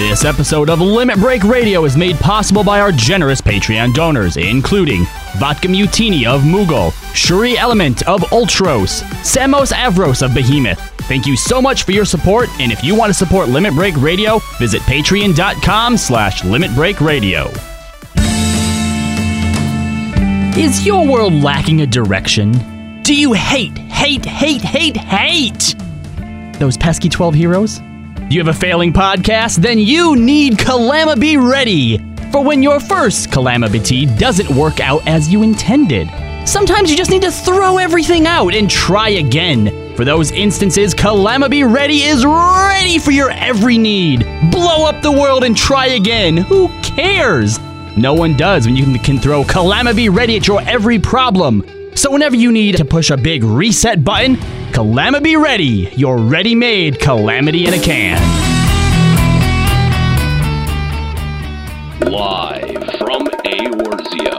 This episode of Limit Break Radio is made possible by our generous Patreon donors, including Vodka Mutini of Moogle, Shuri Element of Ultros, Samos Avros of Behemoth. Thank you so much for your support, and if you want to support Limit Break Radio, visit patreon.com slash Limit Break Radio. Is your world lacking a direction? Do you hate, hate, hate, hate, hate those pesky 12 heroes? You have a failing podcast? Then you need Kalama Be Ready for when your first calamity doesn't work out as you intended. Sometimes you just need to throw everything out and try again. For those instances, Kalama Be Ready is ready for your every need. Blow up the world and try again. Who cares? No one does when you can throw Kalama Be Ready at your every problem. So whenever you need to push a big reset button, Calamity Be Ready, your ready-made calamity in a can. Live from Eorzea.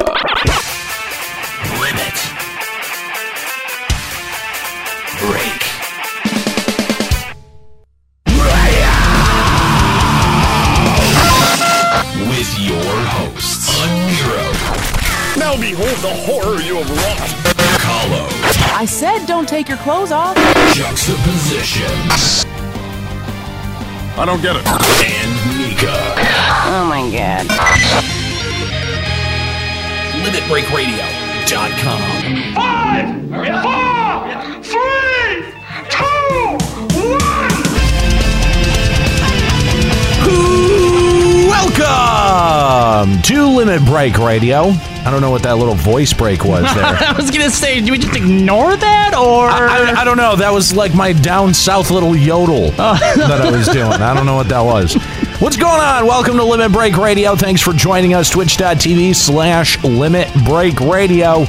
Limit. Break. With your hosts, Unhero, Now behold the horror you have wrought. Kahlo, I said don't take your clothes off. Juxtaposition, I don't get it. and Nika. Oh my god. LimitBreakRadio.com. Five, four, three, two, one. Welcome to Limit Break Radio. I don't know what that little voice break was there. I was gonna say, do we just ignore that, or I, I, I don't know. That was like my down south little yodel oh. that I was doing. I don't know what that was. What's going on? Welcome to Limit Break Radio. Thanks for joining us. Twitch.tv slash Limit Break Radio.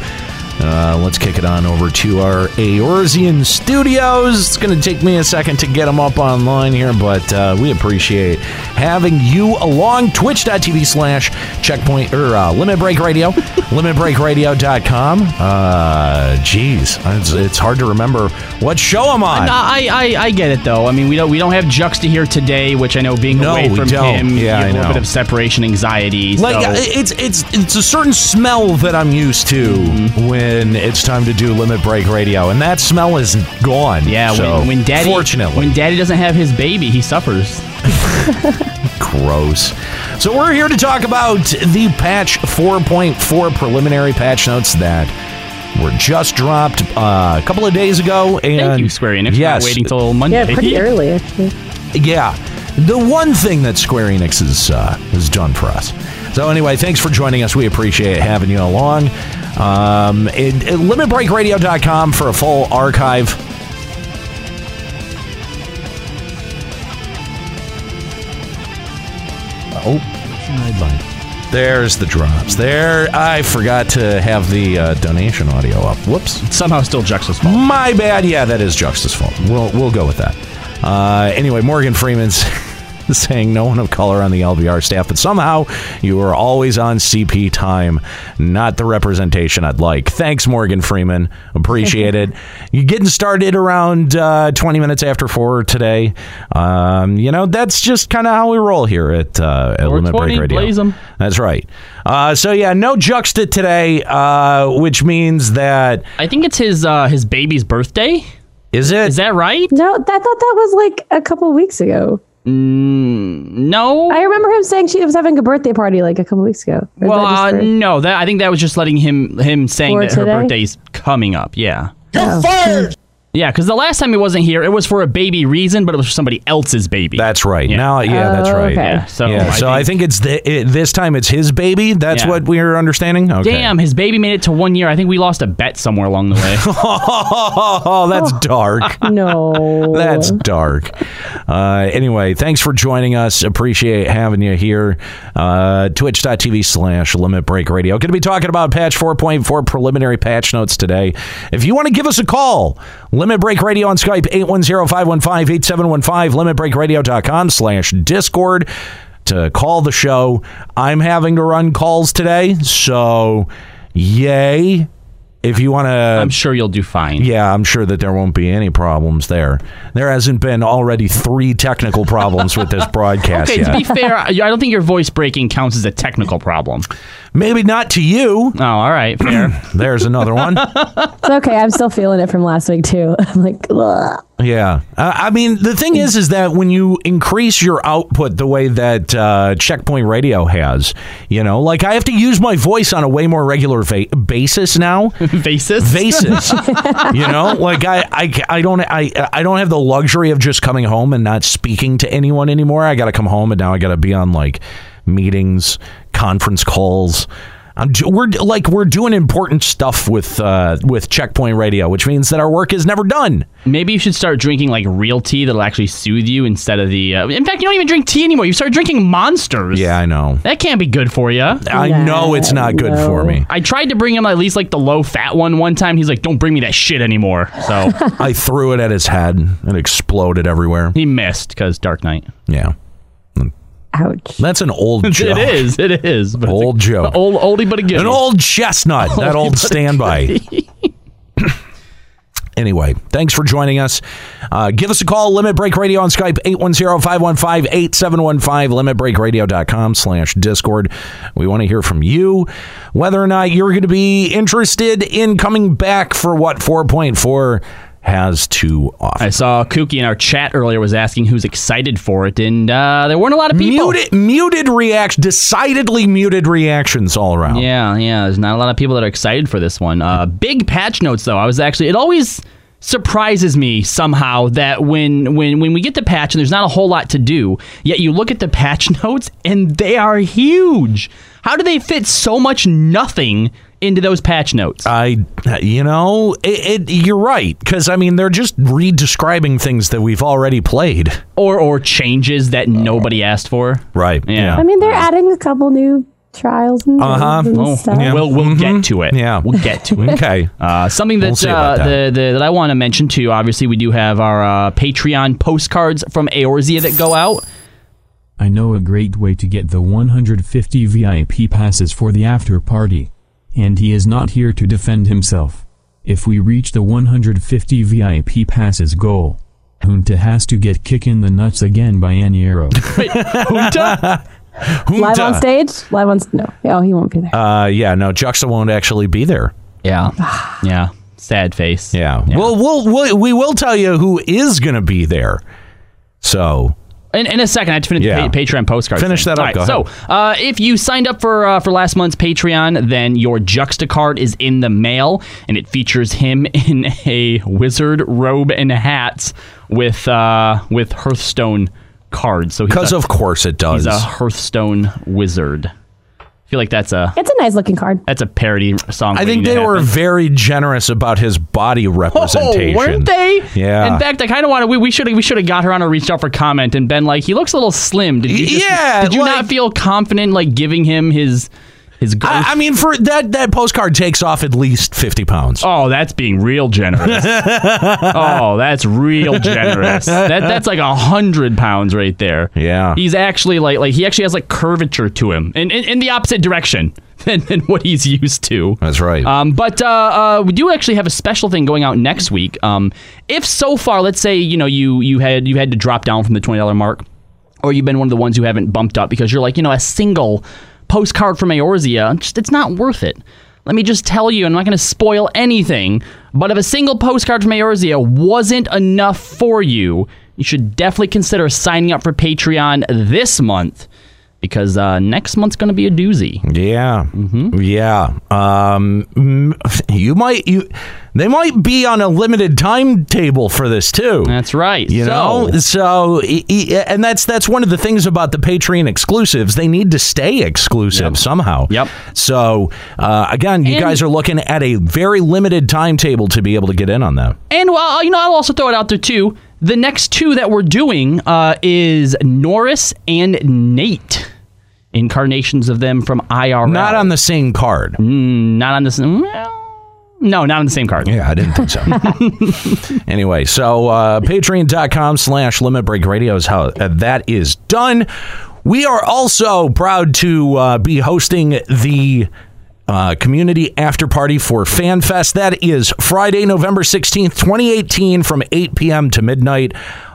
Uh, let's kick it on over to our Eorzean studios. It's going to take me a second to get them up online here, but uh, we appreciate having you along. Twitch.tv slash checkpoint or uh, Limit Break Radio, limitbreakradio.com. Uh, geez, it's, it's hard to remember what show I'm on. I, I I get it though. I mean, we don't we don't have Juxta here today, which I know being No, away from him, Yeah, you have I a little know. bit of separation anxiety. Like so- uh, it's it's it's a certain smell that I'm used to when it's time to do Limit Break Radio, and that smell is gone. yeah, so, when, when daddy fortunately, when daddy doesn't have his baby, he suffers. gross. So we're here to talk about the patch 4.4 preliminary patch notes that were just dropped uh, a couple of days ago. And Thank you, Square Enix. for Yes, waiting till Monday. Yeah, pretty early actually. Yeah. The one thing that Square Enix has, uh, has done for us. So, anyway, thanks for joining us. We appreciate having you along. Um, and, and limitbreakradio.com for a full archive. Oh, there's the drops. There, I forgot to have the uh, donation audio up. Whoops. Somehow still Juxta's fault. My bad. Yeah, that is Juxta's fault. We'll we'll go with that. Uh, anyway, Morgan Freeman's saying no one of color on the LBR staff, but somehow you are always on CP time. Not the representation I'd like. Thanks, Morgan Freeman. Appreciate it. You're getting started around uh, 20 minutes after four today. Um, you know that's just kind of how we roll here at, uh, at Limit Break 420, Radio. blaze 'em. That's right. Uh, so yeah, no Juxta today, uh, which means that I think it's his uh, his baby's birthday. is it Is that right? No, I thought that was like a couple weeks ago. No. I remember him saying she was having a birthday party like a couple weeks ago. Or well, that uh, no. That I think that was just letting him him saying For that her birthday's coming up. Yeah. oh. Yeah, because the last time he wasn't here, it was for a baby reason, but it was for somebody else's baby. That's right. Yeah. Now, yeah, that's Oh, right. okay. yeah. So, yeah, so I think it's the, it, this time it's his baby. That's Yeah. what we're understanding. Okay. Damn, his baby made it to one year. I think we lost a bet somewhere along the way. Oh, that's dark. No. That's dark. Uh, anyway, thanks for joining us. Appreciate having you here. Uh, Twitch.tv slash Limit Break Radio. Going to be talking about patch 4.4 preliminary patch notes today. If you want to give us a call, Limit Break Radio on Skype, 810-515-8715, limitbreakradio.com slash Discord to call the show. I'm having to run calls today, so yay if you want to, I'm sure you'll do fine. yeah, I'm sure that there won't be any problems there. There hasn't been already three technical problems with this broadcast Okay, yet. to be fair, I I don't think your voice breaking counts as a technical problem. Maybe not to you. Oh, all right, fair. There's another one. It's okay. I'm still feeling it from last week too. I'm like, Ugh. Yeah. Uh, I mean, the thing is, is that when you increase your output the way that uh, Checkpoint Radio has, you know, like I have to use my voice on a way more regular va- basis now. Vasis? Vases, you know, like I, I, I don't, I, I don't have the luxury of just coming home and not speaking to anyone anymore. I got to come home and now I got to be on like meetings, conference calls. I'm, do- we're like we're doing important stuff with uh, with Checkpoint Radio, which means that our work is never done. Maybe you should start drinking like real tea that'll actually soothe you instead of the. Uh, in fact, you don't even drink tea anymore. You start drinking monsters. Yeah, I know. That can't be good for you. I know it's not good no. for me. I tried to bring him at least like the low fat one one time. He's like, don't bring me that shit anymore. So I threw it at his head. and exploded everywhere. he missed because Dark Knight. Yeah. Ouch. That's an old joke. It is. It is. But it's Old a- joke. Old oldie but a goodie. An old chestnut. That old standby. Anyway, thanks for joining us. Uh, give us a call, Limit Break Radio on Skype, 810-515-8715, limitbreakradio.com slash Discord. We want to hear from you, whether or not you're going to be interested in coming back for what 4.4 has to offer. I saw Kookie in our chat earlier was asking who's excited for it, and uh, there weren't a lot of people. Muted, muted reaction, decidedly muted reactions all around. Yeah, yeah. There's not a lot of people that are excited for this one. Uh, big patch notes, though. I was actually. It always surprises me somehow that when when when we get the patch and there's not a whole lot to do, yet you look at the patch notes and they are huge. How do they fit so much nothing into those patch notes? I, you know, it, it, you're right because I mean they're just re-describing things that we've already played. or or changes that nobody asked for? Right. Yeah. I mean, they're adding a couple new trials and, Uh-huh. and Oh, stuff. We'll we'll get to it. Yeah. we'll get to it. Okay. Uh, something We'll that, uh, that. The, the, that I want to mention too. Obviously, we do have our uh, Patreon postcards from Eorzea that go out. I know a great way to get the 150 VIP passes for the after party. And he is not here to defend himself. If we reach the 150 VIP passes goal, Junta has to get kick in the nuts again by Aniero. Junta? Live on stage? Live on no. Oh, he won't be there. Uh, yeah, no, Juxta won't actually be there. yeah, yeah. Sad face. Yeah. Well, we'll, we'll we will tell you who is going to be there. So In, in a second, I have to finish Yeah. the pa- Patreon postcard. Finish thing. that up. Go So, uh, if you signed up for uh, for last month's Patreon, then your Juxta card is in the mail, and it features him in a wizard robe and hat with uh, with Hearthstone cards. So because of course it does. He's a Hearthstone wizard. I feel like that's a It's a nice looking card. that's a parody song. I waiting think to they were happen. very generous about his body oh, representation. Oh, weren't they? Yeah. In fact, I kind of want to. We, we should we should have got her on or reached out for comment and been like, he looks a little slim. Did you? Just, Yeah, Did you like- not feel confident like giving him his his? Girth? I, I mean, for that that postcard takes off at least fifty pounds. Oh, that's being real generous. oh, that's real generous. That that's like a hundred pounds right there. Yeah. He's actually like like he actually has like curvature to him, in in, in the opposite direction than, than what he's used to. That's right. Um, but uh, uh, we do actually have a special thing going out next week. Um, if so far, let's say you know you you had you had to drop down from the twenty dollar mark, or you've been one of the ones who haven't bumped up because you're like you know a single postcard from Eorzea, just it's not worth it. Let me just tell you, I'm not going to spoil anything, but if a single postcard from Eorzea wasn't enough for you, you should definitely consider signing up for Patreon this month because uh, next month's going to be a doozy. Yeah, Mm-hmm. yeah. Um, you might you they might be on a limited timetable for this too. That's right. You So- know, so and that's that's one of the things about the Patreon exclusives. They need to stay exclusive somehow. Yep. So uh, again, you And- guys are looking at a very limited timetable to be able to get in on that. And well, you know, I'll also throw it out there too. The next two that we're doing uh, is Norris and Nate. Incarnations of them from IRL. Not on the same card. not on the same. Well, no, not on the same card. Yeah, I didn't think so. anyway, so uh, patreon.com slash limit break radio is how uh, that is done. We are also proud to uh, be hosting the uh, community after party for FanFest. That is Friday, November 16th, 2018, from 8 p.m. to midnight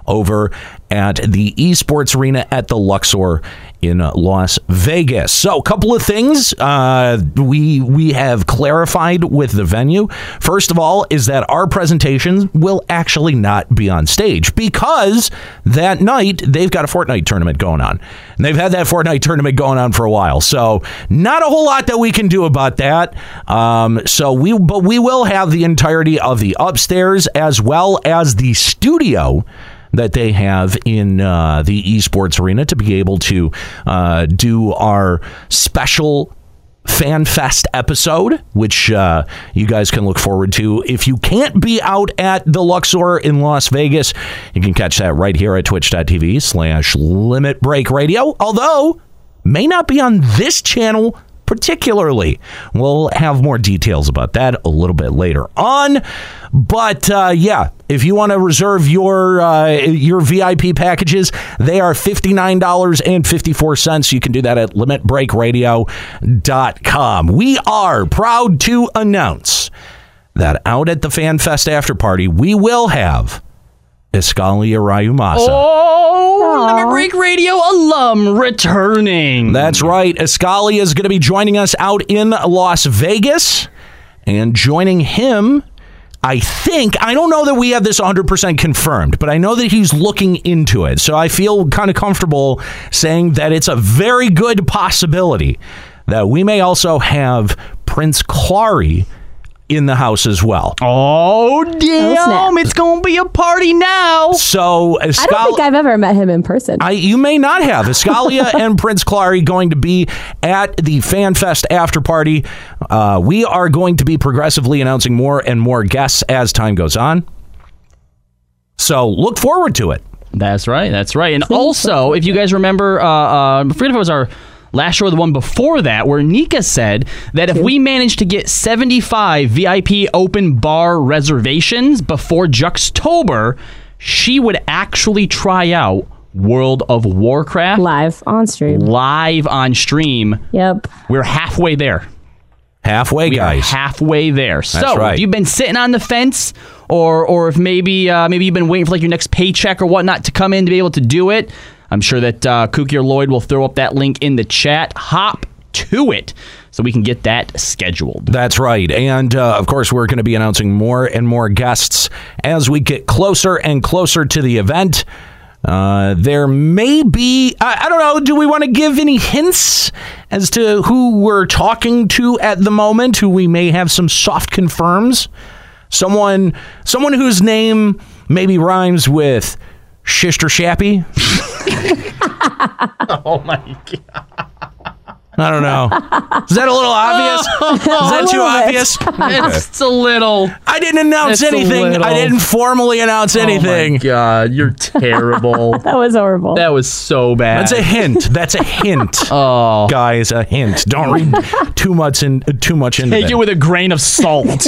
over at the Esports Arena at the Luxor in Las Vegas. So, a couple of things uh, we we have clarified with the venue. First of all, is that our presentations will actually not be on stage because that night they've got a Fortnite tournament going on, and they've had that Fortnite tournament going on for a while. So, not a whole lot that we can do about that. Um, so we but we will have the entirety of the upstairs as well as the studio that they have in uh, the esports arena to be able to uh, do our special fan fest episode which uh, you guys can look forward to. If you can't be out at the luxor in las vegas you can catch that right here at twitch.tv slash limit break radio although may not be on this channel particularly. We'll have more details about that a little bit later on. But uh, yeah, if you want to reserve your uh, your VIP packages, they are fifty nine dollars and fifty four cents. You can do that at limitbreakradio.com. We are proud to announce that out at the FanFest after party, we will have Escalia Rayumasa. Oh, Limit Break Radio alum returning. That's right. Escalia is going to be joining us out in Las Vegas. And joining him, I think, I don't know that we have this 100% confirmed, but I know that he's looking into it. So I feel kind of comfortable saying that it's a very good possibility that we may also have Prince Clary in the house as well. Oh, damn. it's going to be a party now. So, I don't think I've ever met him in person. I, you may not have. Escalia and Prince Clary going to be at the FanFest after party. Uh, we are going to be progressively announcing more and more guests as time goes on. So look forward to it. That's right. That's right. And also, if you guys remember, uh, uh, I forget if it was our last year or the one before that, where Nika said that if we managed to get 75 VIP open bar reservations before Juxtober, she would actually try out World of Warcraft live on stream. Live on stream. Yep. We're halfway there. Halfway, we guys. Halfway there. That's so right. if you've been sitting on the fence, or or if maybe uh, maybe you've been waiting for like your next paycheck or whatnot to come in to be able to do it, I'm sure that uh, Kookie or Lloyd will throw up that link in the chat. Hop to it so we can get that scheduled. That's right. And uh, of course, we're going to be announcing more and more guests as we get closer and closer to the event. Uh, there may be, I, I don't know, do we want to give any hints as to who we're talking to at the moment, who we may have some soft confirms? Someone, someone whose name maybe rhymes with Shister Shappy? oh my god. I don't know. Is that a little obvious? Is that too obvious? It's a little. I didn't announce It's a anything. I little. didn't formally announce anything. Oh my god, you're terrible. That was horrible. that was so bad. That's a hint. That's a hint. oh. Guys, a hint. Don't read too much in too much into Take it. it with a grain of salt.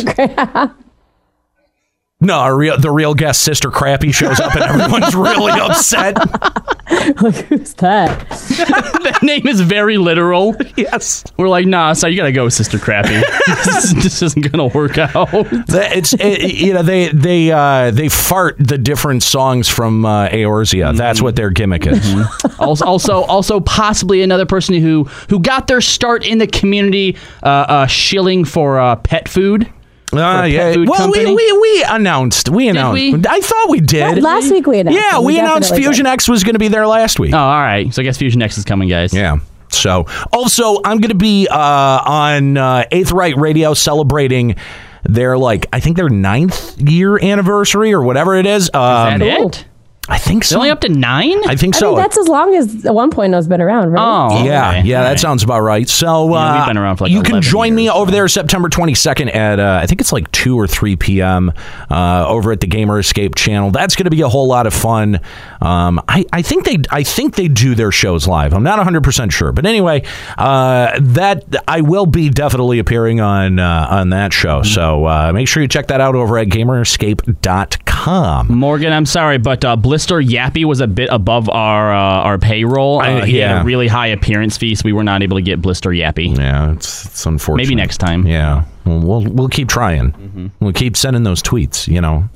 No, a real, the real guest sister Crappy shows up and everyone's really upset. like, who's that? that name is very literal. Yes. We're like, nah, so you gotta go, Sister Crappy. this, this isn't gonna work out. The- It's it, you know they they uh, they fart the different songs from uh, Eorzea. That's what their gimmick is. also, also, also, possibly another person who who got their start in the community, uh, uh, shilling for uh, pet food. Uh, yeah. Well, we, company? we we announced. We announced. we? I thought we did. Last week we announced. yeah, it. we announced Fusion did. X was going to be there last week. Oh, all right. So I guess Fusion X is coming, guys. Yeah. So, also, I'm going to be uh, on uh, Aetheryte Radio celebrating their like I think their ninth year anniversary or whatever it is. Is Um, that it? I think They're so. only up to nine. I think I so. think that's as long as at one point it's been around, right? oh, yeah, okay. yeah, All that right. sounds about right. So Yeah, uh, we've been around for like you can 11 join me years, over so. there September 22nd at uh, I think it's like two or three p.m. Uh, over at the Gamer Escape channel. That's going to be a whole lot of fun. Um, I, I think they I think they do their shows live. I'm not 100 percent sure, but anyway, uh, that I will be definitely appearing on uh, on that show. Mm-hmm. So uh, make sure you check that out over at GamerEscape.com. com. Morgan, I'm sorry, but uh, Blister Yappy was a bit above our uh, our payroll. Uh, I- he had yeah. a really high appearance fee, so we were not able to get Blister Yappy. Yeah, it's, it's unfortunate. Maybe next time. Yeah, well, we'll we'll keep trying. We'll keep sending those tweets. You know,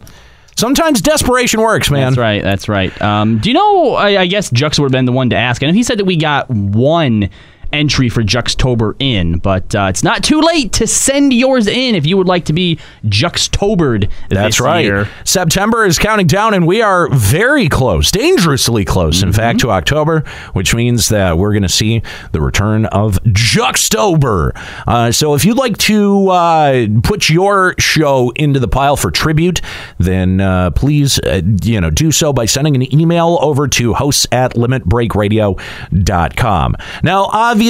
sometimes desperation works, man. That's right. That's right. Um, do you know? I, I guess Jux would have been the one to ask. Know he said that we got one entry for Juxtober in, but uh, it's not too late to send yours in if you would like to be Juxtobered. That's right. year. September is counting down, and we are very close, dangerously close, in fact, to October, which means that we're going to see the return of Juxtober. Uh, so if you'd like to uh, put your show into the pile for tribute, then uh, please, uh, you know, do so by sending an email over to hosts at limitbreakradio.com. Now, obviously,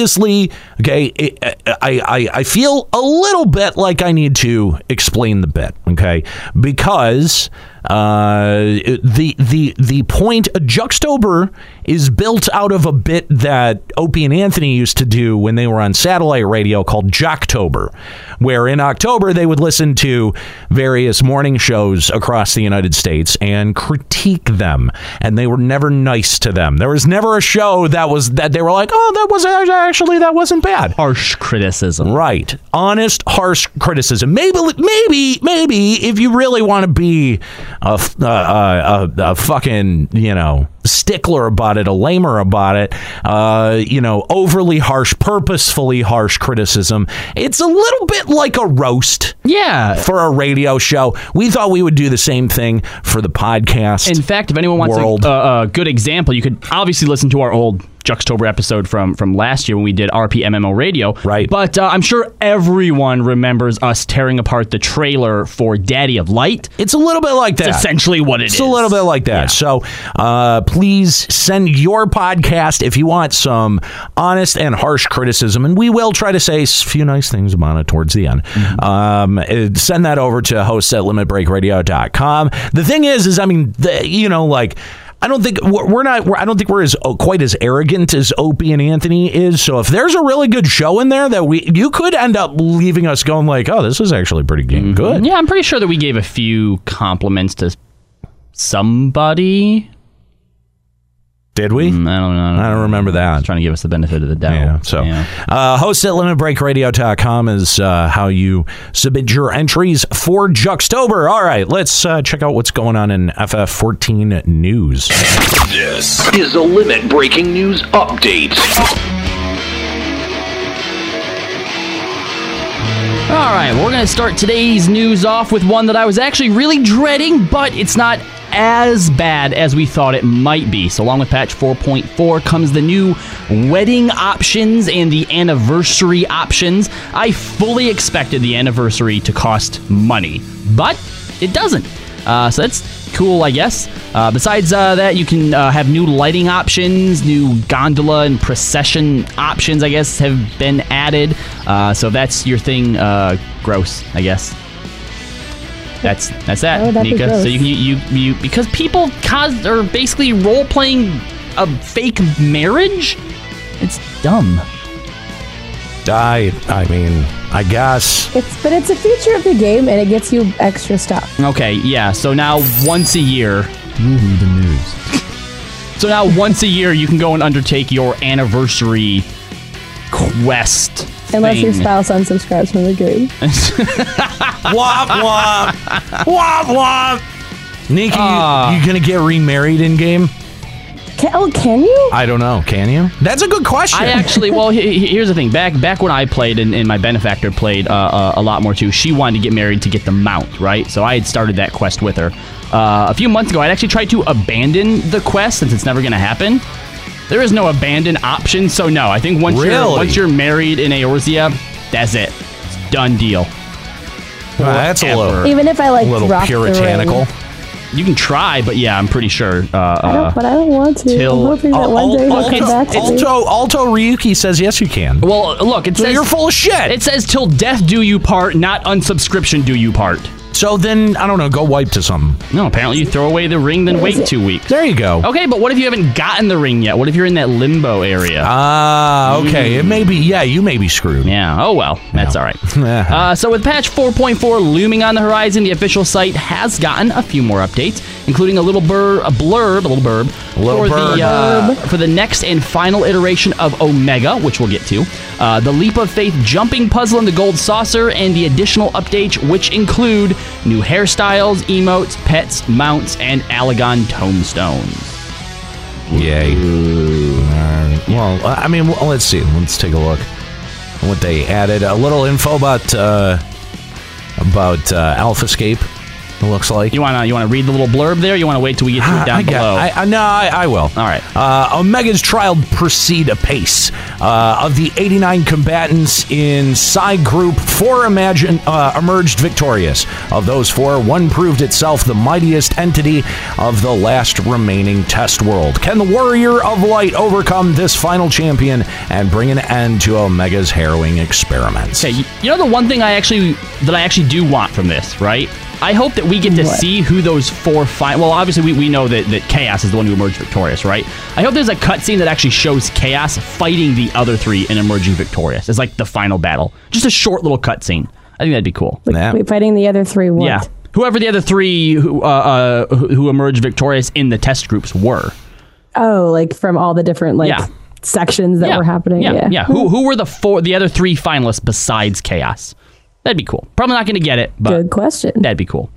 okay, it, I, I, I feel a little bit like I need to explain the bit, okay, because Uh, the the the point Juxtober is built out of a bit that Opie and Anthony used to do when they were on satellite radio called Jocktober, where in October they would listen to various morning shows across the United States and critique them, and they were never nice to them. There was never a show that was that they were like, oh, that was actually that wasn't bad. Harsh criticism. Right. Honest, harsh criticism. Maybe, maybe, maybe if you really want to be a, uh, a, a fucking, you know, stickler about it, a lamer about it, uh, you know, overly harsh, purposefully harsh criticism, it's a little bit like a roast Yeah. for a radio show. We thought we would do the same thing for the podcast. In fact, if anyone wants World. a, a, a good example, you could obviously listen to our old Juxtober episode from from last year when we did RPMMO Radio. Right. But uh, I'm sure everyone remembers us tearing apart the trailer for Daddy of Light. it's a little bit like that. It's essentially what it is. It's a little bit like that. So uh, please send your podcast if you want some honest and harsh criticism, and we will try to say a few nice things about it towards the end. Um, uh, send that over to hosts at limitbreakradio.com. The thing is, is I mean, the, you know, like. I don't think we're not. We're, I don't think we're as oh, quite as arrogant as Opie and Anthony is. So if there's a really good show in there that we, you could end up leaving us going like, oh, this is actually pretty Mm-hmm. good. Yeah, I'm pretty sure that we gave a few compliments to somebody. Did we? I don't know. I don't remember that. Trying to give us the benefit of the doubt. Yeah. So, Uh, host at limitbreakradio.com is uh, how you submit your entries for Juxtober. All right, let's uh, check out what's going on in FF14 news. This is a limit breaking news update. All right, we're going to start today's news off with one that I was actually really dreading, but it's not as bad as we thought it might be. So, along with patch 4.4 comes the new wedding options and the anniversary options. I fully expected the anniversary to cost money, but it doesn't. Uh, so that's cool, I guess. Uh, besides uh, that, you can uh, have new lighting options, new gondola and procession options, I guess, have been added. Uh, so that's your thing, uh, gross, I guess. That's that's that, be Nika. So you you, you you because people cause are basically role playing a fake marriage. It's dumb. I, I mean, I guess. It's but it's a feature of the game and it gets you extra stuff. Okay, yeah. So now once a year, Woohoo the news. So now once a year you can go and undertake your anniversary quest. Unless your spouse unsubscribes from the game. womp womp. womp womp. Nikki, Ah. you, you going to get remarried in game? Can, oh, can you? I don't know. Can you? That's a good question. I actually, well, he- he- here's the thing. Back back when I played and, and my benefactor played uh, uh, a lot more too, she wanted to get married to get the mount, right? So I had started that quest with her. Uh, a few months ago, I'd actually tried to abandon the quest since it's never going to happen. There is no abandon option, so no. I think once you're Really? once you're married in Eorzea, that's it. It's done deal. Well, that's a little, Even if I like a little drop puritanical. The ring. You can try, but yeah, I'm pretty sure. Uh, I uh, don't, but I don't want to. till- I'm hoping that Al- one day Al- he'll come back to me. Alto, Alto Ryuki says yes, you can. well, look, it So says you're full of shit. It says till death do you part, not unsubscription do you part. So then I don't know. Go wipe to something. No, apparently you throw away the ring, then wait two weeks. There you go. Okay, but what if you haven't gotten the ring yet? What if you're in that limbo area? Ah, okay. It may be. Yeah, you may be screwed. Yeah. Oh well, that's all right. uh, so with patch 4.4 looming on the horizon, the official site has gotten a few more updates, including a little bur- a blurb, a little burb, Little for blurb. the uh, for the next and final iteration of Omega, which we'll get to. Uh, the leap of faith jumping puzzle in the gold saucer, and the additional updates, which include new hairstyles, emotes, pets, mounts, and Allagan tombstones. Yay. Well, I mean, well, let's see. Let's take a look. What they added. A little info about uh, about uh, AlphaScape. It looks like. You wanna you wanna read the little blurb there? You wanna wait till we get to it down I got- below? I, I, no, I, I will. All right. Uh, Omega's trial proceed apace. Uh, of the 89 combatants in Psi Group, four imagine, uh, emerged victorious. Of those four, one proved itself the mightiest entity of the last remaining test world. Can the Warrior of Light overcome this final champion and bring an end to Omega's harrowing experiments? Okay, you, you know the one thing I actually that I actually do want from this, right? I hope that we get to see who those four fight. Well, obviously we, we know that, that Chaos is the one who emerged victorious, right? I hope there's a cutscene that actually shows Chaos fighting the other three and emerging victorious. It's like the final battle. Just a short little cutscene. I think that'd be cool. Yeah. Wait, fighting the other three. What? Yeah. Whoever the other three who, uh, uh, who who emerged victorious in the test groups were. Oh, like from all the different like Yeah. sections that yeah. were happening. Yeah, Yeah. yeah. Who who were the four the other three finalists besides Chaos? That'd be cool. Probably not going to get it, but Good question. That'd be cool.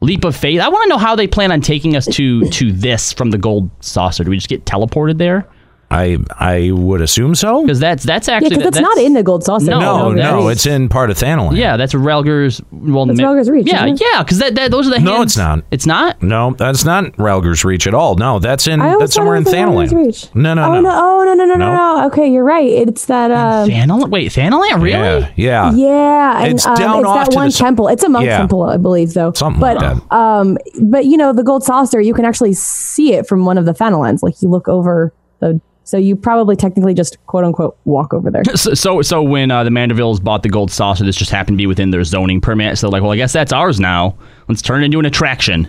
Leap of faith. I want to know how they plan on taking us to to this from the gold saucer. Do we just get teleported there? I I would assume so. Because that's that's actually because it's that's- not in the gold saucer. No, No, no, it's in part of Thanalan. Yeah, that's Rhalgr's. Well, That's ma- Rhalgr's Reach, Yeah, isn't it? yeah, because that, that those are the. No, it's not. It's not. No, that's not Rhalgr's Reach at all. No, that's in that's somewhere in thought it was the Thanalan. Reach. No, no, oh, no. no. Oh, no, no, no, no, No. no. Okay, you're right. It's that. Um, Thanalan. Wait, Thanalan. Really? Yeah, yeah. Yeah, and It's um, down it's off that to one the s- temple. It's a monk Yeah. temple, I believe, though. Something but, like that. Um, but you know, the gold saucer, you can actually see it from one of the Thanalans. Like you look over the, so you probably technically just quote unquote walk over there. So, so, so when uh, the Mandervilles bought the gold saucer, this just happened to be within their zoning permit. So, like, well, I guess that's ours now. Let's turn it into an attraction.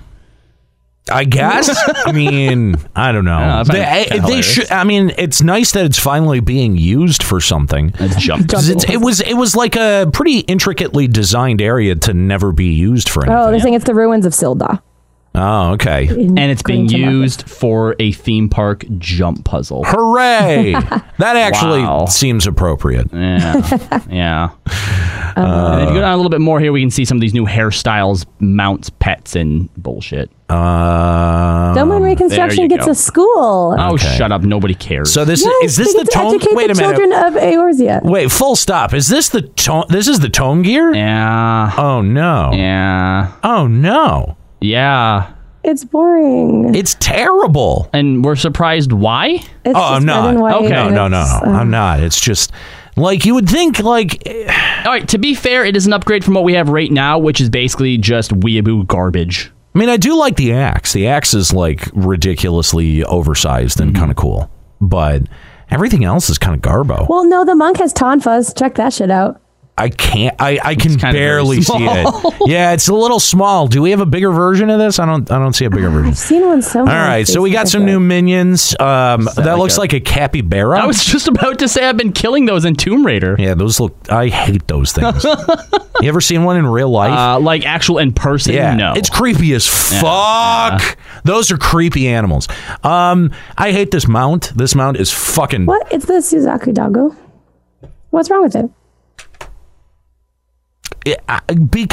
I guess. I mean, I don't know. I find they it kinda they should. I mean, it's nice that it's finally being used for something. Let's jump. 'Cause it's, it was it was like a pretty intricately designed area to never be used for anything. Oh, they're saying it's the ruins of Sil'dih. Oh, okay. and it's being According to used for a theme park jump puzzle. Hooray! that actually Wow. seems appropriate. Yeah, yeah. and if you go down a little bit more here, we can see some of these new hairstyles, mounts, pets, and bullshit. Uh, Doman there Reconstruction gets go. a school. Oh, Okay. shut up! Nobody cares. so this yes, is this the get to tone? educate Wait a minute. children of Eorzea. Wait, full stop. Is this the tone? This is the tone gear? yeah, Oh no. yeah, Oh no. Yeah. It's boring. It's terrible. And we're surprised why? It's Oh, I'm not. Okay. No, no, no, no. uh, I'm not. It's just like you would think. Like eh, All right. To be fair, it is an upgrade from what we have right now, which is basically just weeaboo garbage. I mean, I do like the axe. The axe is like ridiculously oversized and Mm-hmm. kind of cool, but everything else is kind of garbo. Well, no, the monk has tonfas. Check that shit out. I can't. I, I can barely see it. Yeah, it's a little small. Do we have a bigger version of this? I don't. I don't see a bigger version. I've seen one somewhere. All right, so we got some new minions. Um, that, like looks a- like a capybara. I was just about to say I've been killing those in Tomb Raider. yeah, those look. I hate those things. you ever seen one in real life? Uh, like actual in person, Yeah, no. it's creepy as fuck. Those are creepy animals. Um, I hate this mount. This mount is fucking. What? It's the Suzaku doggo. What's wrong with it? I-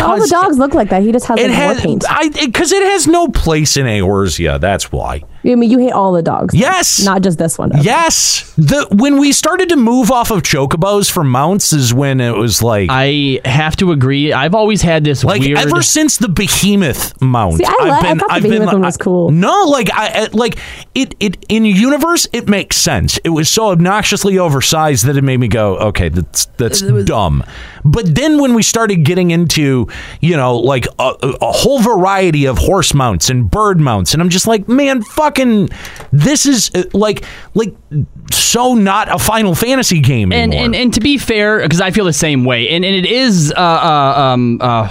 All the dogs look like that. He just has it like has. paint. I because it has no place in Eorzea. That's why. I mean, you hate all the dogs. Yes. Not just this one. Yes. The when we started to move off of chocobos for mounts is when it was like I have to agree. I've always had this like weird. ever since the behemoth mount. See, I li- I thought the behemoth one was cool. No, like I I- like it it in universe it makes sense. It was so obnoxiously oversized that it made me go, okay, that's that's dumb. But then when we started getting into you know like a, a- a whole variety of horse mounts and bird mounts, and I'm just like, man, fucking, this is uh, like like so not a Final Fantasy game and, anymore. and and to be fair, because I feel the same way, and, and it is uh, uh um uh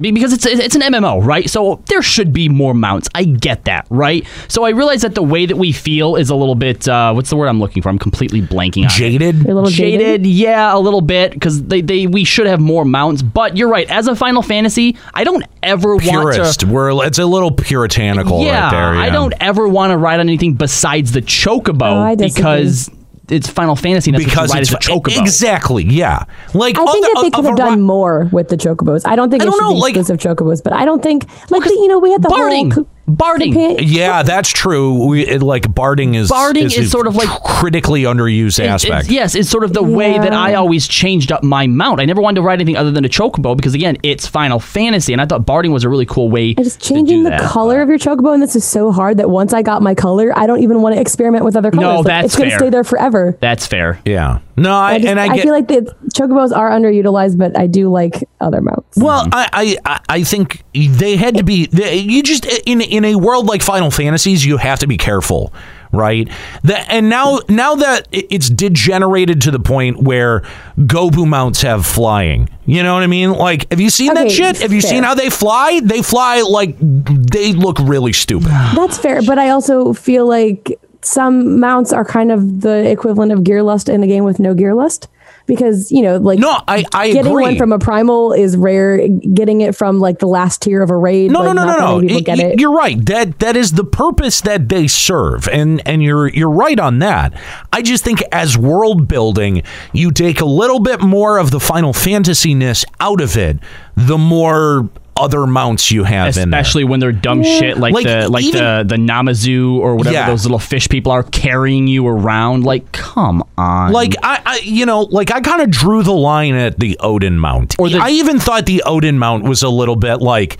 Because it's it's an MMO, right? So there should be more mounts. I get that, right? So I realize that the way that we feel is a little bit uh, what's the word I'm looking for? I'm completely blanking on. Jaded. You're a little jaded, jaded. yeah, a little bit because they, they we should have more mounts. But you're right. As a Final Fantasy, I don't ever Purist. want to. We're it's a little puritanical yeah, right there. I don't ever want to ride on anything besides the chocobo Oh, I because it's Final Fantasy. And that's because what you ride it's a chocobo. exactly yeah. Like I think other- that they could a have ri- done more with the chocobos. I don't think I it don't should know, be like- exclusive chocobos, but I don't think like the, you know we had the Barding. whole co- Barding. compa- Yeah, that's true. We it, like barding is Barding is, is a sort of like- critically underused It- aspect. It's, yes, it's sort of the way that I always changed up my mount. I never wanted to ride anything other than a chocobo because again, it's Final Fantasy, and I thought barding was a really cool way. And just to do changing the that. color of your chocobo, and this is so hard that once I got my color, I don't even want to experiment with other colors. No, Like, that's it's gonna fair. stay there forever. That's fair. Yeah. No, I, I just, and I I, get feel like the chocobos are underutilized, but I do like other mounts. Well, I, I I think they had to be. they- You just in in a world like Final Fantasies, you have to be careful, right? That and now now that it's degenerated to the point where Gobu mounts have flying. You know what I mean? Like, have you seen that shit? Have you fair. seen how they fly? They fly like they look really stupid. That's fair, but I also feel like some mounts are kind of the equivalent of gear lust in a game with no gear lust. Because you know, like No, I I getting agree. one from a primal is rare. Getting it from like the last tier of a raid, No, like, no, no, not no, no. people get it. You're right. That that is the purpose that they serve, and and you're you're right on that. I just think as world building, you take a little bit more of the Final Fantasy ness out of it, the more other mounts you have in there. Especially when they're dumb shit like, Like, the like even- the the Namazu or whatever Yeah. those little fish people are carrying you around. Like, come on. Like I, I, you know, like I kind of drew the line at the Odin mount. Or the- I even thought the Odin mount was a little bit like,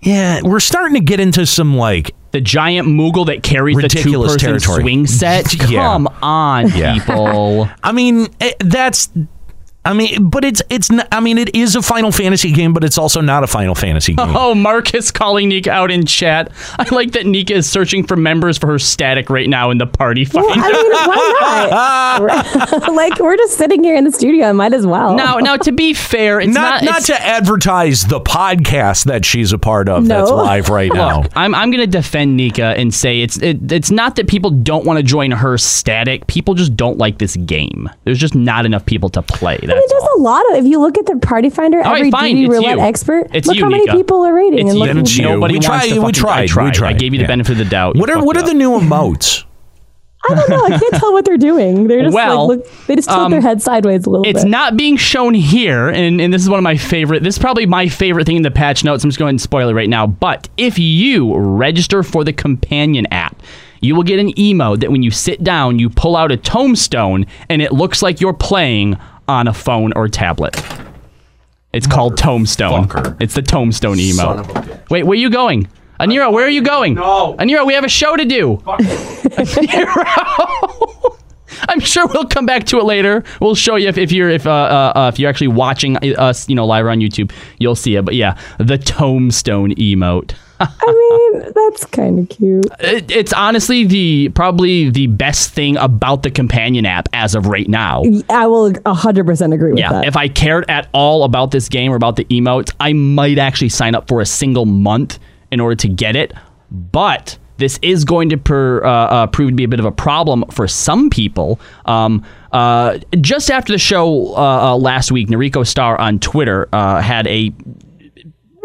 yeah, we're starting to get into some like the giant Moogle that carries the two Ridiculous person territory. swing set. Yeah. Come on, Yeah. people. I mean, eh, that's. I mean, but it's it's. Not, I mean, it is a Final Fantasy game, but it's also not a Final Fantasy game. Oh, Marcus calling Nika out in chat. I like that Nika is searching for members for her static right now in the party finder. Well, I mean, why not? like we're just sitting here in the studio. I might as well. now, now to be fair, it's not not not, it's- to advertise the podcast that she's a part of that's live right now. Look, I'm I'm gonna defend Nika and say it's it, it's not that people don't want to join her static. People just don't like this game. There's just not enough people to play. That's I mean, there's all. a lot of. If you look at the party finder, All right, every fine, duty it's roulette you. expert. It's look you, how many Nika. people are rating It's and you. looking. It's you. Nobody we wants tried. to we tried. I tried. We tried. I gave you the Yeah. benefit of the doubt. What are what are the new emotes? I don't know. I can't tell what they're doing. They're just Well, like look. They just tilt um, their head sideways a little bit. It's bit. not being shown here, and, and this is one of my favorite. This is probably my favorite thing in the patch notes. I'm just going to spoil it right now. But if you register for the companion app, you will get an emote that when you sit down, you pull out a tombstone, and it looks like you're playing on a phone or tablet. It's called Tombstone. It's the Tombstone emote. Wait, where are you going? Anira, where are you going? No. Anira, we have a show to do. Anira. I'm sure we'll come back to it later. We'll show you if, if you're if uh, uh, uh, if you're actually watching us, you know, live on YouTube, you'll see it. But yeah, the Tombstone emote. I mean, that's kind of cute. It, it's honestly the probably the best thing about the companion app as of right now. I will 100% agree with Yeah, that. if I cared at all about this game or about the emotes, I might actually sign up for a single month in order to get it. But this is going to per, uh, uh, prove to be a bit of a problem for some people. Um, uh, just after the show uh, uh, last week, Nariko Star on Twitter uh, had a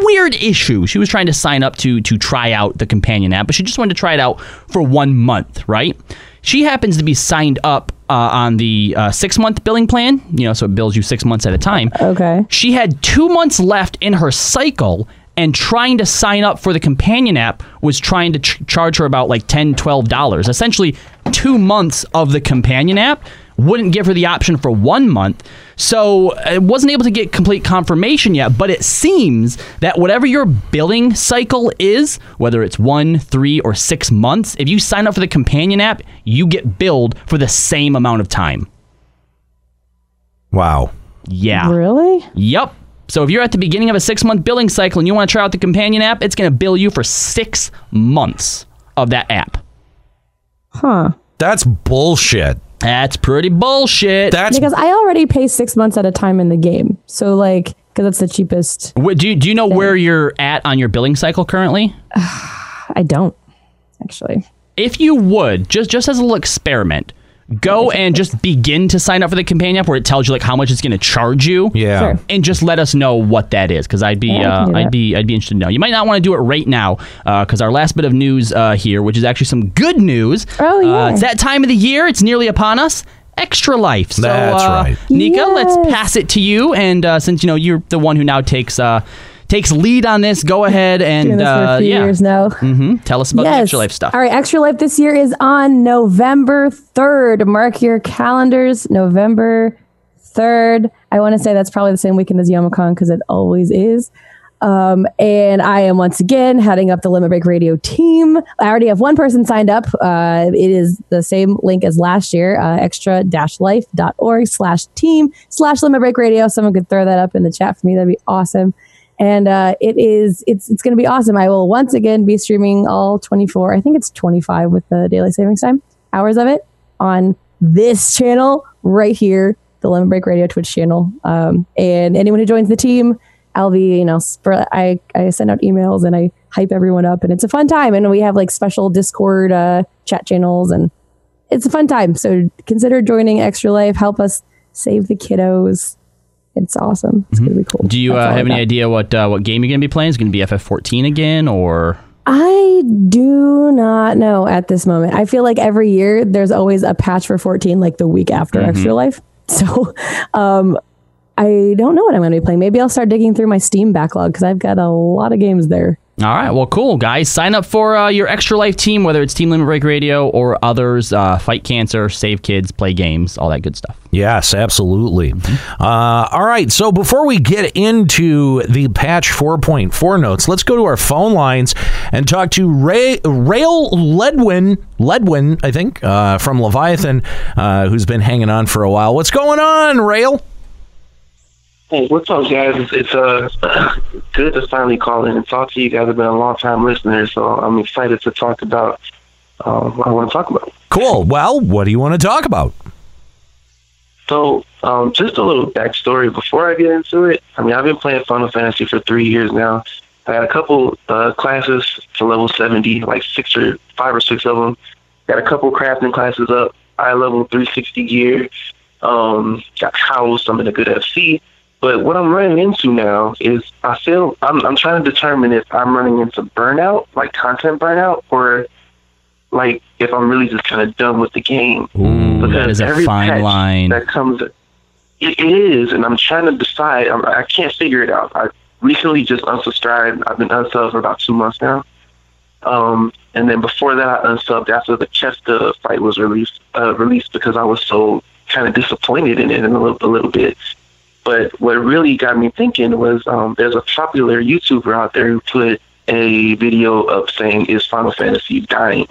weird issue. She was trying to sign up to to try out the companion app, but she just wanted to try it out for one month, right? She happens to be signed up uh, on the uh, six month billing plan, you know, so it bills you six months at a time. okay. She had two months left in her cycle, and trying to sign up for the companion app was trying to ch- charge her about like $10, $12. Essentially, two months of the companion app wouldn't give her the option for one month. So I wasn't able to get complete confirmation yet, but it seems that whatever your billing cycle is, whether it's one, three, or six months, if you sign up for the companion app, you get billed for the same amount of time. Wow. Yeah. Really? Yep. So if you're at the beginning of a six month billing cycle and you want to try out the companion app, it's going to bill you for six months of that app. Huh. That's bullshit. That's pretty bullshit. That's Because I already pay six months at a time in the game. So, like, because it's the cheapest. Wh- Do you, do you know where you're at on your billing cycle currently? I don't actually. If you would, just just as a little experiment, go and just begin to sign up for the companion app where it tells you like how much it's going to charge you. Yeah. Sure. And just let us know what that is, because I'd be Yeah, uh, I'd be I'd be interested to know. You might not want to do it right now, because our last bit of news uh, here, which is actually some good news. Oh, yeah. Uh, it's that time of the year. It's nearly upon us. Extra life. So, That's uh, right. Nika, let's pass it to you. And uh, since you know you're the one who now takes uh, takes lead on this, go ahead and Doing this for uh, yeah, years now. hmm tell us about the extra life stuff. All right, Extra Life this year is on November 3rd. Mark your calendars, November 3rd. I want to say that's probably the same weekend as Yomicon because it always is. Um, and I am once again heading up the Limit Break Radio team. I already have one person signed up. Uh, it is the same link as last year, uh, extra-life.org slash team slash Limit Break Radio. Someone could throw that up in the chat for me. That'd be awesome and uh, it is it's it's going to be awesome. I will once again be streaming all 24. I think it's 25 with the daylight savings time hours of it on this channel right here, the Limit Break Radio Twitch channel. Um, and anyone who joins the team, I'll be you know spread. I I send out emails and I hype everyone up, and it's a fun time. And we have like special Discord uh, chat channels, and it's a fun time. So consider joining Extra Life. Help us save the kiddos. It's awesome. It's gonna be cool. Do you uh, have any idea what uh, what game you're going to be playing? Is it going to be FF14 again, or I do not know at this moment. I feel like every year there's always a patch for 14, like the week after Mm-hmm. Extra Life. So, um, I don't know what I'm going to be playing. Maybe I'll start digging through my Steam backlog because I've got a lot of games there. All right, well, cool, guys. Sign up for uh, your Extra Life team, whether it's Team Limit Break Radio or others. Uh, fight cancer, save kids, play games, all that good stuff. Yes, absolutely. Uh, all right. So before we get into the patch 4.4 notes, let's go to our phone lines and talk to Ray, Rail Ledwin, Ledwin, I think, uh, from Leviathan, uh, who's been hanging on for a while. What's going on, Rail? Hey, what's up, guys? It's, it's uh good to finally call in and talk to you guys. I've been a long time listener, so I'm excited to talk about um, what I want to talk about. Cool. Well, what do you want to talk about? So, um, just a little backstory before I get into it. I mean, I've been playing Final Fantasy for three years now. I had a couple uh, classes to level 70, like six or five or six of them. Got a couple crafting classes up. I level 360 gear. Um, got housed. I'm in a good FC. But what I'm running into now is I feel I'm, I'm trying to determine if I'm running into burnout, like content burnout, or like if I'm really just kind of done with the game. Ooh, that is a fine line. that comes. It, it is, and I'm trying to decide. I'm, I can't figure it out. I recently just unsubscribed. I've been unsubbed for about two months now. Um, and then before that, I unsubbed after the Chester fight was released. Uh, released because I was so kind of disappointed in it in a little, a little bit. But what really got me thinking was um, there's a popular YouTuber out there who put a video up saying, "Is Final Fantasy dying?"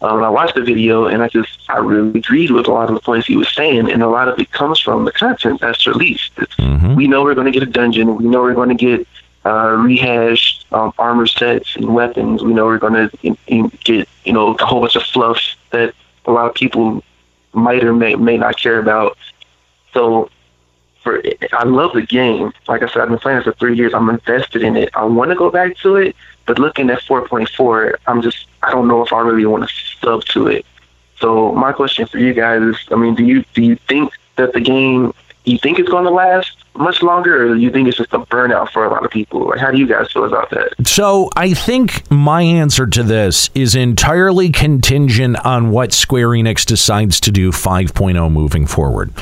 Um, I watched the video and I just I really agreed with a lot of the points he was saying, and a lot of it comes from the content that's released. It's, We know we're going to get a dungeon. We know we're going to get uh, rehashed um, armor sets and weapons. We know we're going to get you know a whole bunch of fluff that a lot of people might or may may not care about. So for I love the game. Like I said, I've been playing it for three years. I'm invested in it. I want to go back to it, but looking at 4.4, I'm just I don't know if I really want to sub to it. So my question for you guys is, I mean, do you do you think that the game you think it's going to last much longer, or do you think it's just a burnout for a lot of people? Like, how do you guys feel about that? So I think my answer to this is entirely contingent on what Square Enix decides to do 5.0 moving forward.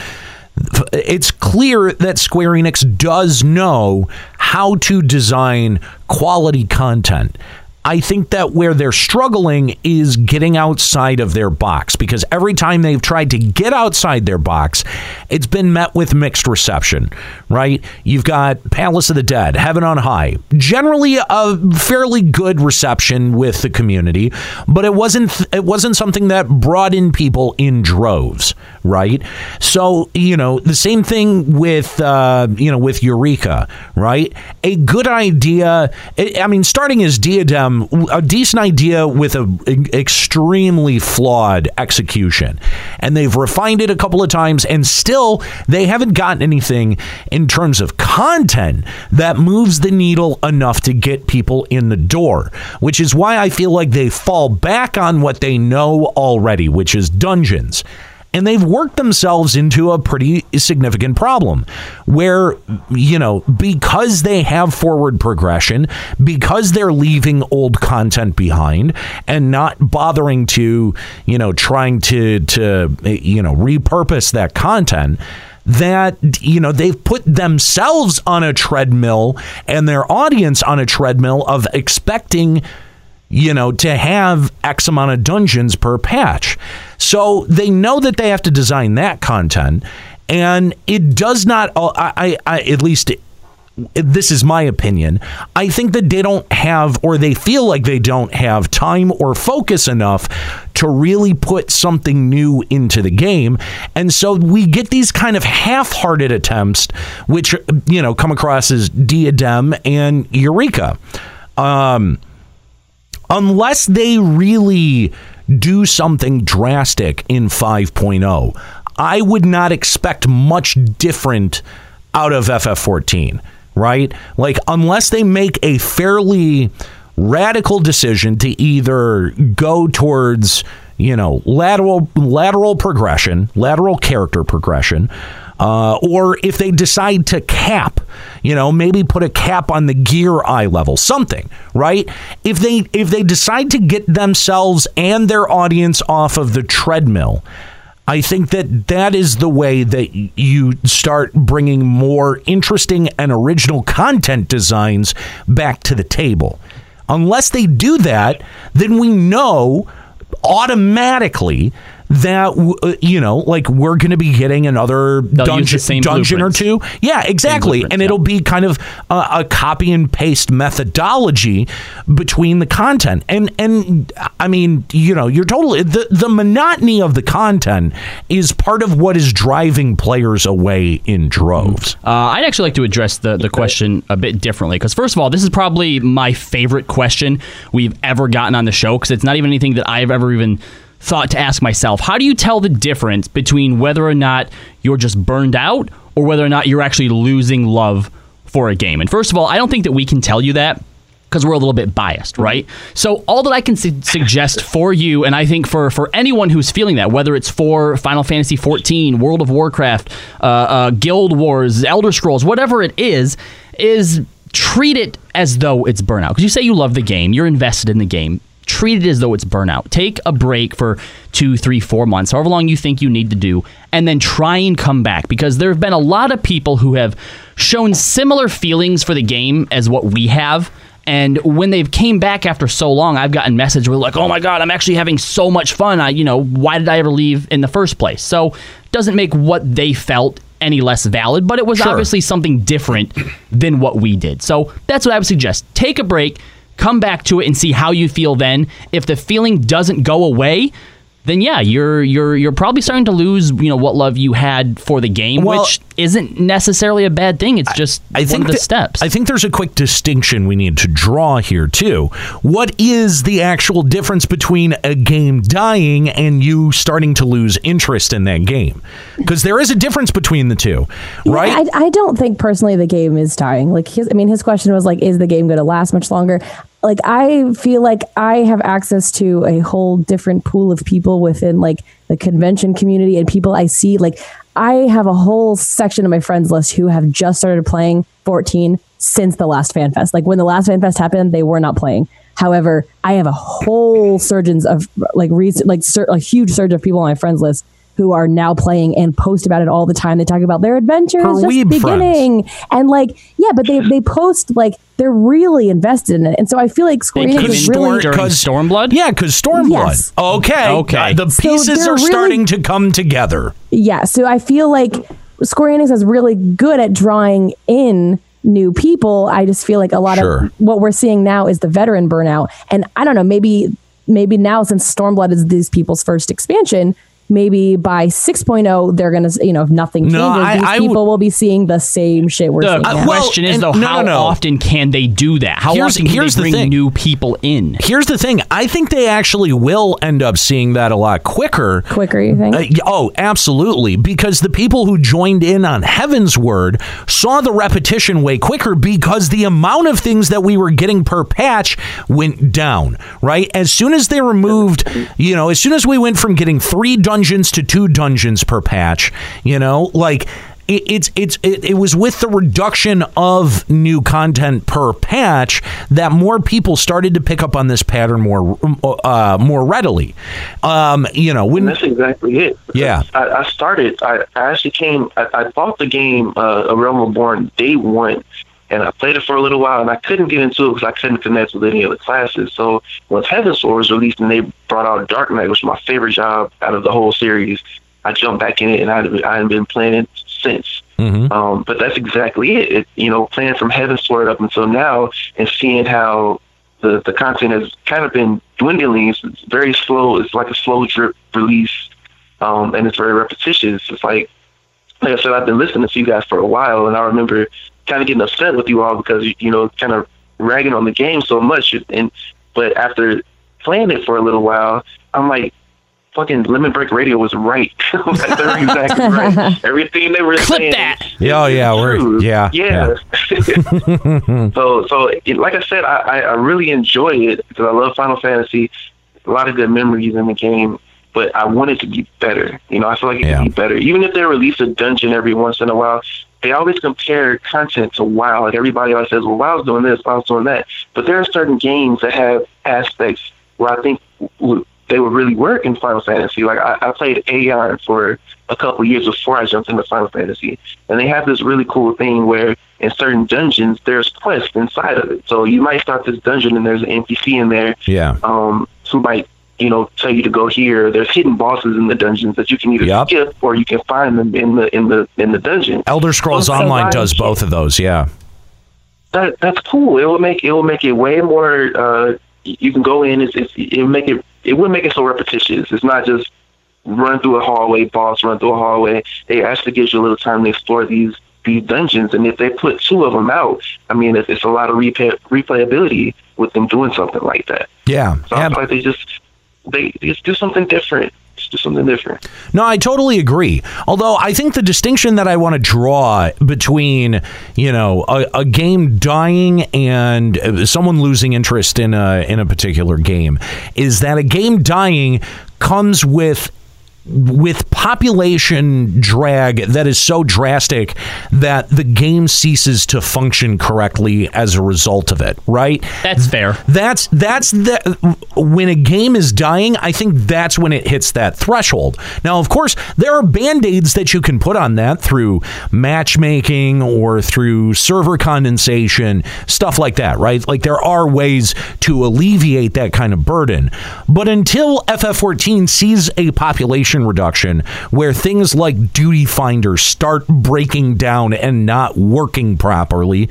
It's clear that Square Enix does know how to design quality content. I think that where they're struggling is getting outside of their box because every time they've tried to get outside their box, it's been met with mixed reception, right? You've got Palace of the Dead, Heaven on High, generally a fairly good reception with the community, but it wasn't it wasn't something that brought in people in droves, right? So you know the same thing with uh, you know with Eureka, right? A good idea. I mean, starting as Diadem, a decent idea with a e- extremely flawed execution, and they've refined it a couple of times, and still they haven't gotten anything in terms of content that moves the needle enough to get people in the door. Which is why I feel like they fall back on what they know already, which is dungeons and they've worked themselves into a pretty significant problem where you know because they have forward progression because they're leaving old content behind and not bothering to you know trying to to you know repurpose that content that you know they've put themselves on a treadmill and their audience on a treadmill of expecting you know, to have X amount of dungeons per patch. So they know that they have to design that content, and it does not. I, I, I at least. this is my opinion. I think that they don't have, or they feel like they don't have time or focus enough to really put something new into the game. And so we get these kind of half hearted attempts, which, you know, come across as Diadem and Eureka. Um, unless they really do something drastic in 5.0, I would not expect much different out of FF14, right? Like, unless they make a fairly radical decision to either go towards you know lateral lateral progression lateral character progression uh, or if they decide to cap, you know, maybe put a cap on the gear eye level, something, right? If they if they decide to get themselves and their audience off of the treadmill, I think that that is the way that you start bringing more interesting and original content designs back to the table. Unless they do that, then we know automatically that uh, you know like we're going to be getting another They'll dungeon, the same dungeon or two? Yeah exactly. and it'll be kind of a, a copy and paste methodology between the content. And and i mean you know you're totally the, the monotony of the content is part of what is driving players away in droves. Uh, I'd actually like to address the, the question a bit differently because, first of all, this is probably my favorite question we've ever gotten on the show because it's not even anything that I've ever even thought to ask myself. How do you tell the difference between whether or not you're just burned out or whether or not you're actually losing love for a game? And first of all, I don't think that we can tell you that because we're a little bit biased, right? So all that I can su- suggest for you, and I think for for anyone who's feeling that, whether it's for Final Fantasy 14, World of Warcraft, uh, uh, Guild Wars, Elder Scrolls, whatever it is, is treat it as though it's burnout. Because you say you love the game, you're invested in the game. Treat it as though it's burnout. Take a break for two, three, four months, however long you think you need to do, and then try and come back. Because there have been a lot of people who have shown similar feelings for the game as what we have. And when they've came back after so long, I've gotten messages where like, "Oh my god, I'm actually having so much fun. I, you know, why did I ever leave in the first place?" So, doesn't make what they felt any less valid, but it was Sure. obviously something different than what we did. So, that's what I would suggest. Take a break, come back to it and see how you feel then. If the feeling doesn't go away, then yeah, you're you're you're probably starting to lose, you know, what love you had for the game, Well- which isn't necessarily a bad thing. It's just I think one of the that- steps. I think there's a quick distinction we need to draw here too. What is the actual difference between a game dying and you starting to lose interest in that game? Because there is a difference between the two, right? I, I don't think personally the game is dying. Like his, I mean, his question was like, is the game going to last much longer? Like I feel like I have access to a whole different pool of people within like the convention community and people I see. Like I have a whole section of my friends list who have just started playing 14 since the last fan fest. Like when the last fan fest happened, they were not playing. However, I have a whole surgeons of like recent, like sur- a huge surge of people on my friends list who are now playing and post about it all the time. They talk about their adventures Her just weeb beginning, and like yeah, but they they post like they're really invested in it, and so I feel like Square They Enix is in really during Stormblood? Yeah, because Stormblood. Yes. Okay. Okay. Uh, the pieces they're are really- starting to come together. Yeah, so I feel like Square Enix is really good at drawing in new people. I just feel like a lot Sure. of what we're seeing now is the veteran burnout. And I don't know, maybe maybe now since Stormblood is these people's first expansion, maybe by 6.0 they're gonna you know if nothing changes No, I- these I people would- will be seeing the same shit we're The seeing now. question is though, no, how no, no. often can they do that? How Here's- often can here's they bring thing. new people in? Here's the thing. I think they actually will end up seeing that a lot quicker. quicker you think Uh, oh, absolutely. Because the people who joined in on Heavensward saw the repetition way quicker because the amount of things that we were getting per patch went down, right? As soon as they removed, you know, as soon as we went from getting three dungeons to two dungeons per patch, you know, like. It, it's it's it, it was with the reduction of new content per patch that more people started to pick up on this pattern more uh, more readily. Um, you know, when And that's exactly it. Yeah. I, I started. I, I actually came. I, I bought the game uh, A Realm Reborn day one, and I played it for a little while, and I couldn't get into it because I couldn't connect with any of the classes. So once Heavensward was released and they brought out Dark Knight, which was my favorite job out of the whole series, I jumped back in it, and I I haven't been playing it since. Um, but that's exactly it. it. You know, playing from Heavensward up until now, and seeing how the the content has kind of been dwindling. It's, it's very slow. It's like a slow drip release, um, and it's very repetitious. It's like, like I said, I've been listening to you guys for a while, and I remember kind of getting upset with you all because you know, kind of ragging on the game so much. And but after playing it for a little while, I'm like. Fucking Limit Break Radio was right. Like, They're exactly right. Everything they were Clip saying. that. Yeah, oh, yeah, we're true. yeah, yeah. so, so it, like I said, I, I I really enjoy it because I love Final Fantasy. A lot of good memories in the game, but I want it to be better. You know, I feel like it Yeah. can be better. Even if they release a dungeon every once in a while, they always compare content to WoW. Like everybody always says, "Well, WoW's doing this, WoW's doing that," but there are certain games that have aspects where I think w- they would really work in Final Fantasy. Like I, I played Aion for a couple years before I jumped into Final Fantasy, and they have this really cool thing where in certain dungeons there's quests inside of it. So you might start this dungeon and there's an NPC in there yeah. um, who might you know tell you to go here. There's hidden bosses in the dungeons that you can either Yep. skip or you can find them in the in the in the dungeon. Elder Scrolls Also, Online I- does both of those. Yeah. That that's cool. It will make it will make it way more. Uh, you can go in. It's, it's it will make it. It would make it so repetitious. It's not just run through a hallway, boss, run through a hallway. It actually gives you a little time to explore these these dungeons. And if they put two of them out, I mean, it's, it's a lot of replay, replayability with them doing something like that. Yeah. So I feel like they just they just do something different. Just do something different. No, I totally agree. Although I think the distinction that I want to draw between, you know, a, a game dying and uh, someone losing interest in a in a particular game is that a game dying comes with with population drag that is so drastic that the game ceases to function correctly as a result of it, right? That's fair. That's that's the when a game is dying, I think that's when it hits that threshold. Now, of course, there are band-aids that you can put on that through matchmaking or through server condensation, stuff like that, right? Like there are ways to alleviate that kind of burden. But until FF14 sees a population reduction where things like duty finders start breaking down and not working properly,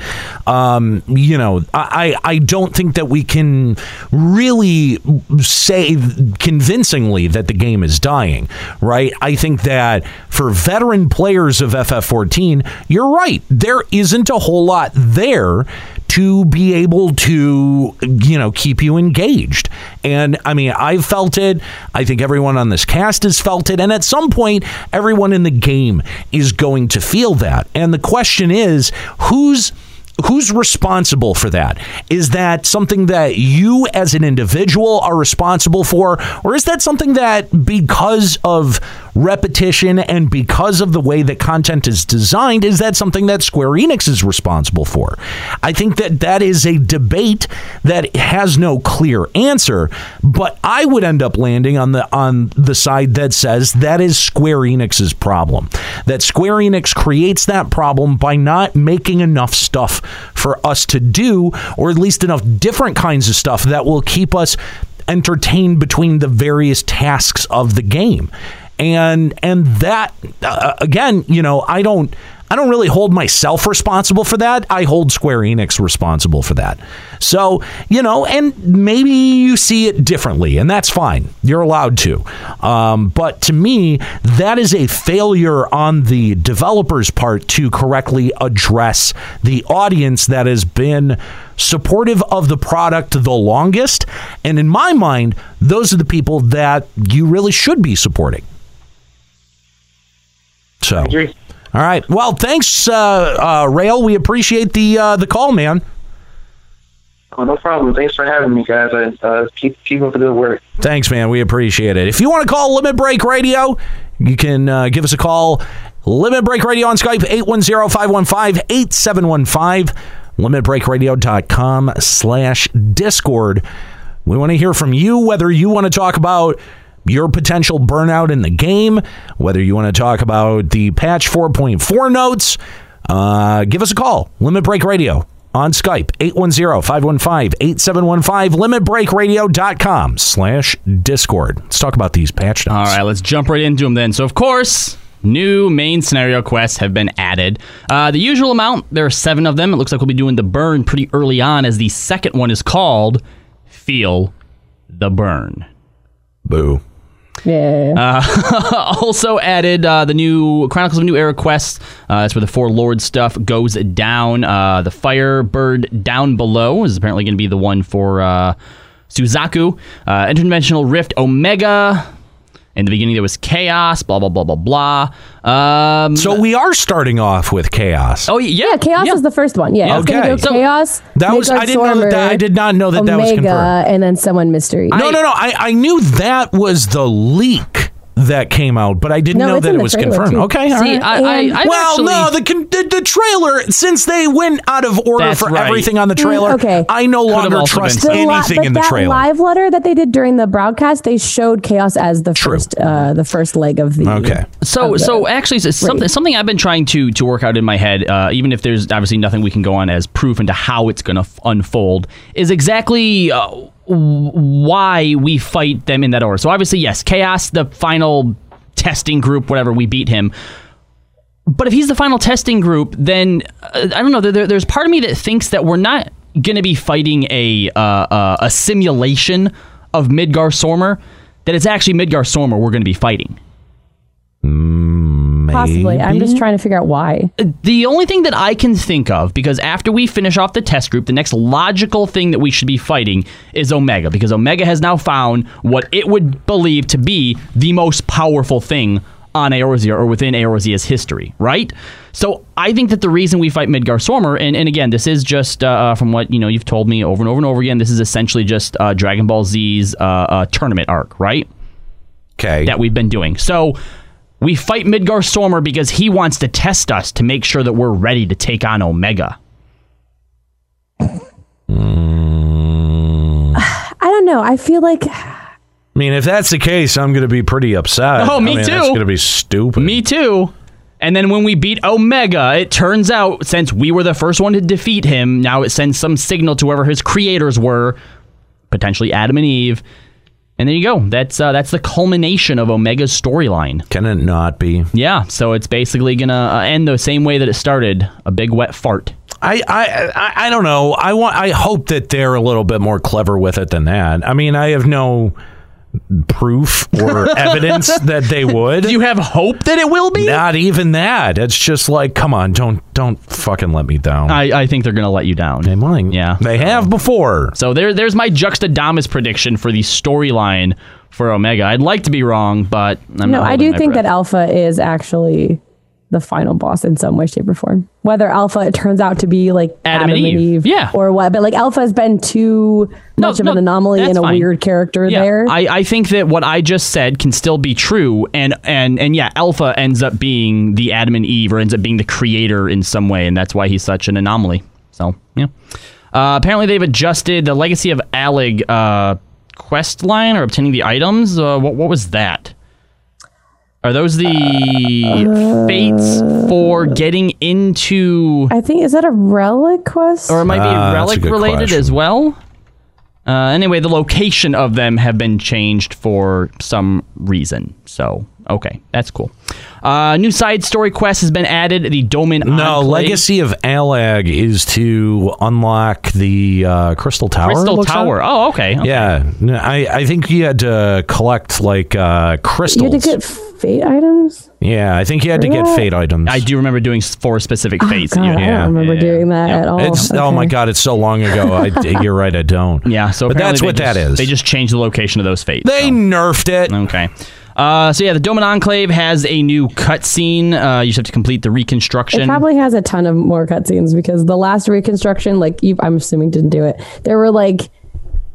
um, you know, I, I don't think that we can really say convincingly that the game is dying, right? I think that for veteran players of FF14, you're right. There isn't a whole lot there to be able to, you know, keep you engaged. And I mean, I've felt it. I think everyone on this cast has felt it. And at some point, everyone in the game is going to feel that. And the question is, who's who's responsible for that? Is that something that you as an individual are responsible for? Or is that something that because of repetition and because of the way that content is designed, is that something that Square Enix is responsible for? I think that that is a debate that has no clear answer, but I would end up landing on the on the side that says that is Square Enix's problem. That Square Enix creates that problem by not making enough stuff for us to do or at least enough different kinds of stuff that will keep us entertained between the various tasks of the game and and that uh, again you know i don't I don't really hold myself responsible for that. I hold Square Enix responsible for that. So, you know, and maybe you see it differently, and that's fine. You're allowed to. Um, but to me, that is a failure on the developer's part to correctly address the audience that has been supportive of the product the longest. And in my mind, those are the people that you really should be supporting. So, all right. Well, thanks, uh, uh, Rail. We appreciate the uh, the call, man. Oh, no problem. Thanks for having me, guys. I, uh, keep keep up the good work. Thanks, man. We appreciate it. If you want to call Limit Break Radio, you can uh, give us a call. Limit Break Radio on Skype, 810-515-8715, limitbreakradio.com slash Discord. We want to hear from you, whether you want to talk about your potential burnout in the game, whether you want to talk about the patch 4.4 notes, uh, give us a call. Limit Break Radio on Skype, 810-515-8715, limitbreakradio.com slash Discord. Let's talk about these patch notes. All right, let's jump right into them then. So, of course, new main scenario quests have been added. Uh, the usual amount, there are seven of them. It looks like we'll be doing the burn pretty early on, as the second one is called Feel the Burn. Boo. Yeah. Uh, also added uh, the new Chronicles of New Era quests. Uh, that's where the Four Lords stuff goes down. Uh, the Firebird Down Below is apparently going to be the one for uh, Suzaku. Uh, Interdimensional Rift Omega. In the beginning, there was Chaos, blah, blah, blah, blah, blah. Um, So we are starting off with chaos. oh, yeah. yeah, Chaos is the first one. Yeah, it's Okay. gonna go So- Chaos. That was- I didn't know that- I did not know that that was Omega, confirmed. and then someone mystery. no, no, no. I, I knew that was the leak that came out, but I didn't No, know that it was trailer, confirmed. too. Okay, all See, right. I, I, I've well, actually, no, the, con- the the trailer since they went out of order That's for right. everything on the trailer. Mm, okay. I no longer trust said. The li- anything but in the that trailer. live letter that they did during the broadcast, they showed Chaos as the True. first, uh, the first leg of the. Okay. So, the so actually, something something I've been trying to to work out in my head, uh, even if there's obviously nothing we can go on as proof into how it's going to f- unfold, is exactly uh, w- why we fight them in that order. So, obviously, yes, Chaos, the final testing group, whatever, we beat him. But if he's the final testing group, then uh, I don't know. There, there's part of me that thinks that we're not going to be fighting a uh, uh, a simulation of Midgardsormr. That it's actually Midgardsormr we're going to be fighting. Possibly. I'm just trying to figure out why. The only thing that I can think of, because after we finish off the test group, the next logical thing that we should be fighting is Omega, because Omega has now found what it would believe to be the most powerful thing on Eorzea or within Eorzea's history, right? So I think that the reason we fight Midgardsormr, and, and again, this is just uh, from what you know you've told me over and over and over again, this is essentially just uh, Dragon Ball Z's uh, uh, tournament arc, right? Okay. that we've been doing. So we fight Midgardsormr because he wants to test us to make sure that we're ready to take on Omega. I don't know. I feel like I mean, if that's the case, I'm going to be pretty upset. Oh, me I mean, too. That's going to be stupid. Me too. And then when we beat Omega, it turns out since we were the first one to defeat him, now it sends some signal to whoever his creators were, potentially Adam and Eve. And there you go. That's uh, that's the culmination of Omega's storyline. Can it not be? Yeah, so it's basically gonna uh, end the same way that it started, a big wet fart. I, I I I don't know. I want. I hope that they're a little bit more clever with it than that. I mean, I have no proof or evidence that they would. Do you have hope that it will be? Not even that. It's just like, come on, don't don't fucking let me down. I, I think they're gonna let you down. they might. Yeah. they have before. So there, there's my Juxtadamus prediction for the storyline for Omega. I'd like to be wrong, but I'm no. not I do my think breath. that Alpha is actually the final boss in some way, shape, or form. Whether Alpha it turns out to be like Adam and Eve. Yeah. or what, but like Alpha has been too No, much of no, an anomaly and a fine. weird character yeah, there. I, I think that what I just said can still be true, and and and yeah, Alpha ends up being the Adam and Eve, or ends up being the creator in some way, and that's why he's such an anomaly. So yeah. Uh, apparently, they've adjusted the Legacy of Allag uh, quest line or obtaining the items. Uh, what what was that? Are those the fates for getting into, I think is that a relic quest? or it might be that's a relic related question. as well? Uh, anyway, the location of them have been changed for some reason. So, Okay, that's cool. Uh, new side story quest has been added. The Doman No, Enclave. Legacy of Allag is to unlock the uh, Crystal Tower. Crystal Tower. like. Oh, okay. okay. Yeah, I, I think you had to collect like uh, You crystals. Had to get fate items. yeah, I think you had to get What? fate items. I do remember doing four specific fates. Oh, God, that you I don't remember Yeah. doing that at all. It's oh my god, it's so long ago. I, you're right, I don't. Yeah, so but that's what just, that is. They just changed the location of those fates. they so. nerfed it. Okay. Uh, so yeah, the Doman Enclave has a new cutscene. Uh, you just have to complete the reconstruction. It probably has a ton of more cutscenes because the last reconstruction, like you, I'm assuming, didn't do it. There were like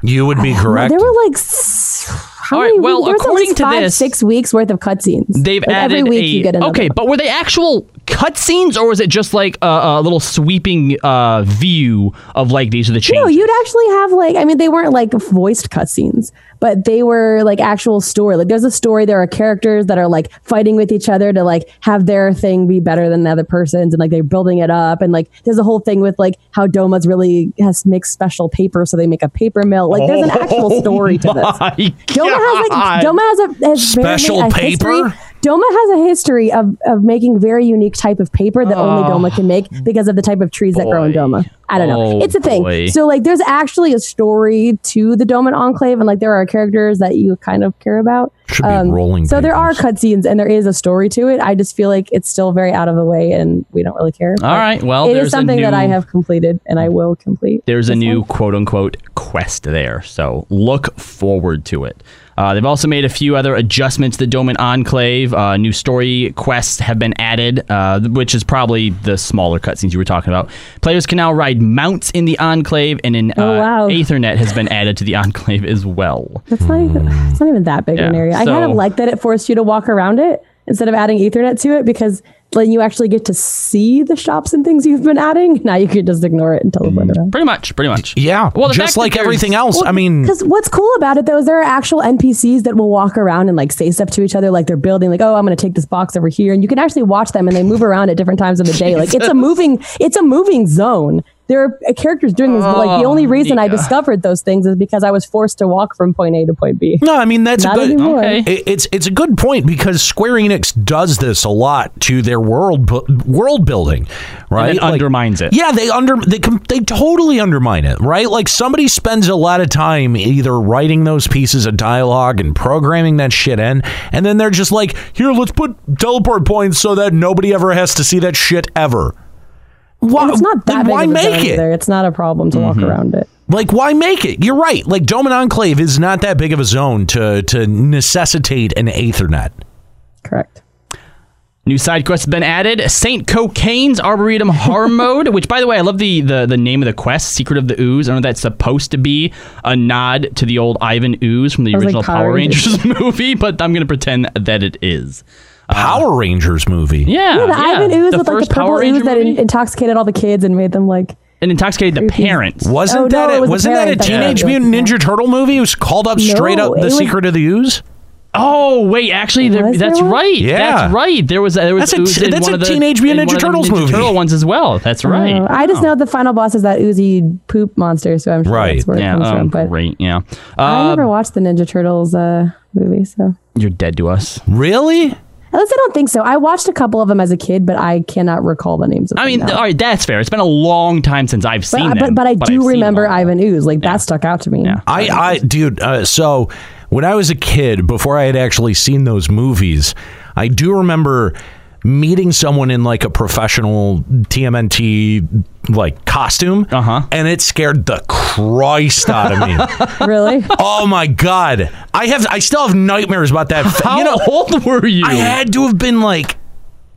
You would be correct. there were like s- how All right, well, according to five, this- six weeks worth of cutscenes. They've Like, added every week a you get another okay, one. but were they actual cutscenes or was it just like a, a little sweeping uh, view of like these are the changes? No, you'd actually have like I mean they weren't like voiced cutscenes, but they were like actual story. Like there's a story. There are characters that are like fighting with each other to like have their thing be better than the other person's, and like they're building it up. And like there's a whole thing with like how Doma's really has to make special paper, so they make a paper mill. Like there's an actual story to this. Oh Doma has like Doma has a has Special paper? History. Doma has a history of, of making very unique type of paper that only Doma can make because of the type of trees that grow in boy. Doma. I don't know. Oh, it's a thing. boy. So like there's actually a story to the Doman Enclave and like there are characters that you kind of care about. Should be rolling Um, So there are papers. cutscenes and there is a story to it. I just feel like it's still very out of the way and we don't really care. All right, well, it there's is a something that I have completed and I will complete. There's a this new one. quote unquote quest there, so look forward to it. Uh, they've also made a few other adjustments to the Doman Enclave. Uh, new story quests have been added, uh, which is probably the smaller cutscenes you were talking about. Players can now ride mounts in the Enclave, and an uh, Oh, wow. Aetheryte has been added to the Enclave as well. That's not even it's not even that big of an Yeah, area. I kind of like that it forced you to walk around it instead of adding Aetheryte to it because then you actually get to see the shops and things you've been adding. Now you can just ignore it and teleport mm. around. Pretty much, pretty much. Yeah, Well, just like everything else. I mean, Because what's cool about it though is there are actual NPCs that will walk around and like say stuff to each other, like they're building, like, oh, I'm going to take this box over here, and you can actually watch them and they move around at different times of the day. Like it's a moving, it's a moving zone. There are uh, characters doing this. but, like the only Oh, reason I discovered those things is because I was forced to walk from point A to point B. no, I mean that's Not a good. anymore. Okay. It- It's it's a good point because Square Enix does this a lot to their world bu- world building, right? And then undermines it. Yeah, they under they com- they totally undermine it, right? Like somebody spends a lot of time either writing those pieces of dialogue and programming that shit in, and then they're just like, "Here, let's put teleport points so that nobody ever has to see that shit ever." Why? And it's not that big why of a make zone it? either. It's not a problem to walk mm-hmm. around it. Like, why make it? You're right. Like, Doman Enclave is not that big of a zone to to necessitate an Aetheryte. Correct. New side quest has been added. Saint Cocaine's Arboretum Harm Mode, which, by the way, I love the, the the name of the quest, Secret of the Ooze. I know that's supposed to be a nod to the old Ivan Ooze from the I was like original Power Power Rangers. Rangers movie, but I'm going to pretend that it is. Power Rangers movie. Yeah, Yeah, the Ivan ooze the with like first the purple Power Ranger ooze that in- intoxicated all the kids and made them like. and intoxicated the parents. Wasn't Oh, no, that it a, was wasn't that a parent that Teenage. Mutant Ninja Turtle movie? It was called up straight up The was- Secret of the Ooze. Oh wait, actually, there, Was there that's right. Yeah. that's right. There was there was That's a- that's a the Teenage Mutant Ninja Turtles Ninja movie. Turtle ones as well. That's right. Oh, I just know the final boss is that oozy poop monster, so I'm sure Right. that's where it comes um, from. But great. Yeah, I uh, never watched the Ninja Turtles uh, movie, so you're dead to us. Really? At least I don't think so. I watched a couple of them as a kid, but I cannot recall the names of them. I mean, now. all right, that's fair. It's been a long time since I've seen but, them. but I I've do seen remember. Ivan Ooze. Like that stuck out to me. Yeah. I, I, dude. Uh, so when I was a kid, before I had actually seen those movies, I do remember meeting someone in like a professional TMNT like costume, Uh-huh. and it scared the Christ out of me. Really? oh my god, I have, I still have nightmares about that. How you know, old were you? I had to have been like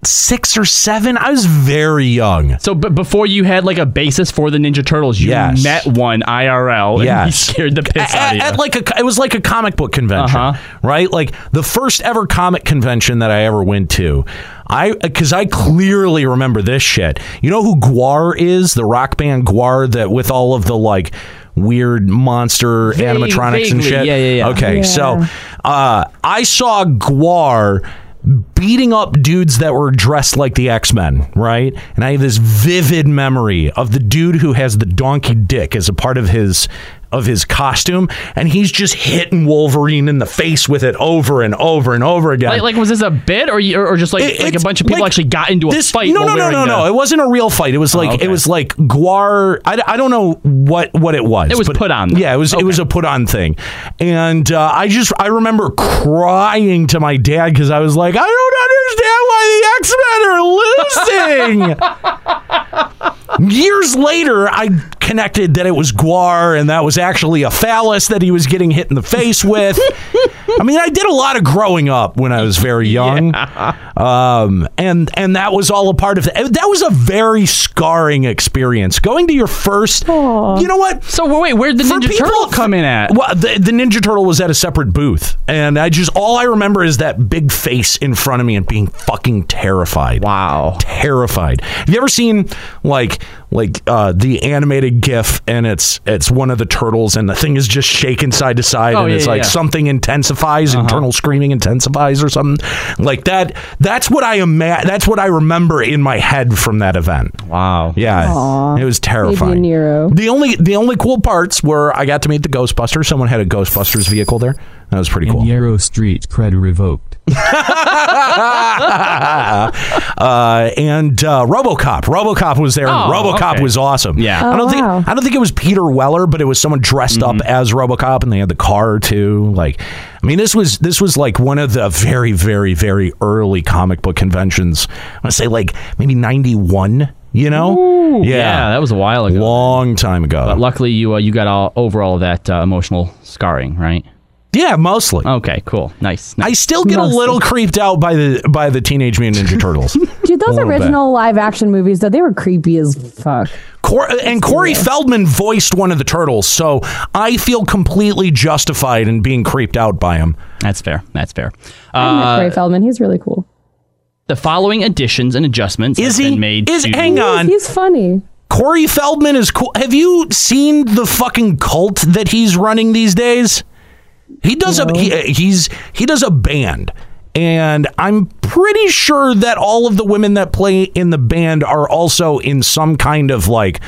six or seven. I was very young. so, but before you had like a basis for the Ninja Turtles, you Yes. met one IRL, and he Yes. scared the piss out at, of you. at like a it was like a comic book convention Uh-huh. right like the first ever comic convention that i ever went to i because i clearly remember this shit you know who GWAR is the rock band GWAR that with all of the like weird monster Vague- animatronics and vaguely, shit yeah, yeah, yeah. okay Yeah. so uh i saw GWAR beating up dudes that were dressed like the X-Men, right? And I have this vivid memory of the dude who has the donkey dick as a part of his of his costume, and he's just hitting Wolverine in the face with it over and over and over again. Like, like, was this a bit, or you- or just like It- like a bunch of people like actually got into a this- fight? No, no, no, no, no. It wasn't a real fight. It was like okay. it was like GWAR. I, I don't know what what it was. It was put on, though. Yeah, it was it was a put on thing, and uh, I just I remember crying to my dad because I was like, I don't understand why the X Men are losing. Years later, I connected that it was GWAR and that was actually a phallus that he was getting hit in the face with. I mean, I did a lot of growing up when I was very young, um, and and that was all a part of it. That was a very scarring experience. Going to your first, you know what? So wait, where did the For Ninja people- Turtle come in at? Well, the, the Ninja Turtle was at a separate booth, and I just all I remember is that big face in front of me and being fucking terrified. Wow, terrified. Have you ever seen like like uh, the animated GIF, and it's it's one of the turtles, and the thing is just shaking side to side, Oh, and yeah, it's yeah, like yeah. something intensifies, internal screaming intensifies, or something like that. That's what I ima- That's what I remember in my head from that event. Wow. Yeah, Aw. it was terrifying. Nero. The only the only cool parts were I got to meet the Ghostbusters. Someone had a Ghostbusters vehicle there. That was pretty cool. Yarrow Street cred revoked. uh, and uh, RoboCop. RoboCop was there. and Oh, RoboCop okay. was awesome. Yeah. Oh, I don't wow. think I don't think it was Peter Weller, but it was someone dressed up as RoboCop, and they had the car too. Like, I mean, this was this was like one of the very, very, very early comic book conventions. I want to say like maybe ninety one. You know? yeah. that was a while ago. long time ago. But luckily, you uh, you got all over all of that uh, emotional scarring, right? Yeah, mostly. Okay, cool, nice. I still get a little creeped out by the by the Teenage Mutant Ninja Turtles. Dude, those A bit. original live action movies, though, they were creepy as fuck. Cor- and Corey Feldman voiced one of the turtles, so I feel completely justified in being creeped out by him. That's fair. That's fair. I met Uh, Corey Feldman. He's really cool. the following additions and adjustments Is have he? been made. Is to, hang on. He's funny. Corey Feldman is cool. Have you seen the fucking cult that he's running these days? He does a he, uh, he's he does a band. And I'm pretty sure that all of the women that play in the band are also in some kind of like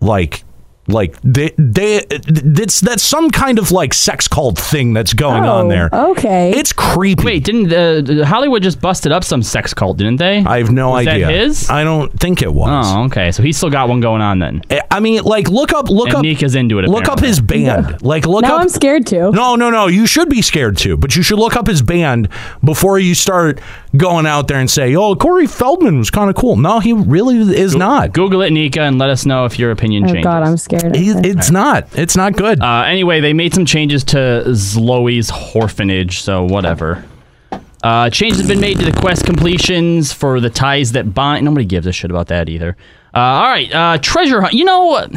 like like they they it's that's some kind of like sex cult thing that's going on Oh, there. Okay. It's creepy. Wait, didn't uh, Hollywood just busted up some sex cult? Didn't they? I have no Was that idea. his? I don't think it was. oh, okay. So he's still got one going on then. I mean, like look up look And up Nika's into it. look up his band. Like look now up I'm scared too. No, no, no. You should be scared too, but you should look up his band before you start going out there and say, "Oh, Corey Feldman was kind of cool." No, he really is not. Google it, Nika, and let us know if your opinion Oh changes. God, I'm scared. He, it's not. It's not good. Uh, anyway, they made some changes to Zloe's orphanage, so whatever. Uh, changes have been made to the quest completions for the ties that bind. Nobody gives a shit about that either. Uh, all right, uh, treasure hunt. You know, what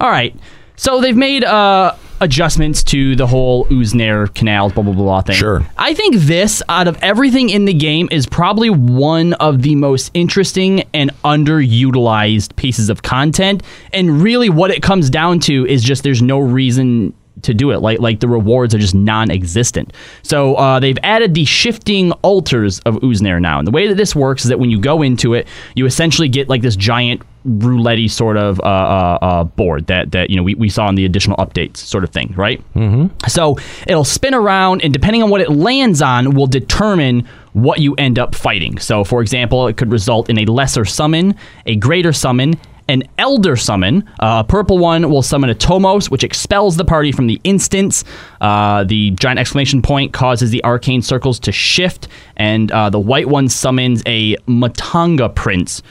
all right. So they've made uh, adjustments to the whole Uznair canals, blah blah blah blah thing. Sure. I think this, out of everything in the game, is probably one of the most interesting and underutilized pieces of content. And really, what it comes down to is just there's no reason to do it. Like like the rewards are just non-existent. So uh, they've added the shifting altars of Uznair now. And the way that this works is that when you go into it, you essentially get like this giant roulette sort of uh, uh, uh, board that that you know we, we saw in the additional updates sort of thing, right? Mm-hmm. So it'll spin around, and depending on what it lands on, will determine what you end up fighting. So, for example, it could result in a lesser summon, a greater summon, an elder summon. Uh, a purple one will summon a Tomos, which expels the party from the instance. Uh, the giant exclamation point causes the arcane circles to shift, and uh, the white one summons a Matanga Prince,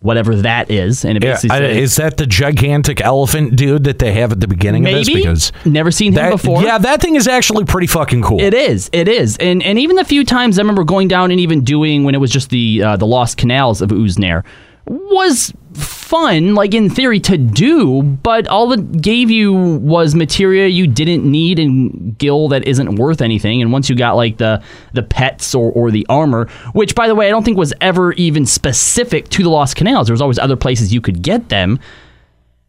whatever that is. And it Yeah, basically I- is that the gigantic elephant dude that they have at the beginning of this? Maybe. Because Never seen him that, before. Yeah, that thing is actually pretty fucking cool. It is. It is. And and even the few times I remember going down and even doing when it was just the uh, the lost canals of Uznair was fun, like in theory to do, but all it gave you was materia you didn't need and gil that isn't worth anything. And once you got like the the pets or, or the armor, which by the way I don't think was ever even specific to the lost canals. There was always other places you could get them.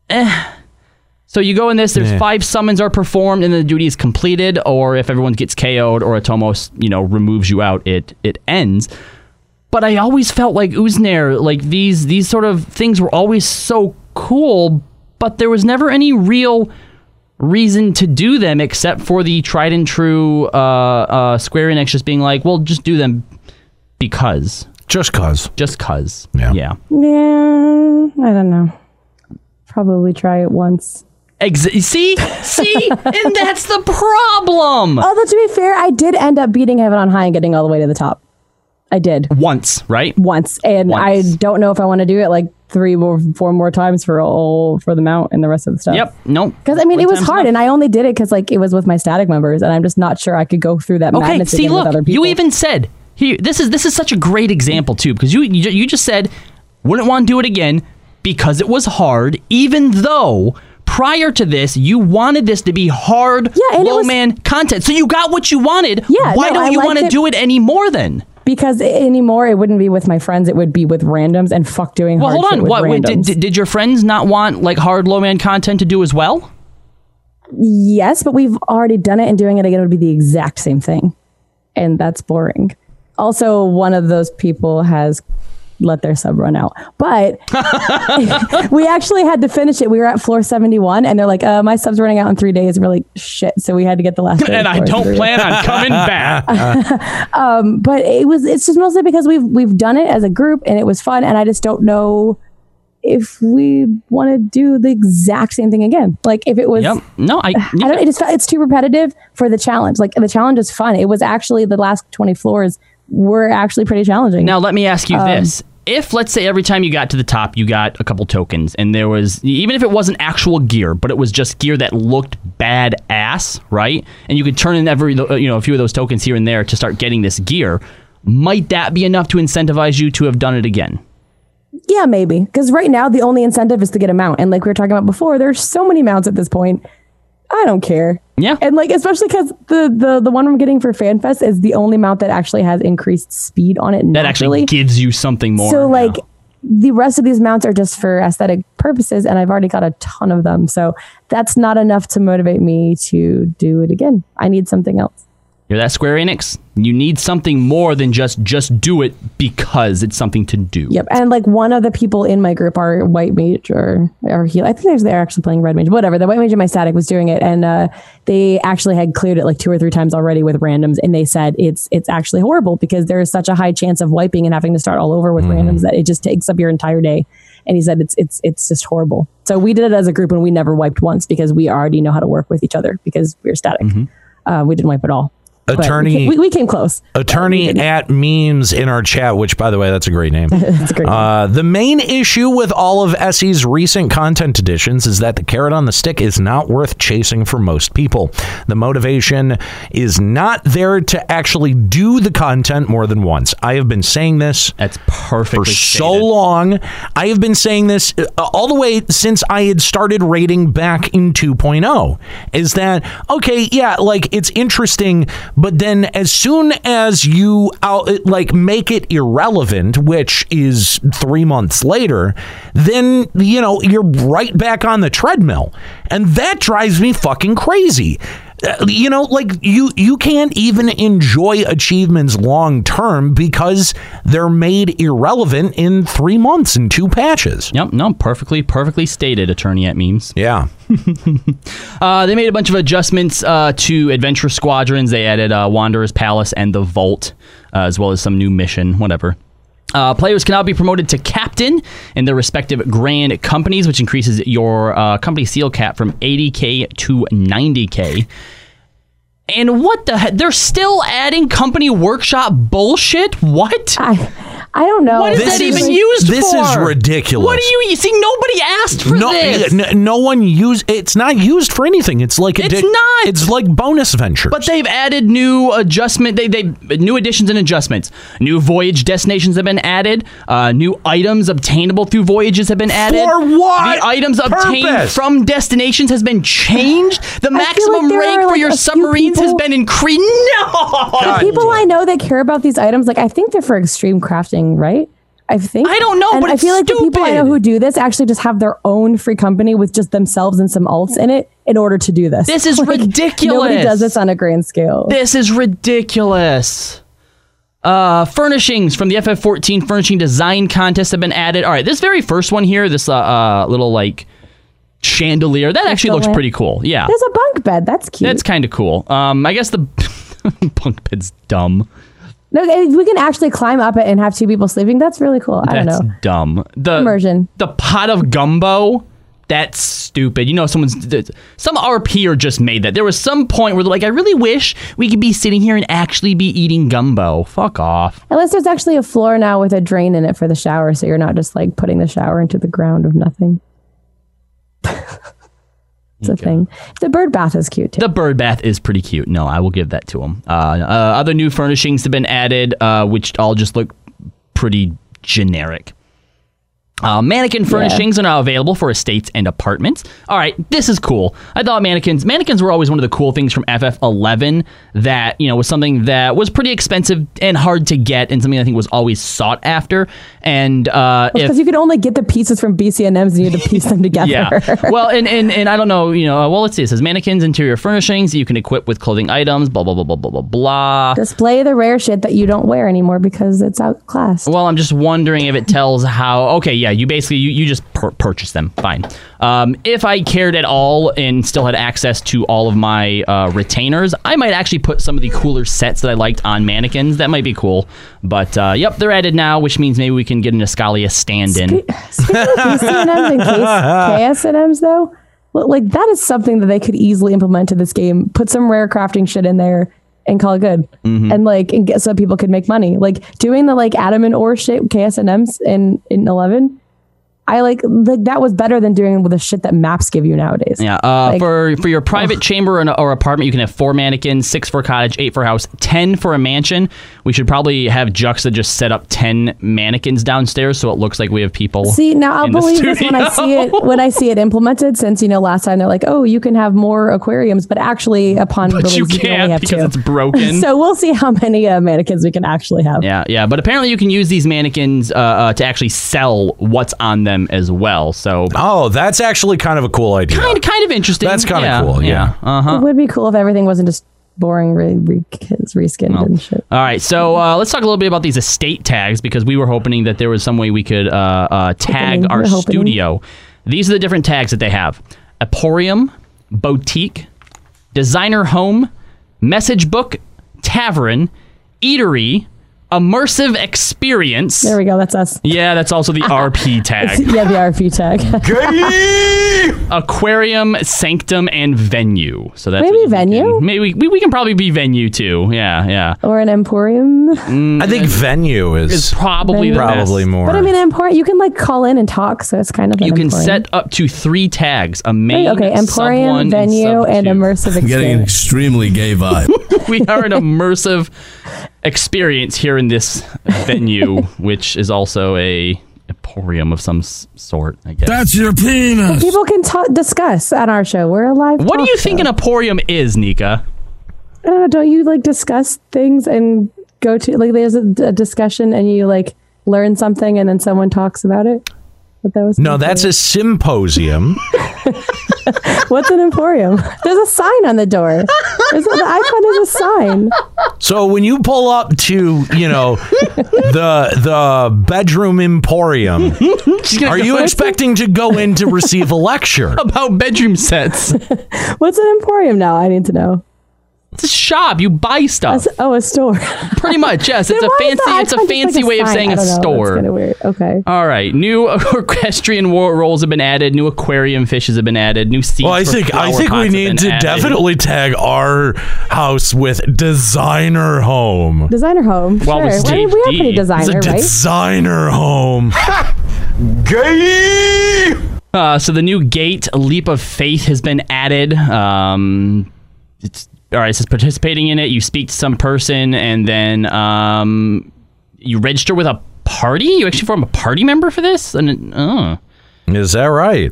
Eh. So you go in this. There's Yeah. five summons are performed, and the duty is completed. Or if everyone gets KO'd, or a Tomos, you know, removes you out, it it ends. But I always felt like Uznair, like these these sort of things were always so cool, but there was never any real reason to do them except for the tried and true uh, uh, Square Enix just being like, well, just do them because. Just cause. Just cause. Yeah. Yeah. Yeah, I don't know. Probably try it once. Ex- see? See? and that's the problem. Although to be fair, I did end up beating Heaven on High and getting all the way to the top. I did Once, right? once, and I don't know if I want to do it like three more, four more times for all for the mount and the rest of the stuff. Yep. Nope. Because I mean, One it was hard, enough. and I only did it because like it was with my static members, and I'm just not sure I could go through that Okay, see, look, with other people. you even said here. This is this is such a great example too, because you you, you just said wouldn't want to do it again because it was hard, even though prior to this you wanted this to be hard, Yeah, low was- man content. So you got what you wanted. Yeah, why no, don't I you want to do it anymore then? Because anymore it wouldn't be with my friends; it would be with randoms, and fuck doing Well, hard hold on. What wait, did did your friends not want like hard low man content to do as well? Yes, but we've already done it, and doing it again would be the exact same thing, and that's boring. Also, one of those people has let their sub run out, but we actually had to finish it. We were at floor seventy-one, and they're like, uh, "My sub's running out in three days." And we're like, "Shit!" So we had to get the last. and I don't plan on coming back. um, but it was it's just mostly because we've we've done it as a group and it was fun and I just don't know if we want to do the exact same thing again. Like if it was Yep. No, I. I don't it just it's too repetitive for the challenge. Like the challenge is fun. It was actually the last 20 floors were actually pretty challenging. Now let me ask you Um, this. If let's say every time you got to the top you got a couple tokens and there was even if it wasn't actual gear but it was just gear that looked bad ass, right? And you could turn in every uh, you know a few of those tokens here and there to start getting this gear, might that be enough to incentivize you to have done it again? Yeah, maybe. Because right now the only incentive is to get a mount. And like we were talking about before, there's so many mounts at this point. I don't care. Yeah. And like especially because the, the the one I'm getting for FanFest is the only mount that actually has increased speed on it That naturally. actually gives you something more. So like the rest of these mounts are just for aesthetic purposes and I've already got a ton of them. So that's not enough to motivate me to do it again. I need something else. You're that Square Enix. You need something more than just just do it because it's something to do. Yep. And like one of the people in my group are white mage or or heal. I think there's they're actually playing red mage. Whatever. The white mage in my static was doing it and uh they actually had cleared it like two or three times already with randoms and they said it's it's actually horrible because there is such a high chance of wiping and having to start all over with randoms that it just takes up your entire day. And he said it's it's it's just horrible. So we did it as a group and we never wiped once because we already know how to work with each other because we're static. Uh, we didn't wipe at all. But we Attorney- came- we, we came close. Attorney at memes in our chat, which by the way, that's a great name. That's great. Uh, the main issue with all of SE's recent content additions is that the carrot on the stick is not worth chasing for most people. The motivation is not there to actually do the content more than once. I have been saying this That's perfect. for so long. I have been saying this uh, all the way since I had started rating back in 2.0 is that okay, yeah, like it's interesting, but then as soon as you out like make it irrelevant, which is 3 months later, then you know, you're right back on the treadmill. And that drives me fucking crazy. You know like you you can't even enjoy achievements long term because they're made irrelevant in three months and two patches Yep, no, perfectly, perfectly stated, attorney at memes. yeah Uh, they made a bunch of adjustments uh, to Adventure Squadrons. They added uh, Wanderer's Palace and the Vault, uh, as well as some new mission, whatever. Uh, players can now be promoted to captain in their respective grand companies, which increases your uh, company seal cap from 80k to 90k. And what the heck? They're still adding company workshop bullshit? What? I I don't know. What is This that is- even used this for? This is ridiculous. What do you, you see? Nobody asked for no, this. n- no one use it's not used for anything it's like a It's di- not. it's like bonus ventures But they've added new adjustment. They they new additions and adjustments. New voyage destinations have been added. Uh, new items obtainable through voyages have been added. For what The items obtained from destinations has been changed. The maximum like rank are, for like, your submarines has been increased. No, the people I know that care about these items, like I think they're for extreme crafting, right? I think I don't know, and but I feel like the people I know who do this actually just have their own free company with just themselves and some alts in it in order to do this. This is Like, ridiculous. Nobody does this on a grand scale. This is ridiculous. Uh, furnishings from the FF14 furnishing design contest have been added. All right, this very first one here, this uh, uh little like chandelier. That actually looks pretty cool. Yeah. There's a bunk bed. That's cute. That's kind of cool. Um, I guess the bunk bed's dumb. no, we can actually climb up it and have two people sleeping. That's really cool. I don't That's know. dumb. The Immersion. The pot of gumbo. That's stupid. You know, someone's some RPer just made that. There was some point where they're like, I really wish we could be sitting here and actually be eating gumbo. Fuck off. Unless there's actually a floor now with a drain in it for the shower, so you're not just like putting the shower into the ground of nothing. It's a thing. The bird bath is cute too. The bird bath is pretty cute. No, I will give that to him. Uh, uh, other new furnishings have been added, uh, which all just look pretty generic. Uh, mannequin furnishings are now available for estates and apartments. All right, this is cool. I thought mannequins mannequins were always one of the cool things from FF11 that you know was something that was pretty expensive and hard to get, and something I think was always sought after. And uh, if Because you could only get the pieces from BCNMs and you had to piece them together. yeah. Well, and, and and I don't know, you know, uh, well, let's see. It says mannequins, interior furnishings you can equip with clothing items, blah, blah, blah, blah, blah, blah, blah. Display the rare shit that you don't wear anymore because it's outclassed. Well, I'm just wondering if it tells how. Okay, yeah, you basically you, you just pur- purchase them. Fine. Um, if I cared at all and still had access to all of my uh, retainers, I might actually put some of the cooler sets that I liked on mannequins. That might be cool. But uh, yep, they're added now, which means maybe we can get an Escalia stand-in. Speaking of BCNMs and case, KSNMs, though, like that is something that they could easily implement to this game. Put some rare crafting shit in there and call it good, Mm-hmm. and like and get so people could make money. Like doing the like Adam and ore shit with KSNMs in in eleven. I like like that was better than doing with the shit that maps give you nowadays. Yeah, uh, Like, for for your private chamber or, or apartment, you can have four mannequins, six for cottage, eight for house, ten for a mansion. We should probably have Juxta just set up ten mannequins downstairs so it looks like we have people. See, now I'll believe this when I see it when I see it implemented. Since you know, last time they're like, "Oh, you can have more aquariums," but actually, upon But release, you can't have because two. it's broken. so we'll see how many uh, mannequins we can actually have. Yeah, yeah, but apparently you can use these mannequins uh, uh, to actually sell what's on them as well. So Oh, that's actually kind of a cool idea. kind of kind of interesting. That's kinda cool, yeah. Uh huh. It would be cool if everything wasn't just boring, re- re- reskinned and shit. All right, so uh, let's talk a little bit about these estate tags because we were hoping that there was some way we could uh, uh, tag our hoping. studio. These are the different tags that they have: Emporium, Boutique, Designer Home, Message Book, Tavern, Eatery, Immersive Experience. There we go. That's us. Yeah, that's also the RP tag. yeah, the RP tag. Aquarium, Sanctum, and Venue. So that's Maybe Venue? can- Maybe we, we can probably be Venue too. Yeah, yeah. or an emporium. Mm, I think venue is, It's probably the probably best. more. But I mean, emporium. You can like call in and talk, so it's kind of You an can emporium. set up to three tags: a main, Right, okay, sub one, emporium, venue, sub and two. immersive Getting an extremely gay vibe. we are an immersive experience here in this venue, which is also a emporium of some sort. I guess. That's your penis. People can ta- discuss at our show. We're a live. what do talk you think an emporium is, Nika? I don't know, don't you like discuss things and go to like there's a, a discussion and you like learn something and then someone talks about it? What that was? no, that's a symposium. What's an emporium? There's a sign on the door. There's a, the icon is a sign. So when you pull up to, you know, the the bedroom emporium, are you expecting to go in to receive a lecture? About bedroom sets. What's an emporium now? I need to know. It's a shop. You buy stuff. Oh, a store. Pretty much, yes. It's a fancy. the It's a icon just fancy like way of saying a know. Store. kind of weird. Okay. All right, new equestrian war roles have been added. New aquarium fishes have been added. New seeds. Well, I for think I think we need to added. definitely tag our house with designer home. Designer home. Well, sure. with Well, I mean, we are pretty D. It's a designer, right? designer home. Gay. Uh, so the new gate, leap of faith, has been added. Um, it's all right. It says participating in it. You speak to some person, and then um, you register with a party. You actually form a party member for this. And it- oh, Is that right?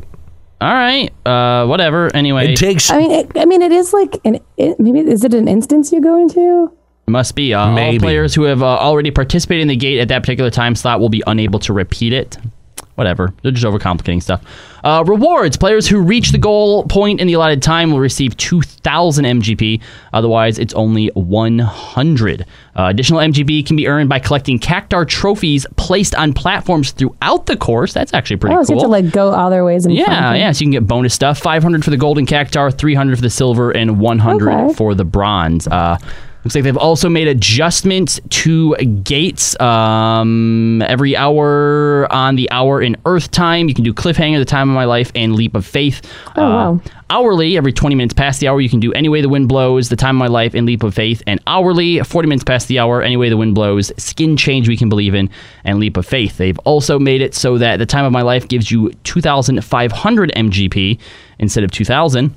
all right. Uh, whatever. Anyway, It takes I mean, it, I mean, it is like an. It, maybe is it an instance you go into? Must be. Uh, all players who have uh, already participated in the gate at that particular time slot will be unable to repeat it. Whatever. They're just overcomplicating stuff. Uh, rewards. Players who reach the goal point in the allotted time will receive 2,000 MGP. Otherwise, it's only 100. Uh, additional MGP can be earned by collecting Cactuar trophies placed on platforms throughout the course. That's actually pretty oh, so cool. you have to like go other ways and yeah, yeah. So you can get bonus stuff: 500 for the golden cactuar, 300 for the silver, and 100 Okay. for the bronze. Uh, looks like they've also made adjustments to gates. Um, every hour on the hour in Earth time, you can do cliffhanger, the time of my life, and leap of faith. Oh, wow. Hourly, every 20 minutes past the hour, you can do Any Way the Wind Blows, The Time of My Life, and Leap of Faith. And hourly, 40 minutes past the hour, Any Way the Wind Blows, Skin Change We Can Believe In, and Leap of Faith. They've also made it so that The Time of My Life gives you 2,500 MGP instead of 2,000.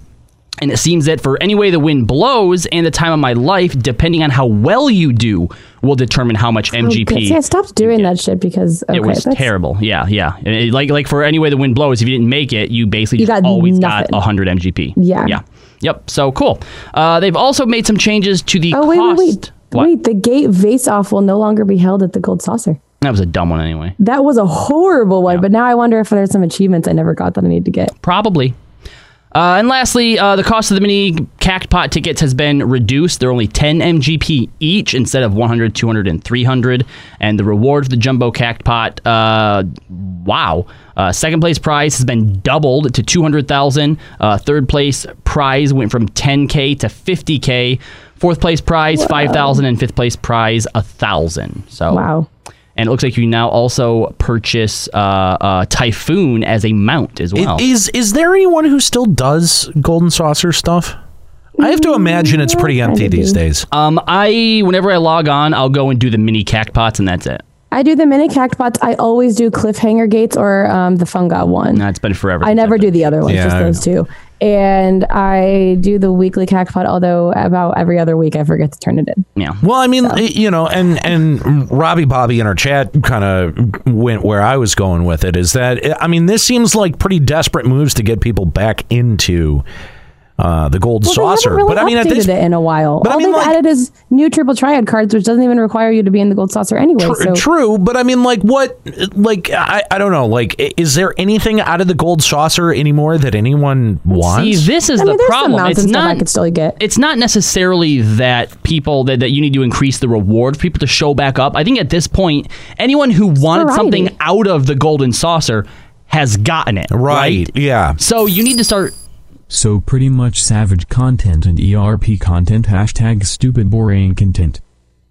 And it seems that for Any Way the Wind Blows and The Time of My Life, depending on how well you do, will determine how much MGP. See, I stopped doing that shit because okay, it was that's- terrible. Yeah, yeah. It- like like for any way the wind blows, if you didn't make it, you basically You just got always nothing. got 100 MGP. Yeah. Yeah. Yep. So cool. Uh, they've also made some changes to the Oh wait, cost. wait, wait, wait! The gate vase off will no longer be held at the Gold Saucer. That was a dumb one anyway. That was a horrible one, but now I wonder if there's some achievements I never got that I need to get. Probably. Uh, and lastly, uh, the cost of the mini Cactpot tickets has been reduced. They're only 10 MGP each instead of 100, 200, and 300. And the reward for the Jumbo Cactpot, uh, wow. Uh, second place prize has been doubled to 200,000. Uh, third place prize went from 10K to 50K. Fourth place prize, 5,000. And fifth place prize, 1,000. So, Wow. And it looks like you now also purchase uh, uh, Typhoon as a mount as well. Is is there anyone who still does golden saucer stuff? I have to imagine it's pretty empty these days. Um, I whenever I log on, I'll go and do the mini cactpots, and that's it. I do the mini cactpots. I always do cliffhanger gates or um, the funga one. That's been forever. I never do the other ones, Yeah, just I those two. And I do the weekly cactpot, although about every other week I forget to turn it in. Yeah. Well, I mean, you know, and and Robbie Bobby in our chat kind of went where I was going with it. Is that I mean, this seems like pretty desperate moves to get people back into uh, the gold Well, saucer. Really but I mean, at updated this it in a while. but I All mean, they've like- added is new triple triad cards, which doesn't even require you to be in the gold saucer anyway. Tr- so True, but I mean, like, what, like, I, I don't know, like, is there anything out of the gold saucer anymore that anyone wants? See, this is I the there's some problem. mounts It's not. I could still get. It's not necessarily that people that, that you need to increase the reward for people to show back up. I think at this point, anyone who wanted variety. something out of the golden saucer has gotten it. right, yeah. So you need to start. So pretty much savage content and ERP content hashtag stupid boring content.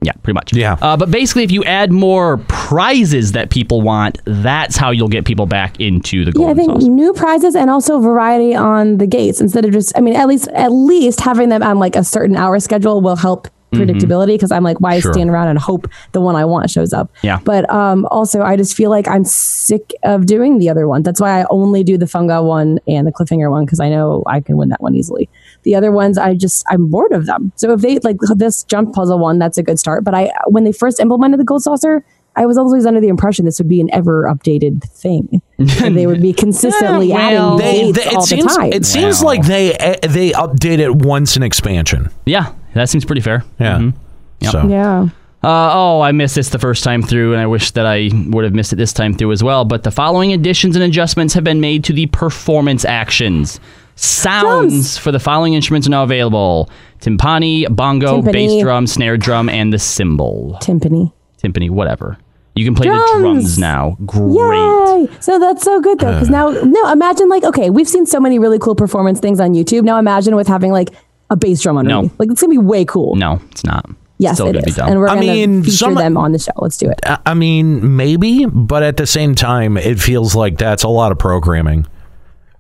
Yeah, pretty much. Yeah. Uh, but basically, if you add more prizes that people want, that's how you'll get people back into the yeah, I think saucer. new prizes and also variety on the gates instead of just. I mean, at least at least having them on like a certain hour schedule will help predictability because I'm like, why Mm-hmm. Sure. stand around and hope the one I want shows up? Yeah. But um, also, I just feel like I'm sick of doing the other one. That's why I only do the funga one and the cliffhanger one because I know I can win that one easily. The other ones, I just I'm bored of them. So if they like this jump puzzle one, that's a good start. But I when they first implemented the gold saucer. I was always under the impression this would be an ever updated thing. And they would be consistently well, adding They, gates they- all it seems, the time. it seems Wow. like they they update it once in expansion. Yeah, that seems pretty fair. Yeah. Mhm. Yep. So, yeah. Uh, oh, I missed this the first time through, and I wish that I would have missed it this time through as well. But the following additions and adjustments have been made to the performance actions. Sounds Drums. for the following instruments are now available timpani, bongo, Timpani. bass drum, snare drum, and the cymbal. Timpani. Timpani, whatever. You can play the Drums. drums now. Great. Yay! So that's so good though, because uh. now, no, imagine like, okay, we've seen so many really cool performance things on YouTube. Now imagine with having like a bass drum on underneath. Like it's gonna be way cool. No, it's not. Yes, Still it gonna be dumb. and we're I gonna mean, feature some- them on the show. Let's do it. I I mean, maybe, but at the same time, it feels like that's a lot of programming,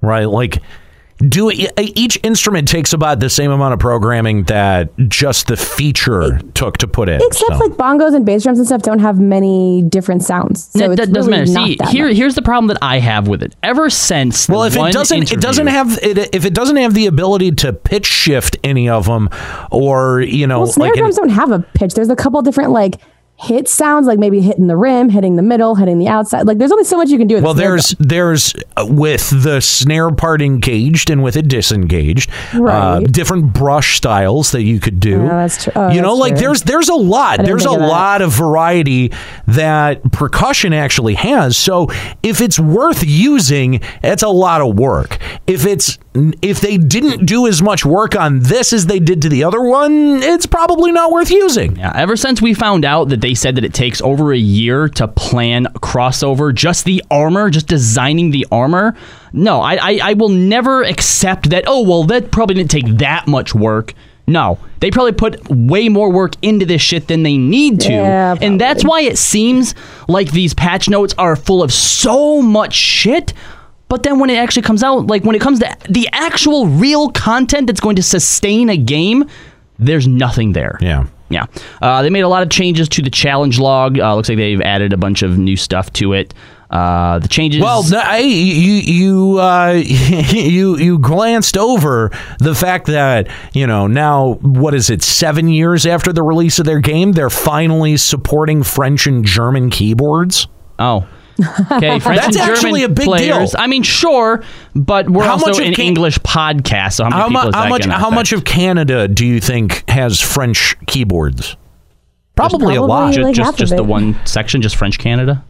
right? Like, do it, each instrument takes about the same amount of programming that just the feature took to put in. Except so. like bongos and bass drums and stuff don't have many different sounds. So that, it's doesn't really matter. not See, that here, much. here's the problem that I have with it. Ever since Well, if one it doesn't, it doesn't have it, if it doesn't have the ability to pitch shift any of them, or you know, Well, snare like an- drums don't have a pitch. There's a couple different like hit sounds, like maybe hitting the rim, hitting the middle, hitting the outside. Like there's only so much you can do. With well, snare there's there's uh, with the snare part engaged and with it disengaged, uh, Right. different brush styles that you could do. Yeah, that's true. Oh, you know, like true. there's there's a lot. There's a of lot of variety that percussion actually has. So if it's worth using, it's a lot of work. If it's if they didn't do as much work on this as they did to the other one, it's probably not worth using. Yeah, ever since we found out that they said that it takes over a year to plan crossover, just the armor, just designing the armor. No, I, I, I will never accept that. Oh well, that probably didn't take that much work. No, they probably put way more work into this shit than they need to, Yeah, and that's why it seems like these patch notes are full of so much shit. But then when it actually comes out, like when it comes to the actual real content that's going to sustain a game, there's nothing there. Yeah. Yeah. Uh, they made a lot of changes to the challenge log. Uh, looks like they've added a bunch of new stuff to it. Uh, the changes. Well, no, I, you you uh, you you glanced over the fact that you know now what is it seven years after the release of their game they're finally supporting French and German keyboards. Oh. Okay, French That's and German actually a big players. deal. I mean, sure, but we're How also much of an Can- English podcast. So how many How, mu- how much gonna how much of Canada do you think has French keyboards? Probably, a lot. Just, just, just the one section, just French Canada.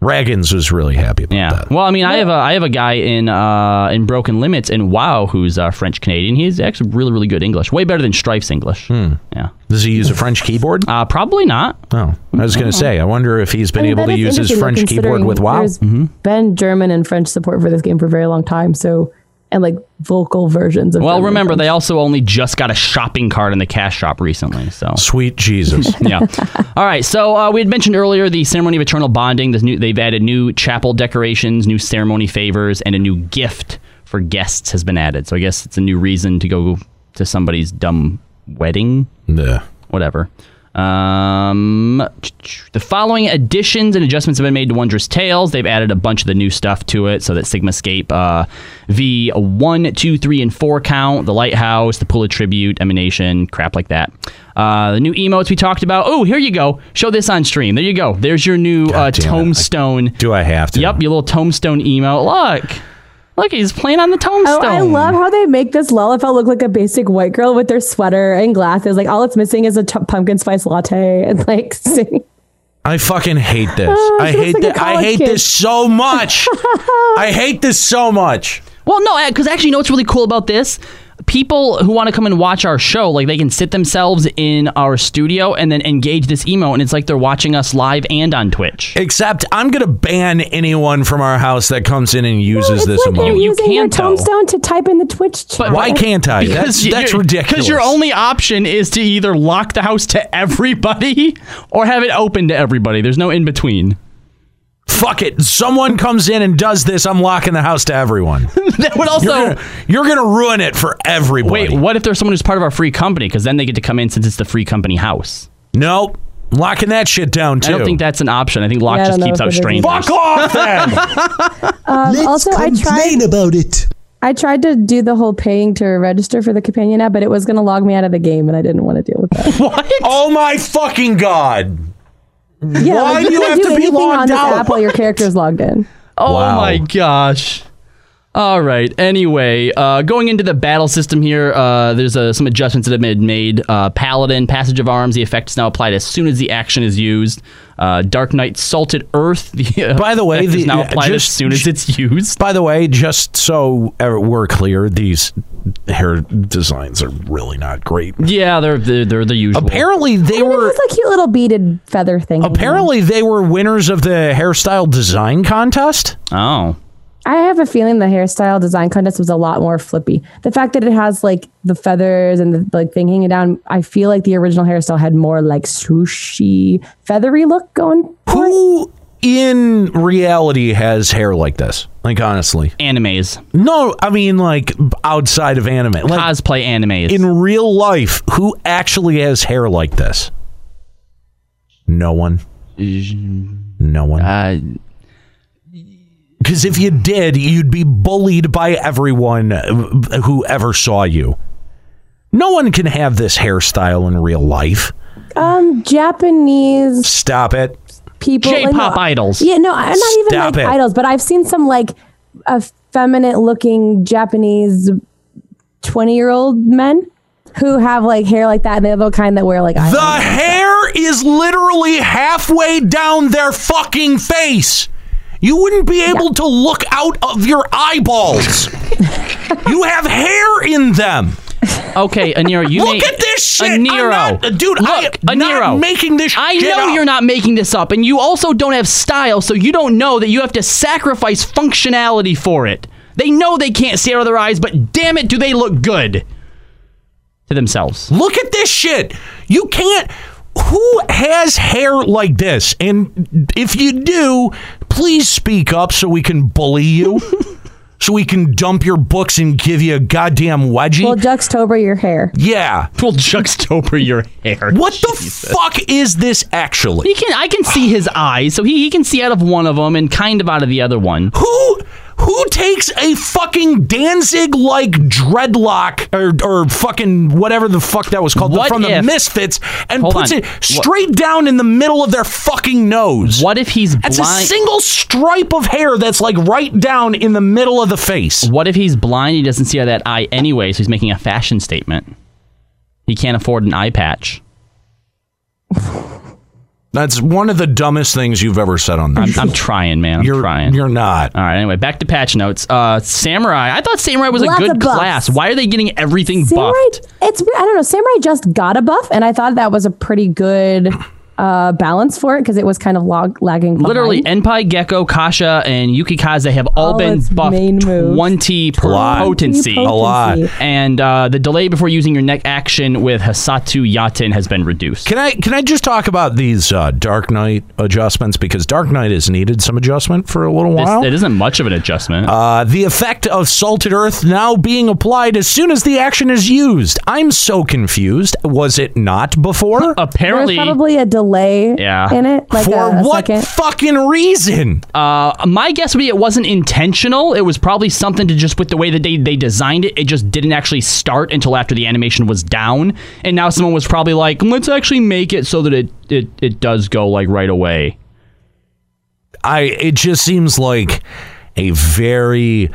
Raggins was really happy about that. Yeah. Well, I mean, I have a I have a guy in uh in Broken Limits in WoW who's uh, French Canadian. He's actually really really good English, way better than Strife's English. Hmm. Yeah. Does he use a French keyboard? Uh, probably not. Oh, I was going to say. I wonder if he's been I mean, able to use his French keyboard with WoW. There's Mm-hmm. been German and French support for this game for a very long time. So, and like vocal versions of. Well, German remember they also only just got a shopping cart in the cash shop recently. So sweet Jesus. yeah. All right. So uh, we had mentioned earlier the ceremony of eternal bonding. There's new, they've added new chapel decorations, new ceremony favors, and a new gift for guests has been added. So I guess it's a new reason to go to somebody's dumb wedding. Yeah. Whatever. Um, the following additions and adjustments have been made to Wondrous Tales. They've added a bunch of the new stuff to it, so that Sigmascape uh, V1, 2, 3, and 4 count, the Lighthouse, the Pool of Tribute, Emanation, crap like that. Uh, the new emotes we talked about. Oh, here you go. Show this on stream. There you go. There's your new uh, tombstone. Do I have to? Yep, your little tombstone emote. Look. Look, he's playing on the tombstone. Oh, I love how they make this Lalafell look like a basic white girl with their sweater and glasses. Like all it's missing is a t- pumpkin spice latte and like sing. I fucking hate this. Oh, I hate like a that. I hate kid. this so much. I hate this so much. Well, no, because actually, you know what's really cool about this? People who want to come and watch our show, like they can sit themselves in our studio and then engage this emo, and it's like they're watching us live and on Twitch. Except I'm gonna ban anyone from our house that comes in and uses this Like you're emote. using your can't, though. tombstone to type in the Twitch chat. Why can't I? That's that's ridiculous. Because your only option is to either lock the house to everybody or have it open to everybody. There's no in between. Fuck it. Someone comes in and does this. I'm locking the house to everyone. that would also. You're gonna, you're gonna ruin it for everybody. Wait, what if there's someone who's part of our free company? Because then they get to come in since it's the free company house. Nope. Locking that shit down too. I don't think that's an option. I think lock Yeah, I just keeps if out it is strangers. Fuck off then. Um, also, I tried about it. I tried to do the whole paying to register for the companion app, but it was going to log me out of the game, and I didn't want to deal with that. what? oh my fucking god. Yeah, Why like, do you can't have to be anything on logged out? app while your character is logged in? Oh Wow. my gosh. All right. Anyway, uh, going into the battle system here, uh, there's uh, some adjustments that have been made. Uh, Paladin, Passage of Arms, the effect is now applied as soon as the action is used. Uh, Dark Knight, Salted Earth, the uh, By the way, effect is the- now uh, applied as soon as it's used. By the way, just so uh, we're clear, these hair designs are really not great. Yeah, they're they're, they're the usual. Apparently, they It were was a cute little beaded feather thing. apparently they were winners of the hairstyle design contest. Oh. I have a feeling the hairstyle design contest was a lot more flippy. The fact that it has like the feathers and the like thing hanging down, I feel like the original hairstyle had more like swooshy, feathery look going. Who in reality has hair like this? Like honestly, Animes. no. I mean, like outside of anime, like Cosplay animes. in real life, who actually has hair like this? No one. No one. uh, Because if you did, you'd be bullied by everyone who ever saw you. No one can have this hairstyle in real life. Um, Japanese Stop it. People, J-pop no- idols. Yeah, no, I'm not even Stop like it. idols, but I've seen some like effeminate looking Japanese twenty year old men who have like hair like that, and they're the kind that wear like The hair is literally halfway down their fucking face. You wouldn't be able to look out of your eyeballs. You have hair in them. Okay, Aniro, you Look made- at this shit. Aniro, not- dude, I look, am not Aniro, making this I shit know up. you're not making this up, and you also don't have style, so you don't know that you have to sacrifice functionality for it. They know they can't see out of their eyes, but damn it, do they look good to themselves? Look at this shit. You can't. Who has hair like this? And if you do, please speak up so we can bully you. so we can dump your books and give you a goddamn wedgie. Well, juxtober your hair. yeah. We'll juxtopper your hair. What the fuck is this actually? He can. I can see his eyes, so he, he can see out of one of them and kind of out of the other one. Who who takes a fucking Danzig like dreadlock or or fucking whatever the fuck that was called What from the Misfits and Hold puts on. it straight down in the middle of their fucking nose? What if he's blind? That's a single stripe of hair that's like right down in the middle of the face. What if he's blind? He doesn't see out of that eye anyway, so he's making a fashion statement. He can't afford an eye patch. That's one of the dumbest things you've ever said on this. I'm, I'm trying, man. I'm you're trying. you're not. All right. Anyway, back to patch notes. Uh, Samurai. I thought Samurai was Lots a of good buffs. class. Why are they getting everything Samurai, buffed? it's I don't know. Samurai just got a buff, and I thought that was a pretty good uh, balance for it because it was kind of log- lagging. Behind. Literally, Enpi, Gekko, Kasha, and Yukikaze have all All been buffed main moves. 20 per lot. potency. A lot. And uh, the delay before using your neck action with Hissatsu Yaten has been reduced. Can I can I just talk about these uh, Dark Knight adjustments because Dark Knight has needed some adjustment for a little This, while. it isn't much of an adjustment. Uh, the effect of salted earth now being applied as soon as the action is used. I'm so confused. Was it not before? There's Apparently, probably a delay Yeah. in it, like For a, a what second. fucking reason? uh, my guess would be it wasn't intentional. It was probably something to just with the way that they, they designed it, it just didn't actually start until after the animation was down. And now someone was probably like, let's actually make it so that it, it, it does go like right away. I it just seems like a very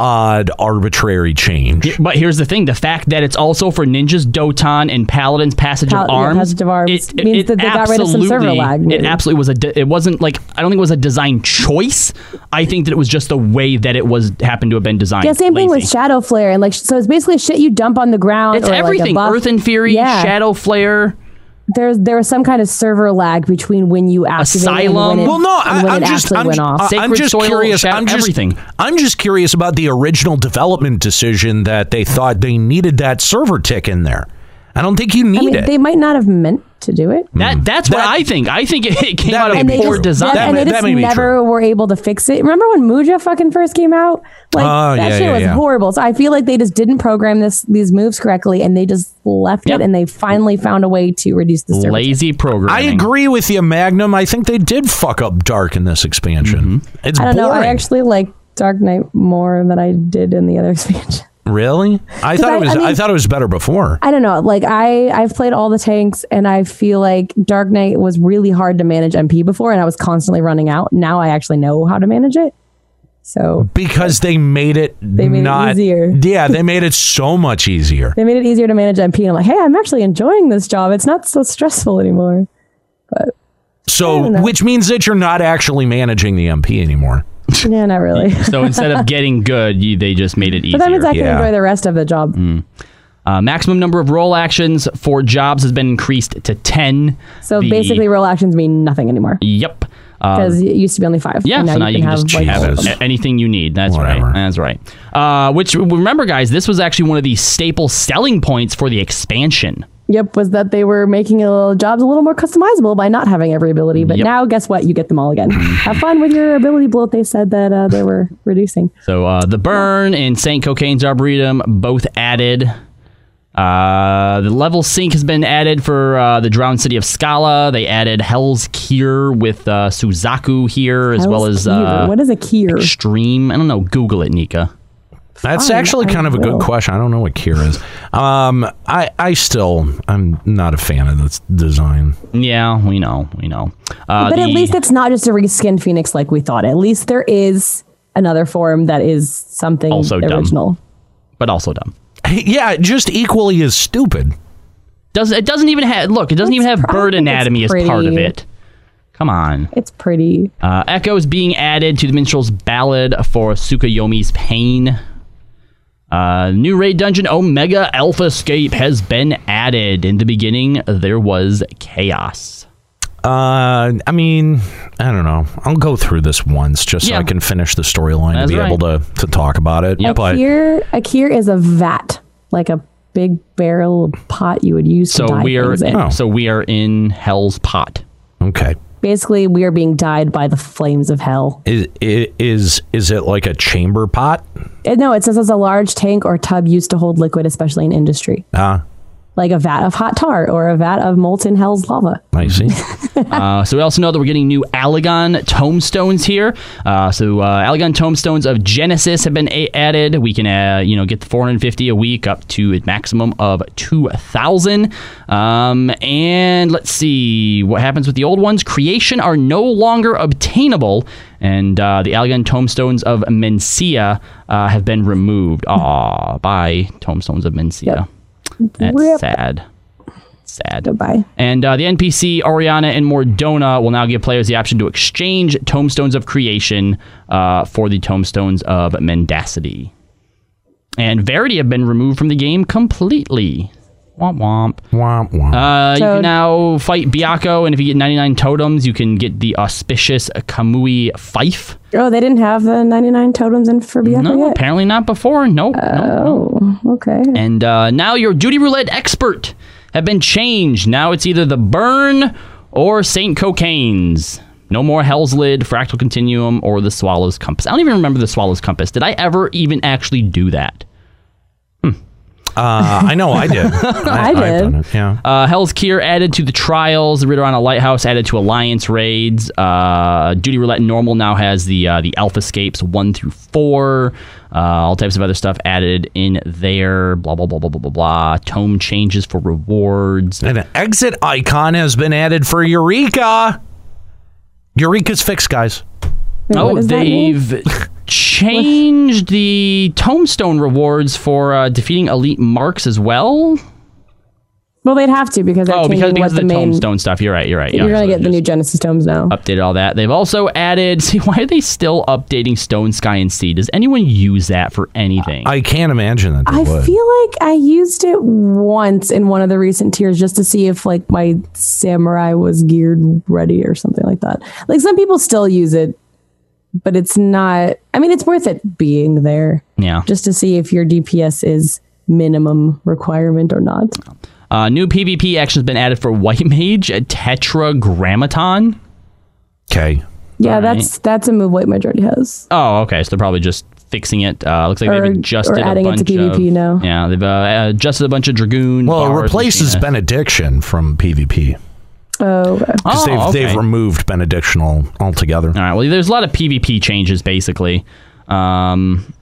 odd arbitrary change. But here's the thing: the fact that it's also for ninjas, Doton, and paladins' passage Pal- of yeah, arms, passage of arms means that they got rid of some server absolutely- lag, It absolutely was a. de- It wasn't like I don't think it was a design choice. I think that it was just the way that it was happened to have been designed. Yeah, same thing with Shadow Flare, and like so, it's basically shit you dump on the ground. It's or like a everything: buff. Earth and Fury, Yeah. Shadow Flare. There's there was some kind of server lag between when you activated Asylum. and when it, Well, no, and when I, am it just, actually I'm, went off. I- I'm just soil, curious. I'm just, everything. I'm just curious about the original development decision that they thought they needed that server tick in there. I don't think you need I mean, it. they might not have meant to do it. That that's what I think. I think it, it came out of may and be they poor just, design. that- and they just that never true. were able to fix it. Remember when Muja fucking first came out? Like Oh, that yeah, shit yeah, was yeah. horrible. So I feel like they just didn't program this these moves correctly, and they just left Yep. it, and they finally found a way to reduce the server. Lazy programming. I agree with you, Magnum. I think they did fuck up Dark in this expansion. Mm-hmm. It's I don't boring. know. I actually like Dark Knight more than I did in the other expansion. Really? I thought I- it was. I I, thought it was better before. I don't know. Like I, I've played all the tanks, and I feel like Dark Knight was really hard to manage MP before, and I was constantly running out. Now I actually know how to manage it. So Because they made it They made it easier. Yeah, they made it so much easier. they made it easier to manage MP. And I'm like, hey, I'm actually enjoying this job. It's not so stressful anymore. But So, which means that you're not actually managing the MP anymore. Yeah, not really. So instead of getting good, you, they just made it easier. but that means I can Yeah. enjoy the rest of the job. Uh, maximum number of roll actions for jobs has been increased to 10. So The- basically, roll actions mean nothing anymore Yep. Uh, because it used to be only five. yeah, and so now you can, just like, have Jesus. a- anything you need. That's Whatever. right. That's right. Uh, which, remember, guys, this was actually one of the staple selling points for the expansion. Yep, was that they were making little, jobs a little more customizable by not having every ability. But Yep. now, guess what? You get them all again. Have fun with your ability bloat. They said that uh, they were reducing. So uh, the Burn and Saint Mocianne's Arboretum both added. Uh, the level sync has been added for uh, the Drowned City of Skalla. They added Hell's Kier with uh, Suzaku here, as well as uh, what is a kier? Extreme. I don't know. Google it, Nika. That's Fine, actually I kind of a good question. I don't know what Kira is. Um, I, I still, I'm not a fan of this design. Yeah, we know. We know. Uh, but at least it's not just a reskinned Phoenix like we thought. At least there is another form that is something Also dumb. original. but also dumb. Yeah, just equally as stupid. Does it doesn't even have look? It doesn't even have bird anatomy as part of it. Come on. It's pretty. Uh, is being added to the Minstrel's Ballad for Tsukuyomi's Pain. Uh, new raid dungeon Omega Alphascape has been added. In the beginning, there was chaos. Uh, I mean, I don't know. I'll go through this once just so Yeah. I can finish the storyline and That's be right. able to to talk about it. But Akir, Akir is a vat, like a big barrel pot you would use to So dye we are things in. so we are in Hell's Pot. okay. Basically, we are being dyed by the flames of hell. Is is is it like a chamber pot? Uh, No, it says it's a large tank or tub used to hold liquid, especially in industry, Ah, like a vat of hot tar or a vat of molten hell's lava. I see. uh, so we also know that we're getting new Allagan tombstones here. Uh, so uh, Allagan tombstones of Genesis have been a- added. We can, uh, you know, get the 450 a week up to a maximum of 2,000. Um, and let's see what happens with the old ones. Creation are no longer obtainable, and uh, the Allagan tombstones of Mencia uh, have been removed. Aw, bye, tombstones of Mencia. That's Rip. sad. Sad. Goodbye. And uh, the NPC Auriana and Mor Dhona will now give players the option to exchange Tombstones of Creation uh, for the Tombstones of Mendacity. And Verity have been removed from the game completely. Womp womp. Womp womp. Uh, you can now fight Byakko, and if you get 99 totems, you can get the auspicious Kamuy Fife. Oh, they didn't have the 99 totems in for Bianca No, yet? apparently not before. Nope. nope, nope. Oh, okay. And uh, now your duty roulette expert have been changed. Now it's either the Burn or Saint Mocianne's. No more Hell's Lid, Fractal Continuum, or the Swallow's Compass. I don't even remember the Swallow's Compass. Did I ever even actually do that? Uh, I know I did. I I've did. done it, Yeah. Uh, Hell's Kier added to the Trials. The Ridorana Lighthouse added to Alliance raids. Uh, Duty Roulette Normal now has the uh, the Alphascapes one through four. Uh, all types of other stuff added in there. Blah blah blah blah blah blah blah. Tome changes for rewards. And an exit icon has been added for Eureka. Eureka's fixed, guys. Wait, oh, what does that mean? they've changed the tombstone rewards for uh, defeating elite marks as well. Well, they'd have to because they're Oh, because, because what of the the main. tombstone stuff. You're right. You're right. You're yeah, gonna so get the new Genesis tomes now. updated all that. They've also added. See, why are they still updating Stone Sky and Sea? Does anyone use that for anything? I can't imagine that they I would. feel like I used it once in one of the recent tiers just to see if like my samurai was geared ready or something like that. Like some people still use it, but it's not. I mean, it's worth it being there yeah. just to see if your DPS is minimum requirement or not. Uh, new PvP action has been added for White Mage, a Tetragrammaton. Okay. Yeah, All right. that's that's a move White Majority has. Oh, okay. So they're probably just fixing it. Uh, looks like Or- they've adjusted or adding a it to PvP of, now. Yeah, they've uh, adjusted a bunch of dragoon. Well, it replaces benediction from PvP Oh, okay. because Oh, they've okay. they've removed benedictional altogether. All right. Well, there's a lot of PvP changes basically. Um,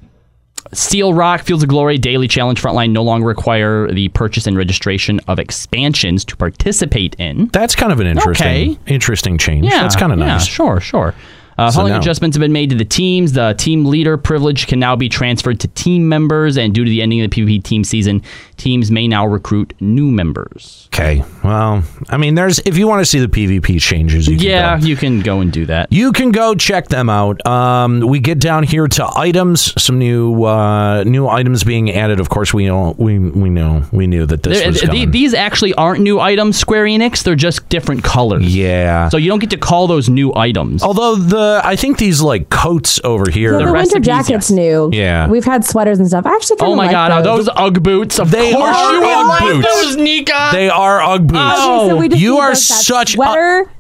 Seal Rock Fields of Glory Daily Challenge Frontline no longer require the purchase and registration of expansions to participate in. That's kind of an interesting Okay. interesting change. Yeah, That's kind of yeah, nice. Sure, sure. Uh, So following now- adjustments have been made to the teams. The team leader privilege can now be transferred to team members, and due to the ending of the PvP team season, teams may now recruit new members. Okay. Well, I mean, there's if you want to see the PvP changes, you can Yeah, go. you can go and do that. You can go check them out. Um, we get down here to items, some new uh, new items being added. Of course, we all, we we know we knew that this There- was th- coming. these actually aren't new items, Square Enix. They're just different colors. yeah. So you don't get to call those new items. Although the I think these like coats over here. Yeah, the the, winter recipes, jacket's yes. new. Yeah. we've had sweaters and stuff. I actually kind oh my like god, are those UGG boots? Of They course are you would UGG like boots. those, Nika. They are UGG boots. Oh, so we just you are those- that such a- sweater,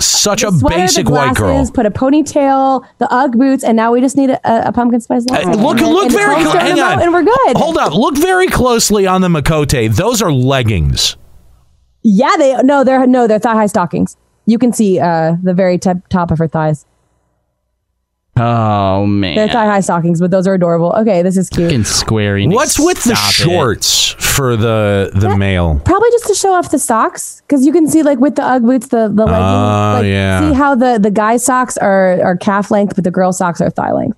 Such the a sweater, basic the white girl. Put a ponytail, the UGG boots, and now we just need a, a pumpkin spice latte. Uh, look, And- look and very the close. Hang on, and we're good. Hold up. Look very closely on the Miqo'te. Those are leggings. Yeah, they no, they're no, they're thigh high stockings. You can see uh, the very top top of her thighs. Oh man. They're thigh high stockings, but those are adorable. Okay, this is cute. Fucking Square What's with the Stop it. shorts for the the male? Probably just to show off the socks, because you can see like with the UGG boots, the the leggings. Oh, like, yeah. See how the the guy socks are are calf length, but the girl socks are thigh length.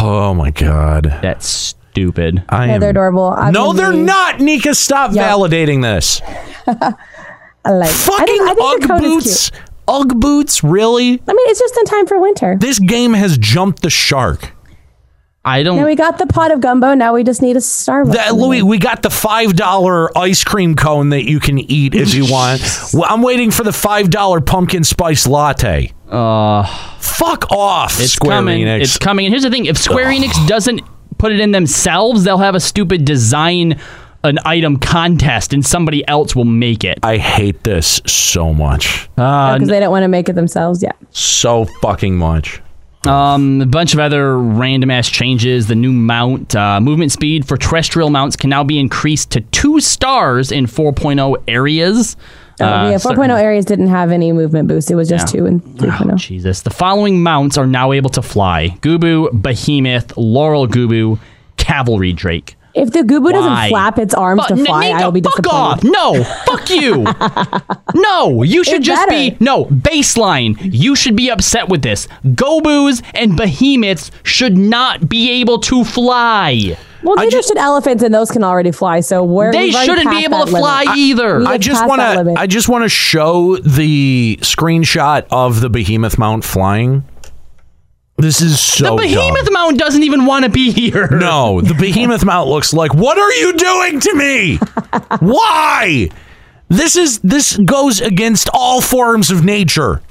Oh my god. That's stupid. I Yeah, am. they're adorable. I've no, they're not. Nika, stop Yeah. validating this. I like. Fucking I think, I think UGG coat is boots. Cute. UGG boots. Really? I mean, it's just in time for winter. This game has jumped the shark. I don't. Now we got the pot of gumbo. Now we just need a Starbucks. That, Louis, we got the five dollar ice cream cone that you can eat if you want. well, I'm waiting for the five dollar pumpkin spice latte. Uh, Fuck off, it's Square coming. Enix. It's coming. And here's the thing: if Square Enix doesn't put it in themselves, they'll have a stupid design an item contest, and somebody else will make it. I hate this so much. Uh, because they don't want to make it themselves. yet. so fucking much. Um, a bunch of other random ass changes. The new mount, uh, movement speed for terrestrial mounts can now be increased to two stars in 4.0 areas. Uh, yeah, so- 4.0 areas didn't have any movement boost. It was just Yeah. two and 3.0. Jesus. The following mounts are now able to fly Gobbue, Behemoth, Laurel Gobbue, Cavalry Drake. If the Gobbue doesn't flap its arms But to fly, Nika, I'll be fuck disappointed. off. No, fuck you. no, you should It's just be no baseline. You should be upset with this. Gobbues and behemoths should not be able to fly. Well, neither should elephants, and those can already fly. So where They shouldn't be able to limit. fly either. I just want to. I just want to show the screenshot of the behemoth mount flying. This is so. the behemoth dumb. mount doesn't even want to be here. No, the behemoth mount looks like. What are you doing to me? Why? This is this goes against all forms of nature.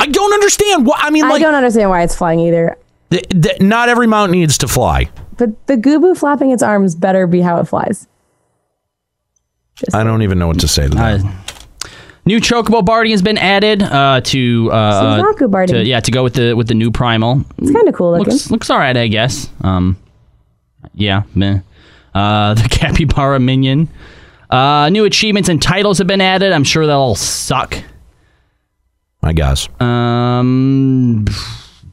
I don't understand. What I mean, I don't understand why it's flying either. th- th- not every mount needs to fly. But the Gobbue flapping its arms better be how it flies. I don't even know what to say to that. New Chocobo Barding has been added uh, to uh, Suzaku Barding. to- yeah, to go with the with the new primal. It's kind of cool looking. Looks looks all right, I guess. Um, yeah, meh. Uh, the Capybara minion. Uh, new achievements and titles have been added. I'm sure they'll all suck. I guess. Um,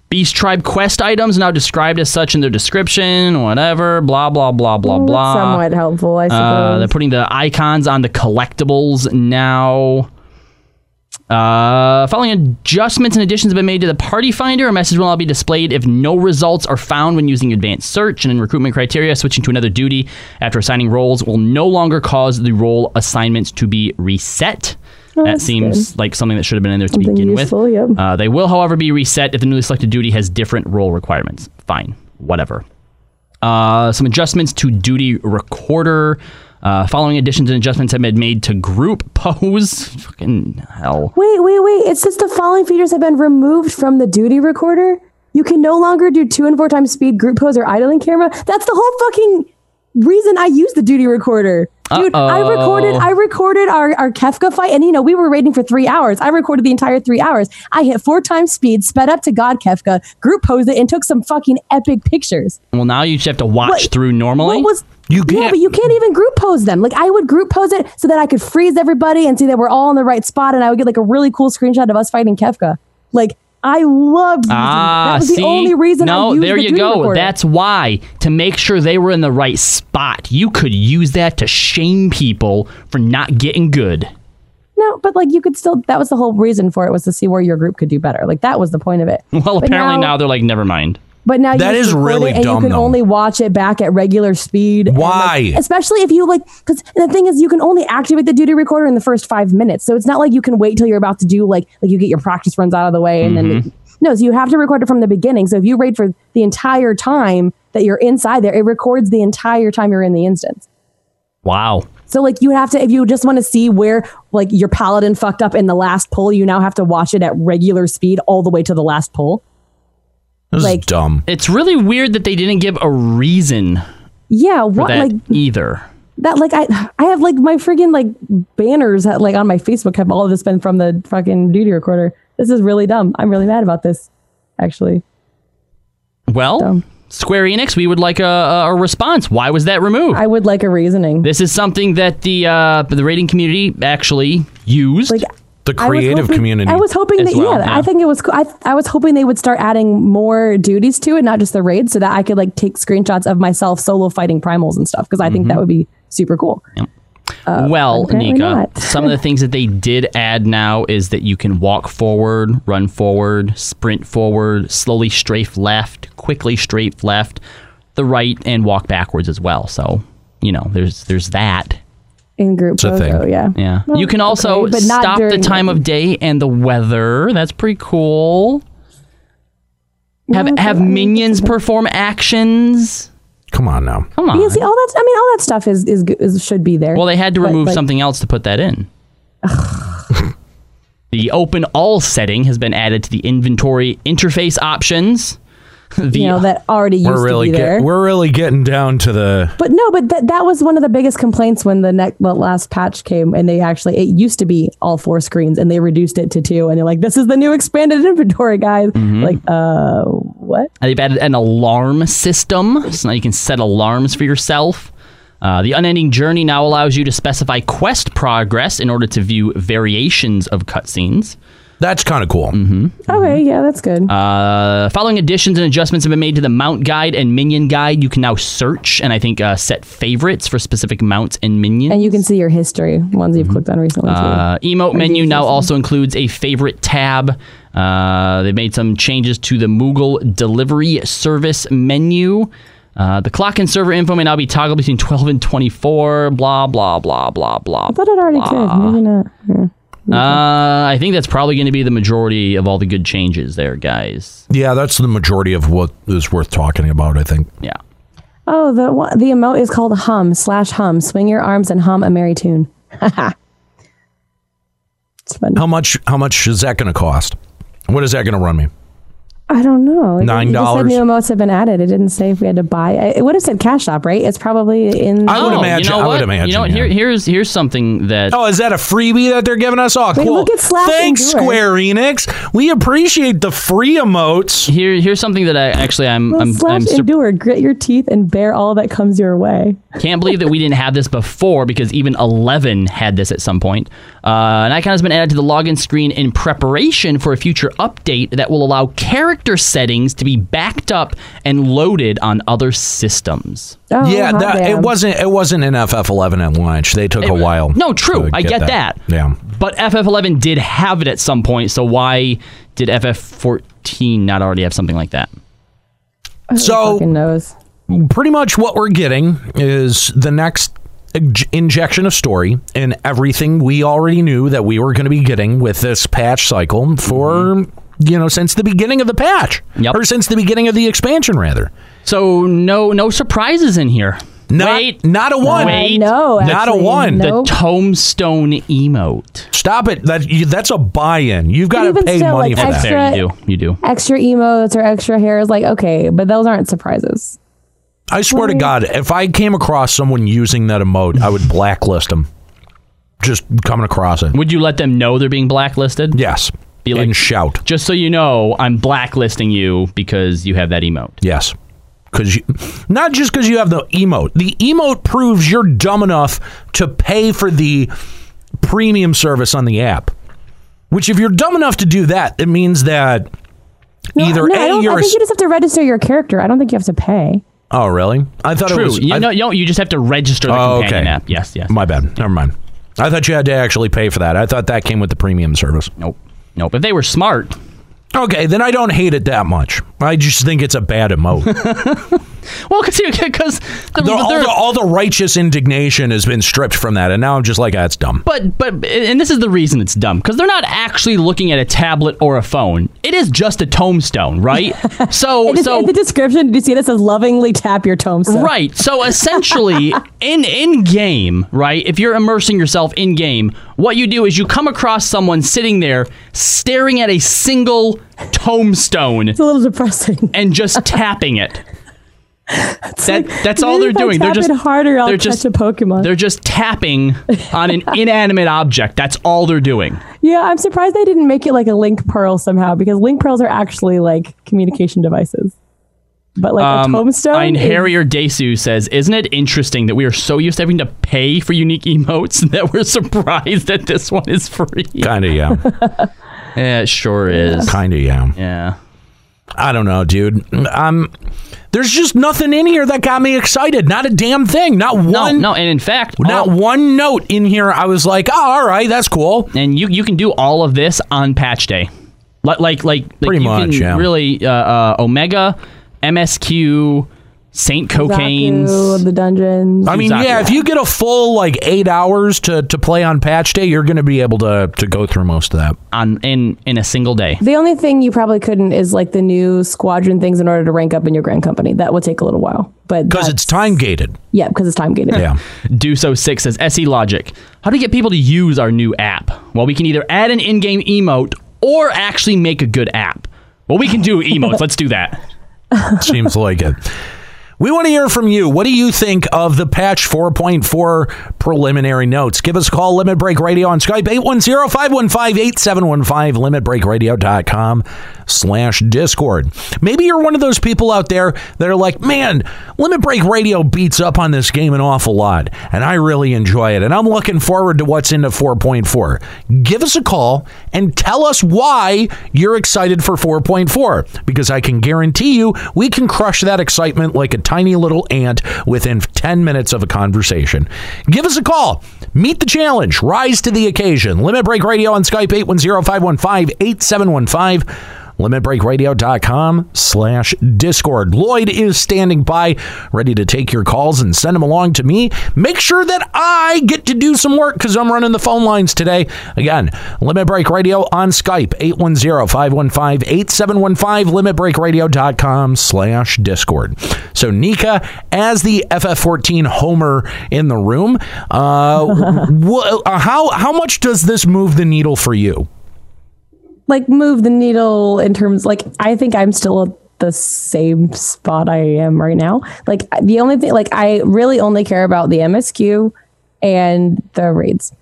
Beast Tribe quest items now described as such in their description. Whatever. Blah blah blah blah Well, that's blah. somewhat helpful, I suppose. Uh, they're putting the icons on the collectibles now. Uh, following adjustments and additions have been made to the party finder. A message will now be displayed if no results are found when using advanced search and in recruitment criteria. Switching to another duty after assigning roles will no longer cause the role assignments to be reset. Oh, that seems like something that should have been in there to Something begin useful, with. yep. Uh, they will, however, be reset if the newly selected duty has different role requirements. Fine, whatever. Uh, some adjustments to duty recorder. Uh, following additions and adjustments have been made to group pose. Fucking hell. Wait, wait, wait. It's just the following features have been removed from the duty recorder. You can no longer do two and four times speed, group pose, or idling camera. That's the whole fucking reason I use the duty recorder. Dude, I Uh-oh. recorded I recorded our, our Kefka fight, and you know, we were waiting for three hours. I recorded the entire three hours. I hit four times speed, sped up to God Kefka, group posed it, and took some fucking epic pictures. Well, now you just have to watch What- through normally. What was You yeah, can't- but you can't even group pose them. Like I would group pose it so that I could freeze everybody and see that we're all in the right spot, and I would get like a really cool screenshot of us fighting Kefka. Like I loved using Ah, that was see? the only reason no, I used there the you go. recorder. That's why to make sure they were in the right spot. You could use that to shame people for not getting good. no, but like you could still. That was the whole reason for it was to see where your group could do better. Like that was the point of it. Well, But apparently now, now they're like, never mind. But now That you is really and dumb, you can though. only watch it back at regular speed. and, like, Why? especially if you like, because the thing is, you can only activate the duty recorder in the first five minutes. So it's not like you can wait till you're about to do like like you get your practice runs out of the way and Mm-hmm. then no. So you have to record it from the beginning. So if you raid for the entire time that you're inside there, it records the entire time you're in the instance. Wow. So like you have to if you just want to see where like your paladin fucked up in the last pull, you now have to watch it at regular speed all the way to the last pull. This Like- is dumb. It's really weird that they didn't give a reason Yeah, for what that like either. that like I I have like my friggin' like banners that, like on my Facebook have all of this been from the fucking duty recorder. This is really dumb. I'm really mad about this. Actually, Well, Dumb. Square Enix, we would like a, a response. Why was that removed? I would like a reasoning. this is something that the uh, the rating community actually used. Like The I creative hoping- community. I was hoping that well, yeah, yeah. I think it was. co- I I was hoping they would start adding more duties to it, not just the raids, so that I could like take screenshots of myself solo fighting primals and stuff because I think Mm-hmm. that would be super cool. well, apparently Nika, some of the things that they did add now is that you can walk forward, run forward, sprint forward, slowly strafe left, quickly strafe left, the right, and walk backwards as well. So, you know, there's there's that. In group a thing. photo, yeah. Yeah. Well, you can also okay, stop the during time of day and the weather. That's pretty cool. Have have minions perform actions? Come on now. Come on. Yeah, see, all that. I mean, all that stuff is is, is should be there. Well, they had to But, remove like, something else to put that in. the open all setting has been added to the inventory interface options. The, You know that already used We're really to be there. get, we're really getting down to the But no, but that that was one of the biggest complaints when the next the last patch came, and they actually it used to be all four screens, and they reduced it to two, and they're like, "This is the new expanded inventory, guys." Mm-hmm. Like, uh, what? They've added an alarm system, so now you can set alarms for yourself. Uh, the unending journey now allows you to specify quest progress in order to view variations of cutscenes. That's kind of cool. Mm-hmm. Okay, yeah, that's good. Uh, following additions and adjustments have been made to the mount guide and minion guide. You can now search and I think uh, set favorites for specific mounts and minions. and you can see your history ones you've clicked on recently. too. Uh, emote menu now also includes a favorite tab. Uh, they made some changes to the Moogle delivery service menu. Uh, the clock and server info may now be toggled between 12 and 24. Blah, blah, blah, blah, blah. I thought it already could. Maybe not. Yeah. Uh, I think that's probably going to be the majority of all the good changes there, guys. Yeah, that's the majority of what is worth talking about. I think. Yeah. Oh, the one- the emote is called hum slash hum. Swing your arms and hum a merry tune. How much? How much is that going to cost? What is that going to run me? I don't know. It- Nine it dollars? New emotes have been added. It didn't say if we had to buy. It would have said Cash Shop, right? It's probably in. I would Oh, imagine- You know I would imagine, You know what? yeah. Here, here's here's something that. Oh, is that a freebie that they're giving us? Oh, Wait, cool. look at Slash Thanks, Square Enix. We appreciate the free emotes. Here, here's something that I actually I'm Well, I'm, slash I'm sur- endure. Grit your teeth and bear all that comes your way. Can't believe that we didn't have this before because even 11 had this at some point. Uh, an icon has been added to the login screen in preparation for a future update that will allow character settings to be backed up and loaded on other systems. Oh, yeah, that, it wasn't. It wasn't in FF11 at launch. They took a while. No, true. to I get that. that. Yeah. But FF11 did have it at some point, so why did FF14 not already have something like that? So knows. pretty much what we're getting is the next injection of story and everything we already knew that we were going to be getting with this patch cycle for mm-hmm. You know since the beginning of the patch Yep. or since the beginning of the expansion rather So no no surprises in here. not, Wait, not a one Wait. no, not a one no. the tombstone emote. stop it that you, that's a buy-in you've got to pay still, money like, for extra- that There you do. You do. Extra emotes or extra hairs, like okay, but those aren't surprises. i swear to god if i came across someone using that emote i would blacklist them just coming across it Would you let them know they're being blacklisted? yes Be like- and shout Just so you know, I'm blacklisting you because you have that emote. Yes. Cause you not just because you have the emote. The emote proves you're dumb enough to pay for the premium service on the app. Which if you're dumb enough to do that, it means that No, either no, I, A don't, you're I a think you just have to register your character. I don't think you have to pay. Oh really? I thought it was you, I- know, you, don't- you just have to register the Oh, companion okay. app. Yes, yes. My bad. Never mind. I thought you had to actually pay for that. I thought that came with the premium service. Nope. Nope. If they were smart, Okay, then I don't hate it that much. I just think it's a bad emote. well, because The- all, the, all the righteous indignation has been stripped from that, and now I'm just like, ah, that's dumb. But but and this is the reason it's dumb because they're not actually looking at a tablet or a phone. It is just a tombstone, right? So It is, so in the description, did you see this says lovingly tap your tombstone? Right. So essentially, in in game, right? If you're immersing yourself in game, what you do is you come across someone sitting there staring at a single tombstone It's a little depressing. and just tapping it. That like, that's all they're doing. They're just harder, I'll they're just a Pokemon. They're just tapping on an inanimate object. That's all they're doing. Yeah, I'm surprised they didn't make it like a link pearl somehow because link pearls are actually like communication devices. But like Um, a tombstone. Ein is- Harrier Desu says, "Isn't it interesting that we are so used to having to pay for unique emotes that we're surprised that this one is free?" Kinda, yeah. Yeah, it sure is. Kinda, yeah. Yeah. I don't know, dude. Um, there's just nothing in here that got me excited. Not a damn thing. Not one. no, and in fact, Not all- one note in here. I was like, oh, all right, that's cool. and you you can do all of this on patch day, like like like, like Pretty you much, yeah. Really, uh, uh, Omega, MSQ, Saint Mocianne's. Zaku, the dungeons. I mean, Exactly. yeah, if you get a full like eight hours to, to play on patch day, you're going to be able to to go through most of that. on in in a single day. The only thing you probably couldn't is like the new squadron things in order to rank up in your grand company. That will take a little while, but Because it's time gated. yeah, because it's time gated. Yeah. Do so six says SE Logic. How to get people to use our new app? Well, we can either add an in-game emote or actually make a good app. Well, we can do emotes. Let's do that. Seems like it. We want to hear from you. What do you think of the patch 4.4 preliminary notes? Give us a call, Limit Break Radio on Skype, 810-515-8715, limitbreakradio.com slash Discord. Maybe you're one of those people out there that are like, man, Limit Break Radio beats up on this game an awful lot, and I really enjoy it, and I'm looking forward to what's into 4.4. Give us a call and tell us why you're excited for 4.4, because I can guarantee you we can crush that excitement like a tiny little ant within 10 minutes of a conversation. Give us a call. Meet the challenge. Rise to the occasion. Limit Break Radio on Skype 810-515-8715 limitbreakradio.com slash discord. Lloyd is standing by ready to take your calls and send them along to me. Make sure that i get to do some work because i'm running the phone lines today. Again limit break radio on skype 810-515-8715 limitbreakradio.com slash discord. So nika as the ff14 homer in the room uh, wh- uh, how, how much does this move the needle for you like move the needle in terms like I think I'm still at the same spot I am right now. Like the only thing like I really only care about the MSQ and the raids.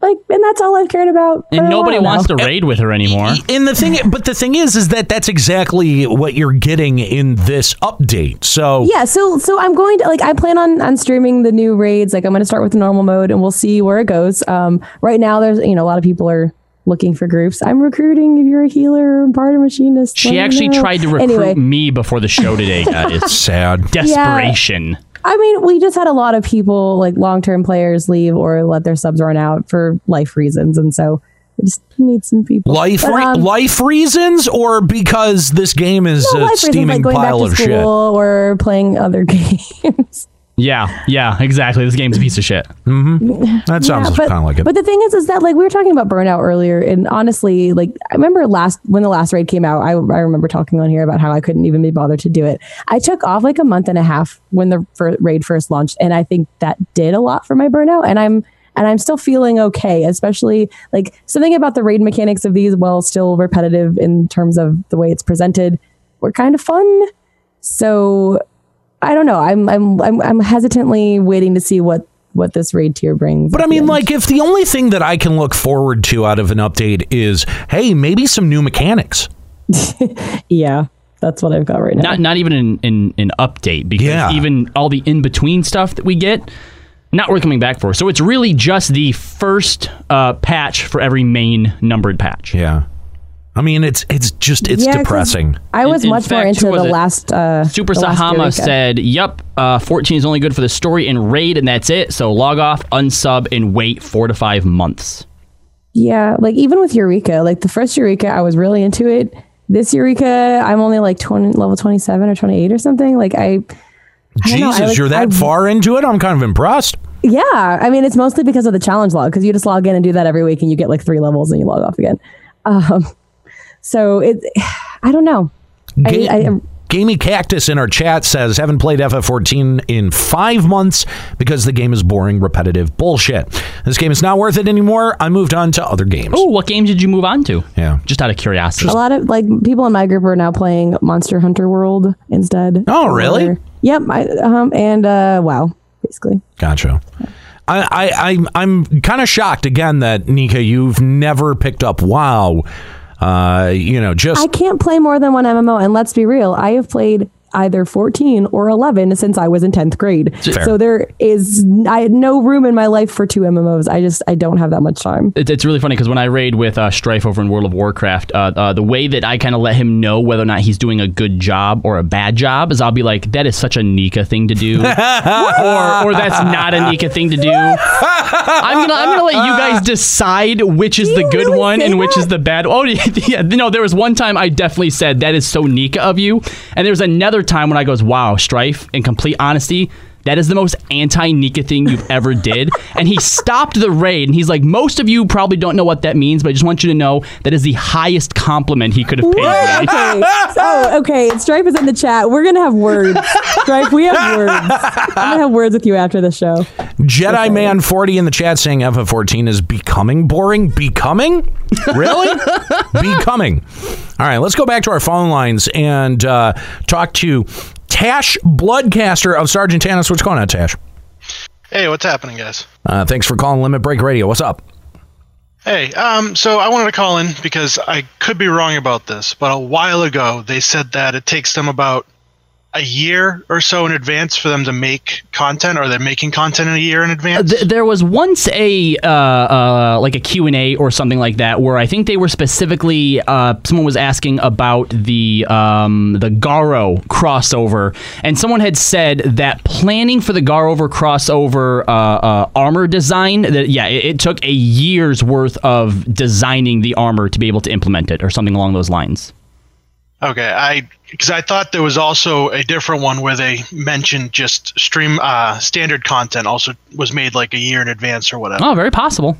Like and that's all I've cared about. for And a nobody while wants now. to raid with her anymore. And the thing, but the thing is, is that that's exactly what you're getting in this update. So Yeah, so so I'm going to like I plan on on streaming the new raids. Like I'm going to start with the normal mode and we'll see where it goes. Um right now there's you know a lot of people are looking for groups. I'm recruiting if you're a healer or part of machinist. She actually know. tried to recruit Anyway, me before the show today, guys. sad. Desperation. I mean, we just had a lot of people, like long term players, leave or let their subs run out for life reasons, and so we just need some people. life But, um, life reasons, or because this game is no, a life reasons, steaming like going back pile to of school shit. or playing other games. Yeah, yeah, exactly. This game's a piece of shit. Mm-hmm. That sounds Yeah, kind of like it. But the thing is, is that like we were talking about burnout earlier, and honestly, like I remember last when the last raid came out, I, I remember talking on here about how I couldn't even be bothered to do it. I took off like a month and a half when the fir- raid first launched, and I think that did a lot for my burnout, and I'm and I'm still feeling okay, especially like something about the raid mechanics of these, while still repetitive in terms of the way it's presented, were kind of fun. So I don't know. I'm I'm I'm, I'm hesitantly waiting to see what what this raid tier brings. But I mean, like, if the only thing that I can look forward to out of an update is, hey, maybe some new mechanics. yeah, that's what I've got right now. Not not even an, an, an update because Yeah. even all the in between stuff that we get, not worth coming back for. So it's really just the first uh, patch for every main numbered patch. Yeah. I mean, it's it's just it's Yeah, 'cause depressing. I was In- in much more into the it? last. Uh, Super the Sahama Eureka. said, "Yep, uh, 14 is only good for the story and raid, and that's it. So log off, unsub, and wait four to five months." Yeah, like even with Eureka, like the first Eureka, I was really into it. This Eureka, I'm only like 20, level 27 or 28 or something. Like I, I don't know, I, Jesus, like- you're that I- far into it? I'm kind of impressed. Yeah, I mean it's mostly because of the challenge log because you just log in and do that every week and you get like three levels and you log off again. Um, so it, I don't know. Ga- I, I, Gamey Cactus in our chat says, haven't played FF14 in five months because the game is boring, repetitive bullshit. This game is not worth it anymore. I moved on to other games. Oh, what games did you move on to? Yeah. Just out of curiosity. a lot of like people in my group are now playing Monster Hunter World instead. Oh, really? Or- yep. I, um, and uh, wow, basically. Gotcha. I, I, I I'm kind of shocked again that Nika, you've never picked up WoW. Uh, you know, just I can't play more than one MMO, and let's be real, I have played either 14 or 11 since I was in 10th grade. Fair. So there is I had no room in my life for two MMOs. I just I don't have that much time. It's, it's really funny because when I raid with uh, Strife over in World of Warcraft, uh, uh, the way that I kind of let him know whether or not he's doing a good job or a bad job is I'll be like, "That is such a Nika thing to do," or, or "That's not a Nika thing to do." I'm gonna I'm gonna let you guys decide which is the good one and which is the bad. Oh yeah, no, there was one time I definitely said that is so Nika of you, and there was another a time when I goes, wow, Strife, in complete honesty, that is the most anti Nika thing you've ever did. and he stopped the raid and he's like, most of you probably don't know what that means, but I just want you to know that is the highest compliment he could have paid What? me. okay. So, okay. Strife is in the chat. We're going to have words. Strife, we have words. I'm going to have words with you after the show. Jedi Man 40 in the chat saying FF14 is becoming boring. Becoming? Really? becoming. All right, let's go back to our phone lines and uh, talk to Tash Bloodcaster of Sargatanas. What's going on, Tash? Hey, what's happening, guys? Uh, thanks for calling Limit Break Radio. What's up? Hey, um, so I wanted to call in because I could be wrong about this, but a while ago they said that it takes them about a year or so in advance for them to make content, or they're making content in a year in advance. Th- there was once a uh, uh, like a Q&A or something like that where I think they were specifically uh, someone was asking about the um, the Garo crossover and someone had said that planning for the Garo crossover uh, uh, armor design that yeah it, it took a year's worth of designing the armor to be able to implement it or something along those lines. Okay, I because I thought there was also a different one where they mentioned just stream uh, standard content also was made like a year in advance or whatever. Oh, very possible.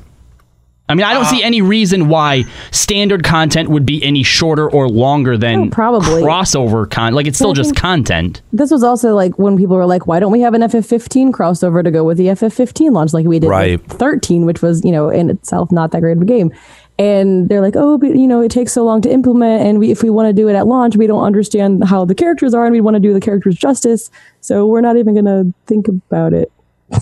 I mean, I don't see any reason why standard content would be any shorter or longer than Oh, probably. crossover con. Like it's still just content. This was also like when people were like, why don't we have an FF15 crossover to go with the FF15 launch like we did Right. with 13, which was, you know, in itself not that great of a game. And they're like, oh, but you know, it takes so long to implement, and we, if we want to do it at launch, we don't understand how the characters are, and we want to do the characters justice, so we're not even gonna think about it.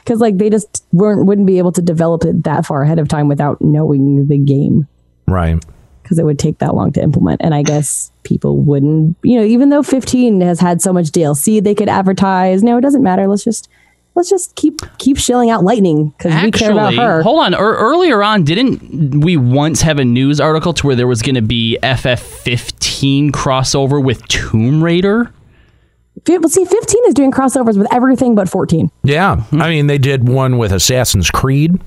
Because like they just weren't wouldn't be able to develop it that far ahead of time without knowing the game Right. because it would take that long to implement. And I guess people wouldn't, you know, even though 15 has had so much DLC they could advertise. No, it doesn't matter. Let's just let's just keep keep shilling out Lightning because we care about her. hold on. Er, earlier on, didn't we once have a news article to where there was going to be FF15 crossover with Tomb Raider? Fi- Well, see, 15 is doing crossovers with everything but 14. Yeah. I mean, they did one with Assassin's Creed.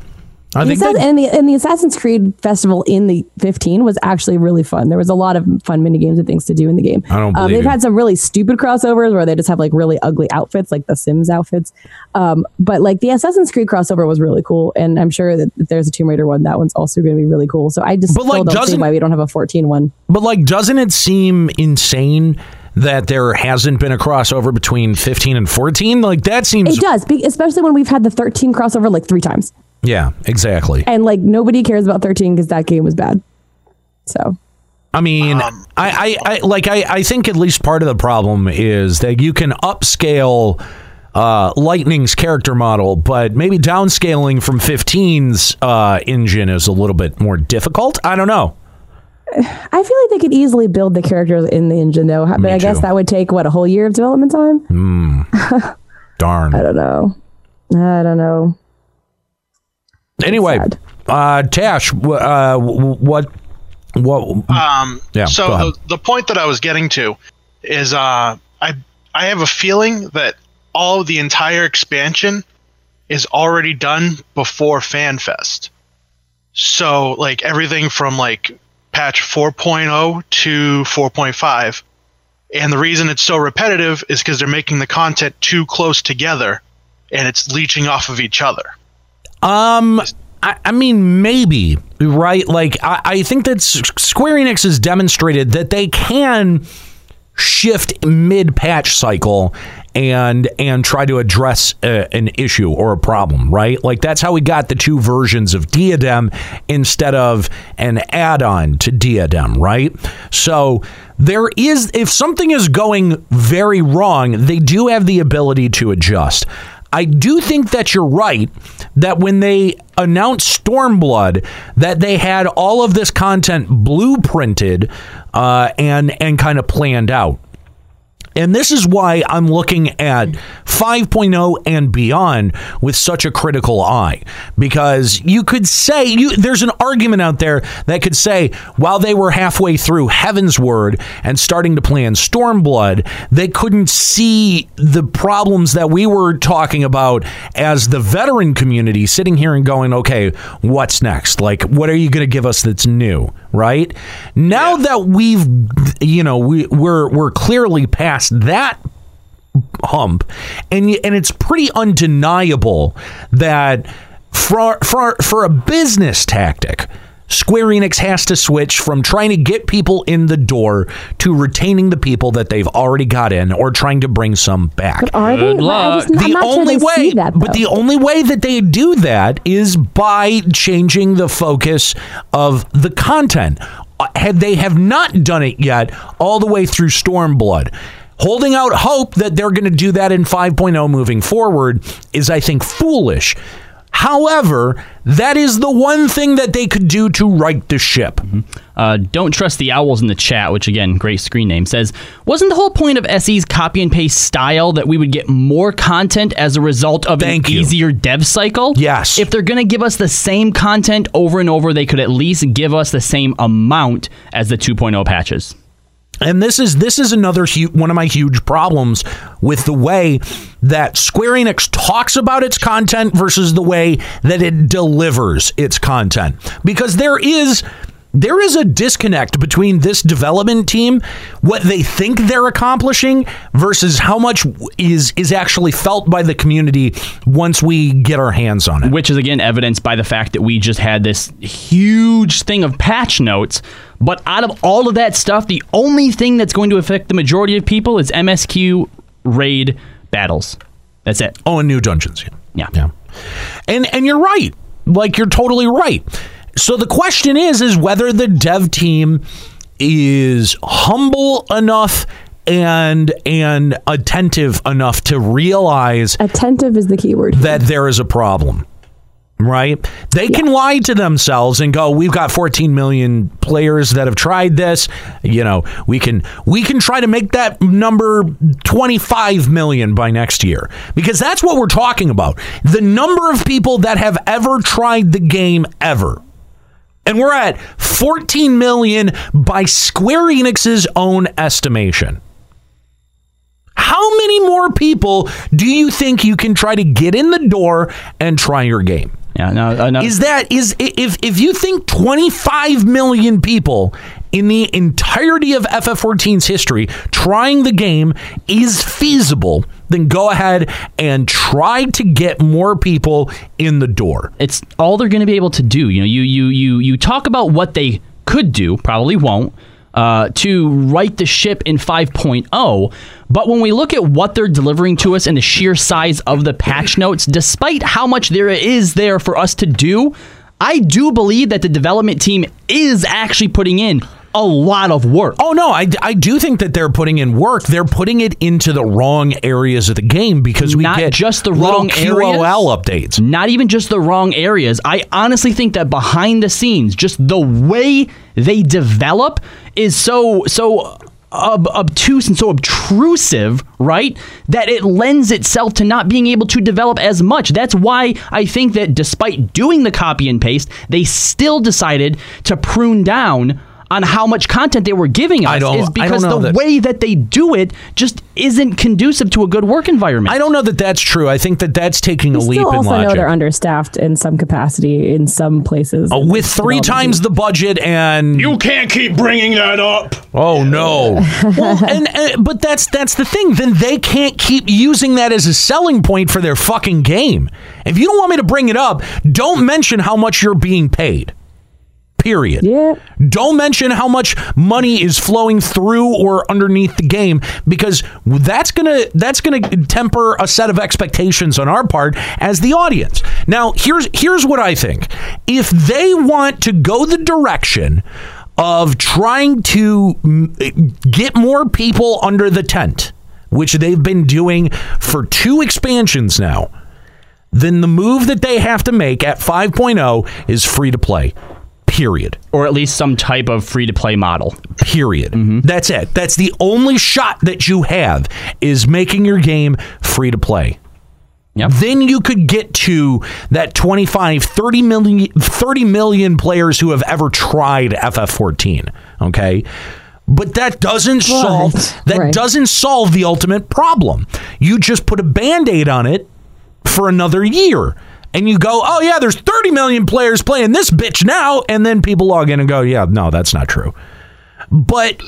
I The think Assassin- and the and the Assassin's Creed festival in the 15 was actually really fun. There was a lot of fun mini games and things to do in the game. I don't Um, believe they've you. had some really stupid crossovers where they just have like really ugly outfits, like the Sims outfits. Um, but like the Assassin's Creed crossover was really cool, and I'm sure that if there's a Tomb Raider one. That one's also going to be really cool. So I just But, like, don't see why we don't have a 14 one. But like, doesn't it seem insane that there hasn't been a crossover between 15 and 14? Like that seems. It does, especially when we've had the 13 crossover like three times, Yeah, exactly. and like nobody cares about 13 because that game was bad. So I mean, I, I, I like I, I think at least part of the problem is that you can upscale uh, Lightning's character model, but maybe downscaling from 15's uh, engine is a little bit more difficult. I don't know. I feel like they could easily build the characters in the engine though, but Me I guess too. that would take what a whole year of development time. Hmm. Darn. I don't know. I don't know. Anyway, uh, Tash, uh, what, what? Um, Yeah, so the, the point that I was getting to is uh, I I have a feeling that all of the entire expansion is already done before FanFest. So like everything from like patch 4.0 to 4.5. And the reason it's so repetitive is because they're making the content too close together and it's leeching off of each other. Um, I, I mean, maybe right. Like, I, I think that Square Enix has demonstrated that they can shift mid patch cycle and and try to address uh, an issue or a problem right? Like that's how we got the two versions of diadem instead of an add-on to diadem right? So there is if something is going very wrong they do have the ability to adjust I do think that you're right that when they announced Stormblood, that they had all of this content blueprinted uh, and and kind of planned out. And this is why I'm looking at 5.0 and beyond with such a critical eye. Because you could say, you, there's an argument out there that could say, while they were halfway through Heavensward and starting to plan Stormblood, they couldn't see the problems that we were talking about as the veteran community sitting here and going, okay, what's next? Like, what are you going to give us that's new? Right? Now that we've, you know, we, we're we're clearly past that hump, and and it's pretty undeniable that for for for a business tactic. Square Enix has to switch from trying to get people in the door to retaining the people that they've already got in or trying to bring some back. But are they? I just, I'm the not sure only they way, see that. but the only way that they do that is by changing the focus of the content. Uh, Had they have not done it yet, all the way through Stormblood. Holding out hope that they're going to do that in 5.0 moving forward is, I think, foolish. However, that is the one thing that they could do to right the ship. Uh, don't trust the owls in the chat, which again, great screen name says, wasn't the whole point of SE's copy and paste style that we would get more content as a result of an easier dev cycle? Yes. If they're going to give us the same content over and over, they could at least give us the same amount as the 2.0 patches. And this is this is another one of my huge problems with the way that Square Enix talks about its content versus the way that it delivers its content. Because there is there is a disconnect between this development team, what they think they're accomplishing, versus how much is is actually felt by the community once we get our hands on it. Which is again evidenced by the fact that we just had this huge thing of patch notes. But out of all of that stuff, the only thing that's going to affect the majority of people is MSQ raid battles. That's it. Oh, and new dungeons. Yeah. Yeah. And and you're right. Like you're totally right. So the question is is whether the dev team is humble enough and and attentive enough to realize attentive is the key word that there is a problem. Right? They can lie to themselves and go, "We've got 14 million players that have tried this. You know, we can we can try to make that number 25 million by next year." Because that's what we're talking about. The number of people that have ever tried the game ever. And we're at 14 million by Square Enix's own estimation. How many more people do you think you can try to get in the door and try your game? Yeah, no, no. Is that is if if you think 25 million people in the entirety of FF14's history trying the game is feasible, then go ahead and try to get more people in the door. It's all they're going to be able to do. You know, you you you you talk about what they could do, probably won't, uh, to right the ship in 5.0. But when we look at what they're delivering to us and the sheer size of the patch notes, despite how much there is there for us to do, I do believe that the development team is actually putting in a lot of work. Oh no, I, I do think that they're putting in work. They're putting it into the wrong areas of the game because we not get just the wrong areas. QOL updates. Not even just the wrong areas. I honestly think that behind the scenes, just the way they develop is so so ob- obtuse and so obtrusive, right? That it lends itself to not being able to develop as much. That's why I think that despite doing the copy and paste, they still decided to prune down on how much content they were giving us I don't- is I don't because know the that- way that they do it just isn't conducive to a good work environment. I don't know that that's true. I think that that's taking a We leap still in also know they're understaffed in some capacity in some places. Uh, with three times the budget and You can't keep bringing that up. oh no well and, and but that's that's the thing then they can't keep using that as a selling point for their fucking game if you don't want me to bring it up don't mention how much you're being paid period. Yeah. Don't mention how much money is flowing through or underneath the game because that's gonna that's gonna temper a set of expectations on our part as the audience. Now here's here's what i think. If they want to go the direction of trying to mm, get more people under the tent which they've been doing for two expansions now then the move that they have to make at 5.0 is free to play period or at least some type of free to play model. Period. Mm-hmm. That's it. That's the only shot that you have is making your game free to play. Yep. Then you could get to that 25, 30 million, 30 million players who have ever tried FF14. Okay. But that doesn't solve that right. doesn't solve the ultimate problem. You just put a band-aid on it for another year. And you go, oh yeah, there's 30 million players playing this bitch now, and then people log in and go, yeah, no, that's not true. But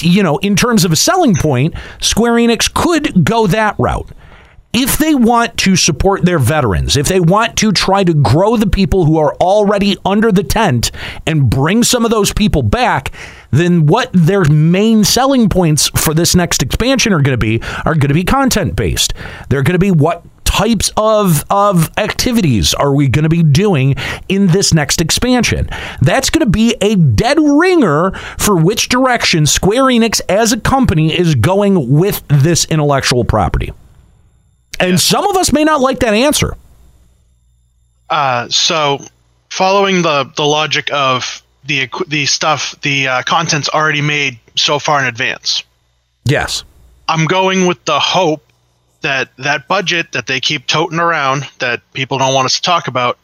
you know, in terms of a selling point, Square Enix could go that route. If they want to support their veterans, if they want to try to grow the people who are already under the tent and bring some of those people back, then what their main selling points for this next expansion are going to be are going to be content based. They're going to be what types of of activities are we going to be doing in this next expansion? That's going to be a dead ringer for which direction Square Enix as a company is going with this intellectual property. And some of us may not like that answer. Uh, so, following the the logic of the the stuff, the uh, content's already made so far in advance. Yes. I'm going with the hope that that budget that they keep toting around that people don't want us to talk about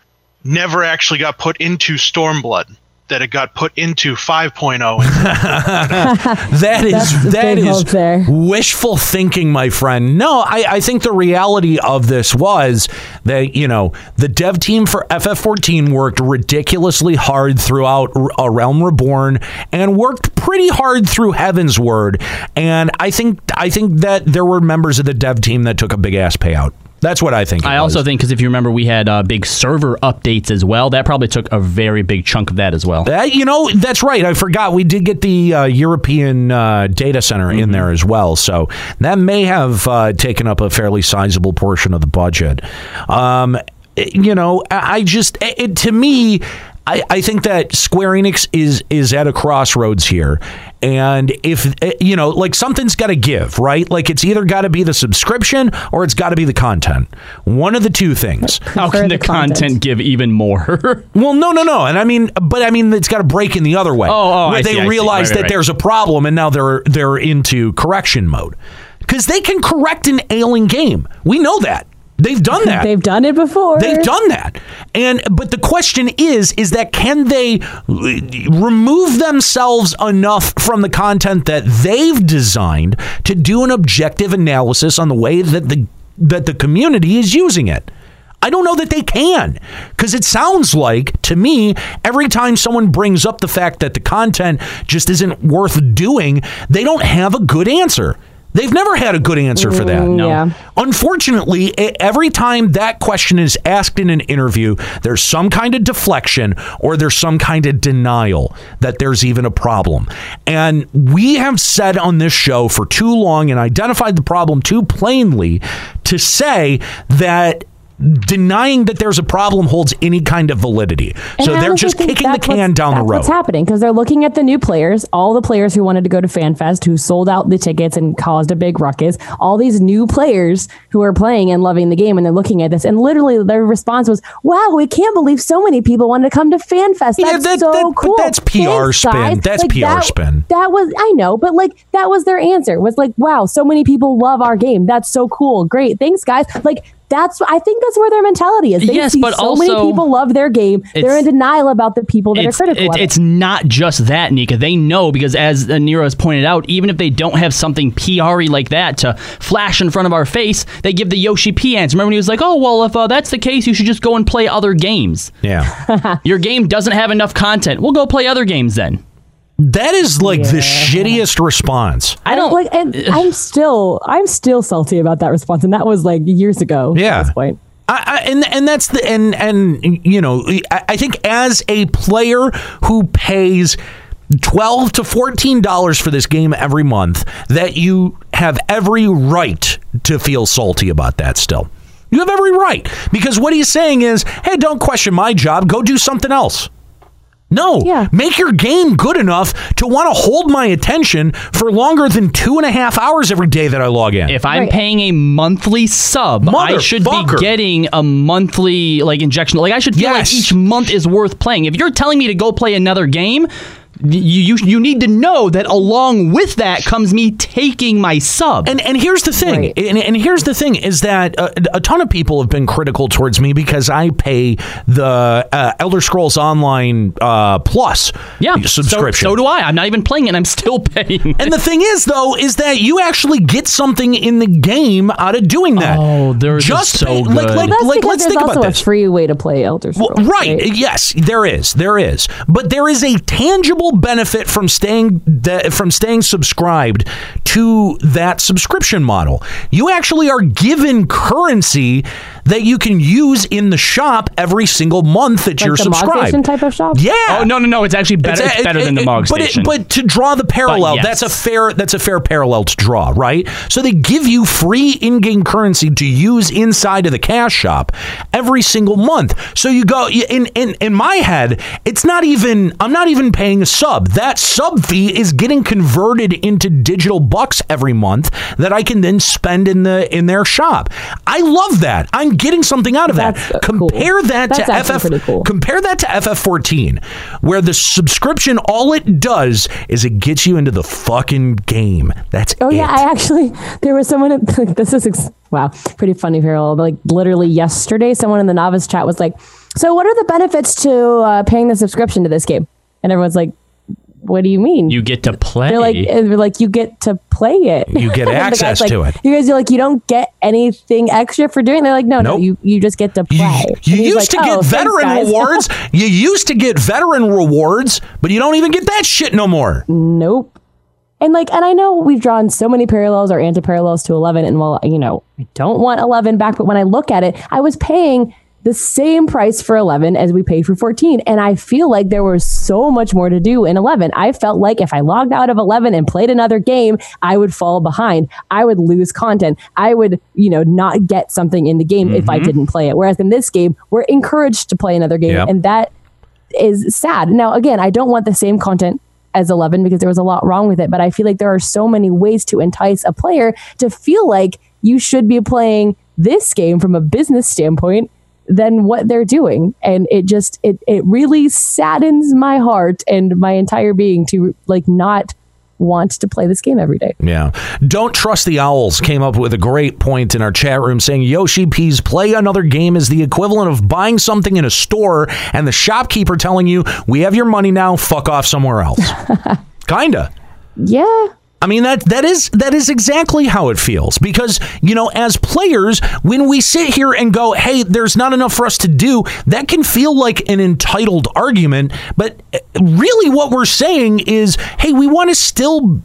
never actually got put into Stormblood. That it got put into 5.0. that That's is the that big is hope there. wishful thinking, my friend. No, I, I think the reality of this was that you know the dev team for FF14 worked ridiculously hard throughout R- A Realm Reborn and worked pretty hard through Heavensward, and I think I think that there were members of the dev team that took a big ass payout. That's what I think. I also think because if you remember, we had uh, big server updates as well. That probably took a very big chunk of that as well. That, you know, that's right. I forgot we did get the uh, European uh, data center Mm-hmm. in there as well. So that may have uh, taken up a fairly sizable portion of the budget. Um, you know, I I just, it, to me, I, I think that Square Enix is is at a crossroads here, and if eh, you know, like something's got to give, right? Like it's either got to be the subscription or it's got to be the content. One of the two things. How can the, content. give even more? Well, no, no, no, and I mean, but I mean, it's got to break in the other way. Oh, oh, where I they see, I see. realize Right, right, that right. there's a problem, and now they're they're into correction mode because they can correct an ailing game. We know that they've done that. They've done it before. They've done that. And but the question is is that can they remove themselves enough from the content that they've designed to do an objective analysis on the way that the that the community is using it? I don't know that they can because it sounds like to me every time someone brings up the fact that the content just isn't worth doing, they don't have a good answer. They've never had a good answer for that. Mm, yeah. Unfortunately, every time that question is asked in an interview, there's some kind of deflection or there's some kind of denial that there's even a problem. And we have said on this show for too long and identified the problem too plainly to say that denying that there's a problem holds any kind of validity. And so they're just kicking the can down the that's road. What's happening? Because they're looking at the new players, all the players who wanted to go to FanFest, who sold out the tickets and caused a big ruckus. All these new players who are playing and loving the game, and they're looking at this, and literally their response was, "Wow, we can't believe so many people wanted to come to FanFest. That's Yeah, that- so that- cool." that's PR spin. guys." That's PR that, spin. That was I know, but like that was their answer. Was like, "Wow, so many people love our game. That's so cool. Great, thanks, guys." Like. That's I think that's where their mentality is. They Yes, see but so many people love their game. They're in denial about the people that are critical. it- of it. it's not just that, Nika. They know because, as uh, Nero has pointed out, even if they don't have something PR-y like that to flash in front of our face, they give the Yoshi P answer. Remember when he was like, "Oh, well, if uh, that's the case, you should just go and play other games. Yeah. Your game doesn't have enough content. We'll go play other games then." That is like the shittiest response. I don't like. And I'm still, I'm still salty about that response, and that was like years ago. Yeah. At this point. I, I, and and that's the and and you know I, I think as a player who pays twelve to fourteen dollars for this game every month, that you have every right to feel salty about that. Still, you have every right because what he's saying is, hey, don't question my job. Go do something else. No, make your game good enough to want to hold my attention for longer than two and a half hours every day that I log in. If I'm paying a monthly sub, I should be getting a monthly like injection. Like I should feel like each month is worth playing. If you're telling me to go play another game, You, you you need to know that along with that comes me taking my sub. And and here's the thing, and, and here's the thing is that uh, a ton of people have been critical towards me because I pay the uh, Elder Scrolls Online uh, Plus yeah, subscription. So, so do I. I'm not even playing it. I'm still paying. And the thing is, though, is that you actually get something in the game out of doing that. Oh, they're just so pay- good. like like That's like let's think also about a this. free way to play Elder Scrolls. Well, right. Yes, there is. There is. But there is a tangible benefit from staying that from staying subscribed to that subscription model. You actually are given currency that you can use in the shop every single month that Like you're the Mog subscribed. Station type of shop? Yeah. Oh no no no! It's actually better. It's, a- better it- than the it- Mog but it- Station. but to draw the parallel, yes. that's a fair that's a fair parallel to draw, right? So they give you free in-game currency to use inside of the cash shop every single month. So you go in in in my head, it's not even I'm not even paying a sub. That sub fee is getting converted into digital bucks every month that I can then spend in the in their shop. I love that. I'm getting something out of that. Compare that That's to FF cool. Compare that to FF14, where the subscription, all it does is it gets you into the fucking game. That's Oh it. yeah, I actually there was someone. This is ex- wow, pretty funny, Harold. Like literally yesterday, someone in the novice chat was like, "So what are the benefits to uh, paying the subscription to this game?" And everyone's like, "What do you mean?" you get to play. They're like, uh, they're like, you get to play it. You get access like, to it. You guys are like, you don't get anything extra for doing. it. They're like, no, no, you you just get to play. You he's used like, to "Oh, get thanks, veteran guys." rewards. you used to get veteran rewards, but you don't even get that shit no more. Nope. And like, and I know we've drawn so many parallels or anti-parallels to 11, and well, you know, I don't want 11 back, but when I look at it, I was paying the same price for 11 as we paid for 14, and I feel like there was so much more to do in 11. I felt like if I logged out of 11 and played another game, I would fall behind. I would lose content. I would, you know, not get something in the game if I Mhm. didn't play it. Whereas in this game, we're encouraged to play another game, Yep. and that is sad. Now, again, I don't want the same content as 11 because there was a lot wrong with it, but I feel like there are so many ways to entice a player to feel like you should be playing this game from a business standpoint than what they're doing. And it just it it really saddens my heart and my entire being to like not want to play this game every day. Yeah. Don't trust the owls came up with a great point in our chat room saying Yoshi P's play another game is the equivalent of buying something in a store and the shopkeeper telling you, "We have your money now, fuck off somewhere else." Kinda. Yeah. I mean that that is that is exactly how it feels. Because you know as players when we sit here and go hey there's not enough for us to do that can feel like an entitled argument but really what we're saying is hey we want to still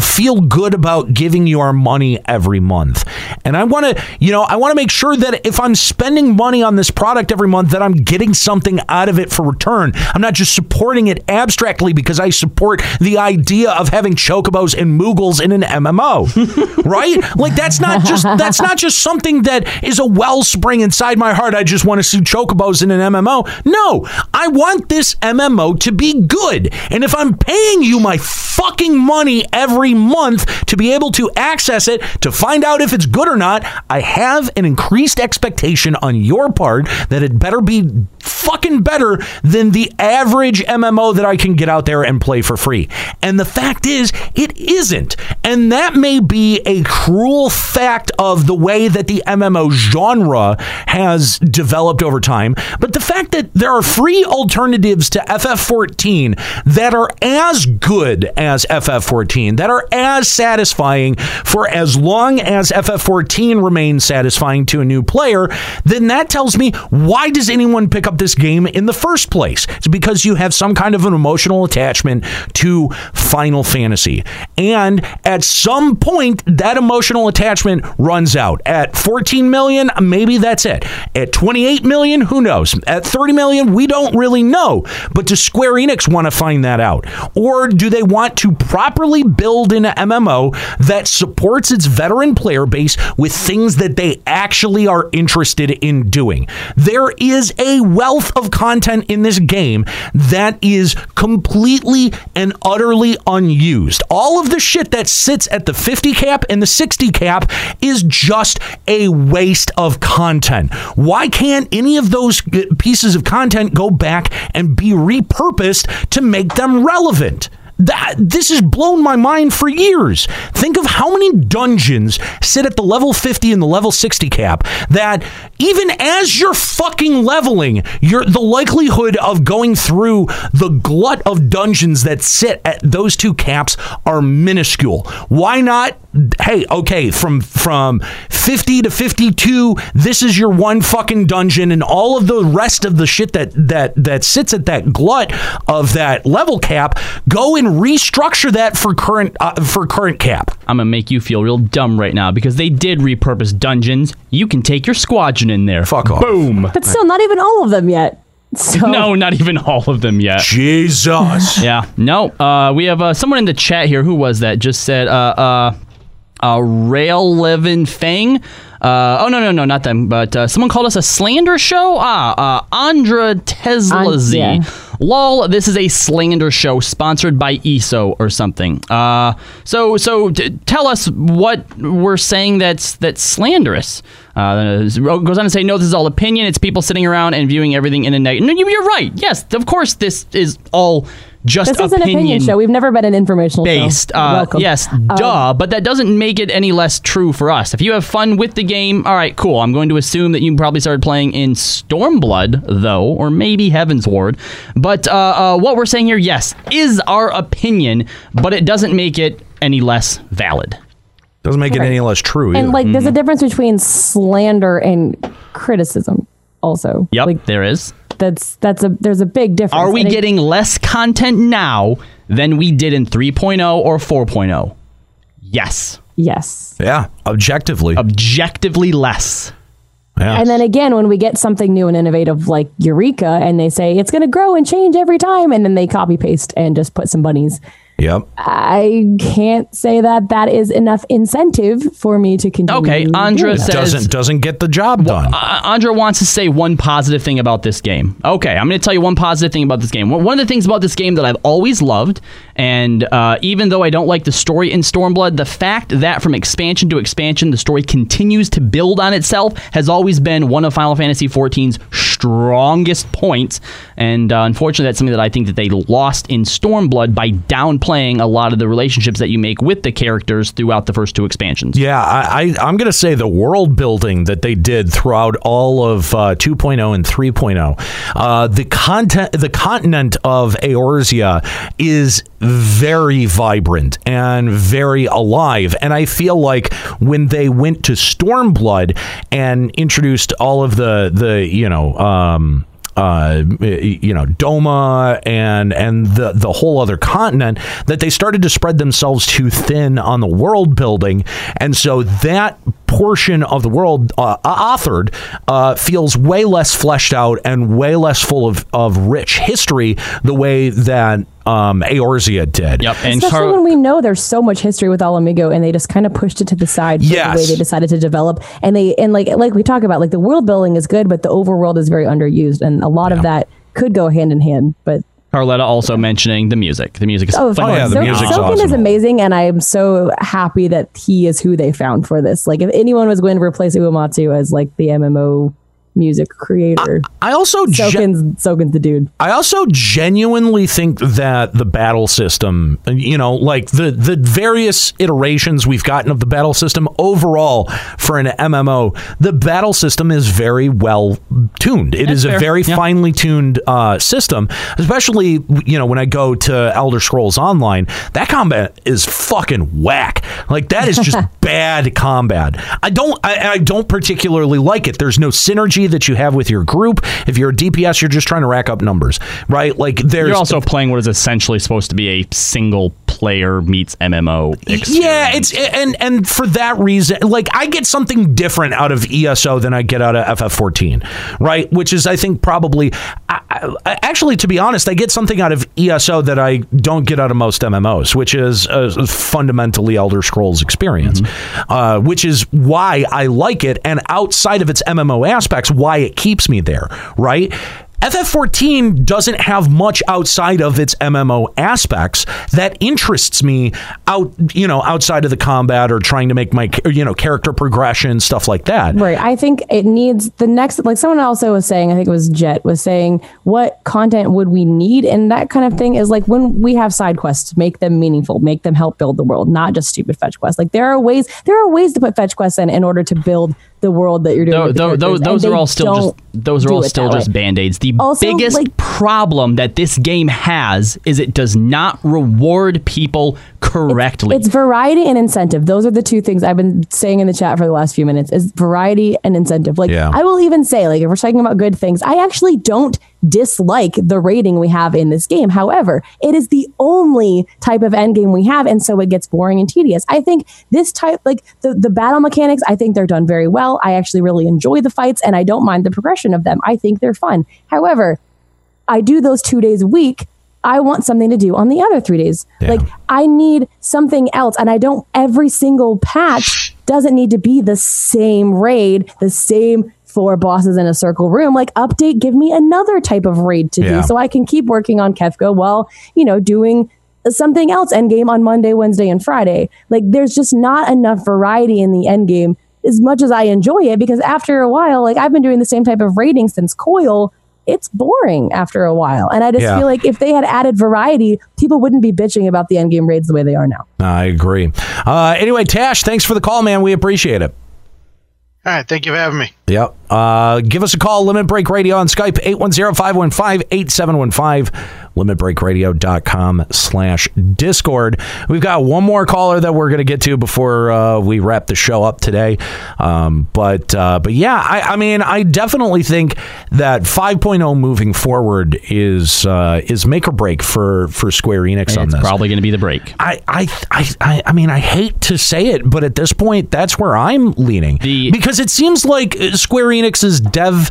feel good about giving you our money every month. And I want to you know I want to make sure that if I'm spending money on this product every month that I'm getting something out of it for return. I'm not just supporting it abstractly because I support the idea of having chocobos and moogles in an MMO right? Like that's not just that's not just something that is a wellspring inside my heart. I just want to see chocobos in an MMO no I want this MMO to be good and if I'm paying you my fucking money every month to be able to access it to find out if it's good or not I have an increased expectation on your part that it better be fucking better than the average MMO that I can get out there and play for free. And the fact is, it isn't. And that may be a cruel fact of the way that the MMO genre has developed over time. But the fact that there are free alternatives to FF14 that are as good as FF14, that are as satisfying for as long as FF14 remains satisfying to a new player, then that tells me why does anyone pick up this game in the first place? It's because you have some kind of an emotional attachment to Final Fantasy. And at some point, that emotional attachment runs out. At 14 million, maybe that's it. At 28 million, who knows? At 30 million, we don't really know. But to Square Enix want to find that out? Or do they want to properly build an MMO that supports its veteran player base with things that they actually are interested in doing? There is a wealth of content in this game that is completely and utterly unused. All of the shit that sits at the 50 cap and the 60 cap is just a waste of content. Why can't any of those pieces of content go back and be repurposed exist to make them relevant. That this has blown my mind for years. Think of how many dungeons sit at the level 50 and the level 60 cap that even as you're fucking leveling, you're the likelihood of going through the glut of dungeons that sit at those two caps are minuscule. Why not hey, okay, from from 50 to 52, this is your one fucking dungeon and all of the rest of the shit that that that sits at that glut of that level cap, go and restructure that for current uh, for current cap. I'm gonna make you feel real dumb right now because they did repurpose dungeons. You can take your squadron in there. Fuck off. Boom. But still, not even all of them yet. So No, not even all of them yet. Jesus. Yeah. No. Uh, we have uh, someone in the chat here. Who was that? Just said, uh, uh, uh Rail Living Fang. Uh, oh no no no not them but uh, someone called us a slander show? Ah uh, Andra Tesla Z. yeah. lol this is a slander show sponsored by ESO or something. Uh so so t- tell us what we're saying that's that's slanderous. Uh, goes on to say no this is all opinion. It's people sitting around and viewing everything in a negative no you're right. Yes of course this is all just this is an opinion show. We've never been an informational based. show. Uh, Welcome. yes, Um, duh. But that doesn't make it any less true for us. If you have fun with the game, all right, cool. I'm going to assume that you probably started playing in Stormblood, though, or maybe Heavensward. But uh, uh, what we're saying here, yes, is our opinion, but it doesn't make it any less valid. Doesn't make it any less true. And either. like, there's a difference between slander and criticism. Also, Yep, like there is. that's that's a there's a big difference. Are we And it- getting less content now than we did in 3.0 or 4.0? Yes. Yes. yeah, objectively. Objectively less. yeah. And then again, when we get something new and innovative like Eureka, and they say it's going to grow and change every time, and then they copy paste and just put some bunnies. Yep. I can't say that that is enough incentive for me to continue. Okay, Andra says- Doesn't doesn't get the job done. Uh, Andra wants to say one positive thing about this game. Okay, I'm going to tell you one positive thing about this game. One one of the things about this game that I've always loved, and uh, even though I don't like the story in Stormblood, the fact that from expansion to expansion, the story continues to build on itself has always been one of Final Fantasy XIV's strongest points. And uh, unfortunately, that's something that I think that they lost in Stormblood by downplaying a lot of the relationships that you make with the characters throughout the first two expansions. Yeah, I, I, I'm going to say the world building that they did throughout all of uh, 2.0 and 3.0, uh, the content, the continent of Eorzea is very vibrant and very alive, and I feel like when they went to Stormblood and introduced all of the the you know. Um, uh, you know, Doma and and the the whole other continent that they started to spread themselves too thin on the world building, and so that portion of the world uh, authored uh, feels way less fleshed out and way less full of of rich history the way that um, Eorzea did. Yep, and Especially Char- when we know there's so much history with Ala Mhigo, and they just kind of pushed it to the side for the way they decided to develop. And they and like like we talk about, like the world building is good, but the overworld is very underused, and a lot of that could go hand in hand. But Carletta also mentioning the music. The music is oh, phenomenal. yeah, the So- music's Soken is amazing, and I am so happy that he is who they found for this. Like, if anyone was going to replace Uematsu as like the MMO music creator, I also gen- Soken's Soken's the dude. I also genuinely think that the battle system, you know, like the the various iterations we've gotten of the battle system overall for an MMO, the battle system is very well tuned. It is fair. a very Yeah. finely tuned uh, system, especially you know when I go to Elder Scrolls Online. That combat is fucking whack. Like that is just bad combat. I don't I, I don't particularly like it. There's no synergy that you have with your group. If you're a DPS, you're just trying to rack up numbers, right? Like there's You're also playing what is essentially supposed to be a single player meets MMO experience. Yeah, it's and and for that reason, like I get something different out of ESO than I get out of FF14, right? Which is, I think, probably I, I, actually, to be honest, I get something out of ESO that I don't get out of most MMOs, which is a fundamentally Elder Scrolls experience, uh, which is why I like it, and outside of its MMO aspects, why it keeps me there, right? FF14 doesn't have much outside of its MMO aspects that interests me out, you know, outside of the combat or trying to make my, you know, character progression, stuff like that. Right. I think it needs the next, like someone also was saying, I think it was Jet was saying, what content would we need? And that kind of thing is like when we have side quests, make them meaningful, make them help build the world, not just stupid fetch quests. Like there are ways, there are ways to put fetch quests in in order to build the world that you're doing. Tho- with the tho- tho- characters, those are all still just those are all still just band-aids. The Also, biggest like- problem that this game has is it does not reward people correctly. It's variety and incentive. Those are the two things I've been saying in the chat for the last few minutes is variety and incentive. Like Yeah. I will even say, like if we're talking about good things, I actually don't dislike the rating we have in this game. However, it is the only type of end game we have, and so it gets boring and tedious. I think this type, like the, the battle mechanics, I think they're done very well. I actually really enjoy the fights and I don't mind the progression of them. I think they're fun. However, I do those two days a week. I want something to do on the other three days. Like I need something else. And I don't, every single patch doesn't need to be the same raid, the same four bosses in a circle room. Like update, give me another type of raid to Yeah. do so I can keep working on Kefka while, you know, doing something else end game on Monday, Wednesday, and Friday. Like there's just not enough variety in the end game as much as I enjoy it because after a while, like I've been doing the same type of raiding since Coil. It's boring after a while. And I just Yeah. feel like if they had added variety, people wouldn't be bitching about the end game raids the way they are now. I agree. Uh, anyway, Tash, thanks for the call, man. We appreciate it. All right, thank you for having me. Yep. Uh, give us a call, Limit Break Radio on Skype, 810-515-8715, limitbreakradio.com slash Discord. We've got one more caller that we're going to get to before uh, we wrap the show up today. Um, but uh, but yeah, I, I mean, I definitely think that 5.0 moving forward is uh, is make or break for, for Square Enix on it's this. probably going to be the break. I, I, I, I, I mean, I hate to say it, but at this point, that's where I'm leaning. because it seems like Square Enix's dev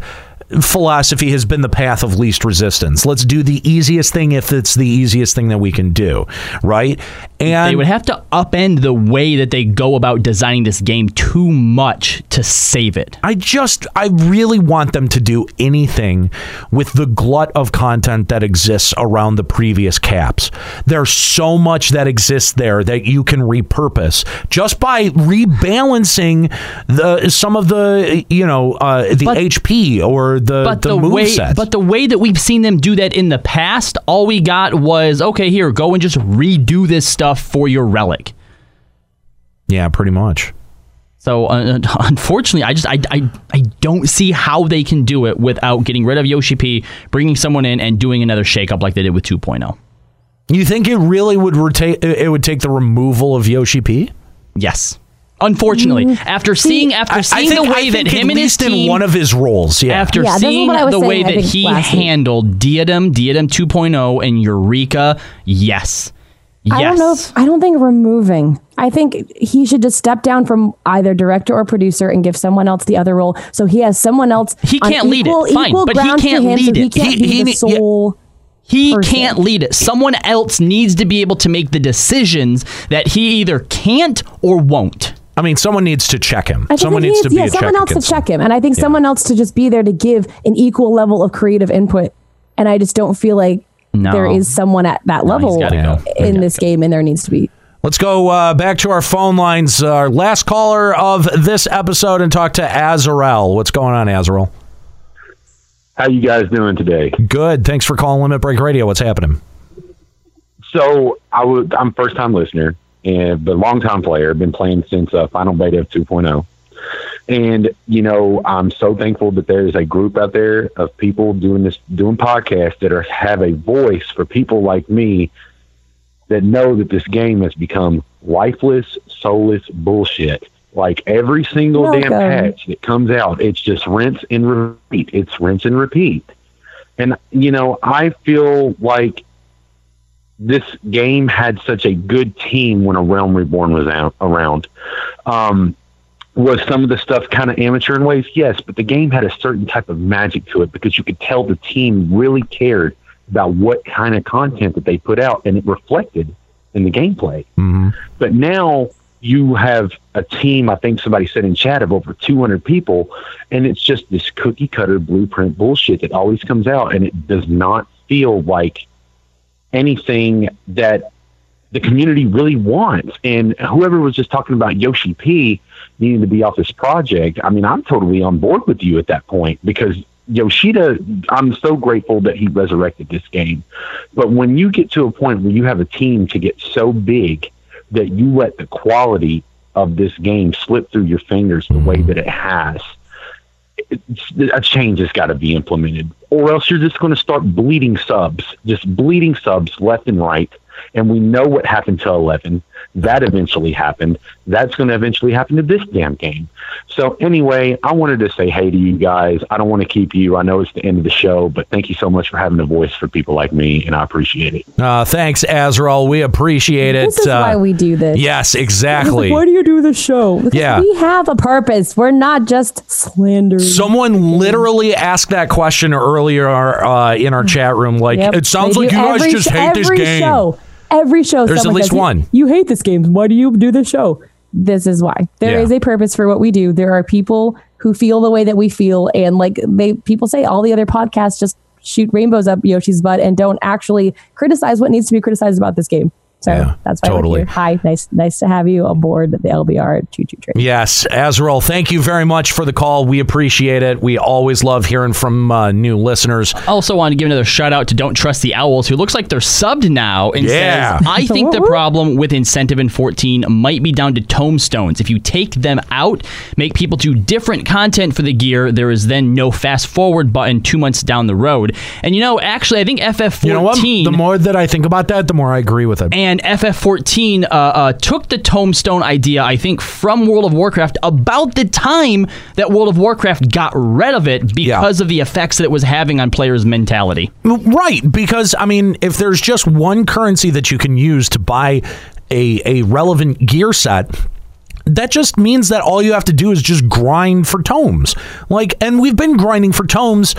philosophy has been the path of least resistance. Let's do the easiest thing if it's the easiest thing that we can do, right? And they would have to upend the way that they go about designing this game too much to save it. I just, I really want them to do anything with the glut of content that exists around the previous caps. There's so much that exists there that you can repurpose just by rebalancing the some of the, you know, uh, the HP or the but the, the, way, sets. but the way that we've seen them do that in the past, all we got was okay. Here, go and just redo this stuff for your relic. Yeah, pretty much. So uh, unfortunately, I just I, I I don't see how they can do it without getting rid of Yoshi P, bringing someone in, and doing another shakeup like they did with 2.0. You think it really would reta- it would take the removal of Yoshi P? Yes. Unfortunately, mm. after seeing after I- I seeing think- the way that him at and his least in one of his roles, yeah. After Yeah, seeing what I was the way that he handled Diadem, Diadem 2.0, and Eureka, yes, yes. I don't know if I don't think removing. I think he should just step down from either director or producer and give someone else the other role. So he has someone else. He can't lead it. Fine, equal but he can't him, so lead He can't He- be he the ne- yeah. sole. He person. can't lead it. Someone else needs to be able to make the decisions that he either can't or won't. I mean, someone needs to check him. I Someone he needs to be yeah, a someone check else to check him, and I think someone else to just be there to give an equal level of creative input. And I just don't feel like No. there is someone at that level gotta go. in this game, and there needs to be. Let's go uh, back to our phone lines. Our last caller of this episode and talk to Azarel. What's going on, Azarel? How you guys doing today? Good. Thanks for calling Limit Break Radio. What's happening? So I was I'm first time listener and but long time player. Been playing since uh, Final Beta of 2.0. And you know, I'm so thankful that there's a group out there of people doing this, doing podcasts that are have a voice for people like me that know that this game has become lifeless, soulless bullshit. Like every single damn patch that comes out, it's just rinse and repeat. It's rinse and repeat. And you know, I feel like this game had such a good team when a Realm Reborn was out around. Um, was some of the stuff kind of amateur in ways? Yes, but the game had a certain type of magic to it because you could tell the team really cared about what kind of content that they put out, and it reflected in the gameplay. Mm-hmm. But now you have a team, I think somebody said in chat, of over 200 people, and it's just this cookie cutter blueprint bullshit that always comes out, and it does not feel like anything that the community really wants. And whoever was just talking about Yoshi P needing to be off this project, I mean, I'm totally on board with you at that point because Yoshida, I'm so grateful that he resurrected this game. But when you get to a point where you have a team to get so big that you let the quality of this game slip through your fingers the way mm-hmm. that it has, a change has got to be implemented, or else you're just going to start bleeding subs, just bleeding subs left and right. And we know what happened to 11. That eventually happened. That's going to eventually happen to this damn game. So, anyway, I wanted to say hey to you guys. I don't want to keep you. I know it's the end of the show, but thank you so much for having a voice for people like me, and I appreciate it. Uh, thanks, Azrael. We appreciate it. This is Uh, why we do this. Yes, exactly. Why do you do this show? Because Yeah. we have a purpose. We're not just slandering. Someone literally asked that question earlier uh, in our chat room. Like, Yep. it sounds like you guys every just sh- hate this game. Show, every show, There's at least says, one. You hate this game. Why do you do this show? This is why. There is Yeah. a purpose for what we do. There are people who feel the way that we feel, and like they people say, all the other podcasts just shoot rainbows up Yoshi's butt and don't actually criticize what needs to be criticized about this game. So that's why totally. we're here. Hi, nice, nice to have you aboard the LBR Choo Choo Train. Yes, Azrael, thank you very much for the call. We appreciate it. We always love hearing from uh, new listeners. Also, want to give another shout out to Don't Trust the Owls, who looks like they're subbed now and Yeah. says, I think the problem with incentive in 14 might be down to tomestones. If you take them out, make people do different content for the gear, there is then no fast forward button two months down the road. And you know, actually, I think FF14. You know what? The more that I think about that, the more I agree with it. And FF14 uh, uh, took the tomestone idea, I think, from World of Warcraft about the time that World of Warcraft got rid of it because of the effects that it was having on players' mentality. Right, because I mean, if there's just one currency that you can use to buy a a relevant gear set, that just means that all you have to do is just grind for tomes. Like, and we've been grinding for tomes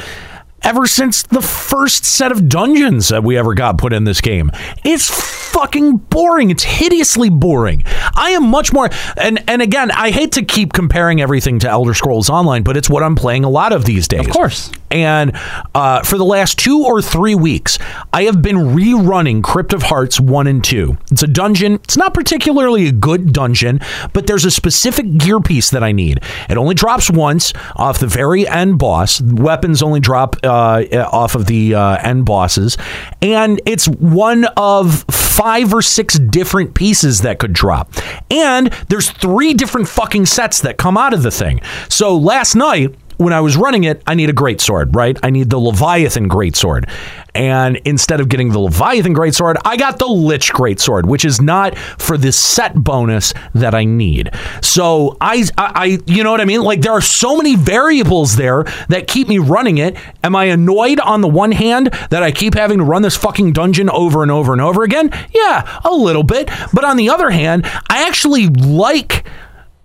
ever since the first set of dungeons that we ever got put in this game. It's fucking boring. It's hideously boring. I am much more and and again, I hate to keep comparing everything to Elder Scrolls Online, but it's what I'm playing a lot of these days. Of course. And uh, for the last two or three weeks, I have been rerunning Crypt of Hearts 1 and 2. It's a dungeon. It's not particularly a good dungeon, but there's a specific gear piece that I need. It only drops once off the very end boss. Weapons only drop uh, off of the uh, end bosses. And it's one of five or six different pieces that could drop. And there's three different fucking sets that come out of the thing. So last night, when I was running it, I need a great sword, right? I need the Leviathan great sword. And instead of getting the Leviathan great sword, I got the Lich great sword, which is not for the set bonus that I need. So I, I, I- you know what I mean? Like there are so many variables there that keep me running it. Am I annoyed on the one hand that I keep having to run this fucking dungeon over and over and over again? Yeah, a little bit. But on the other hand, I actually like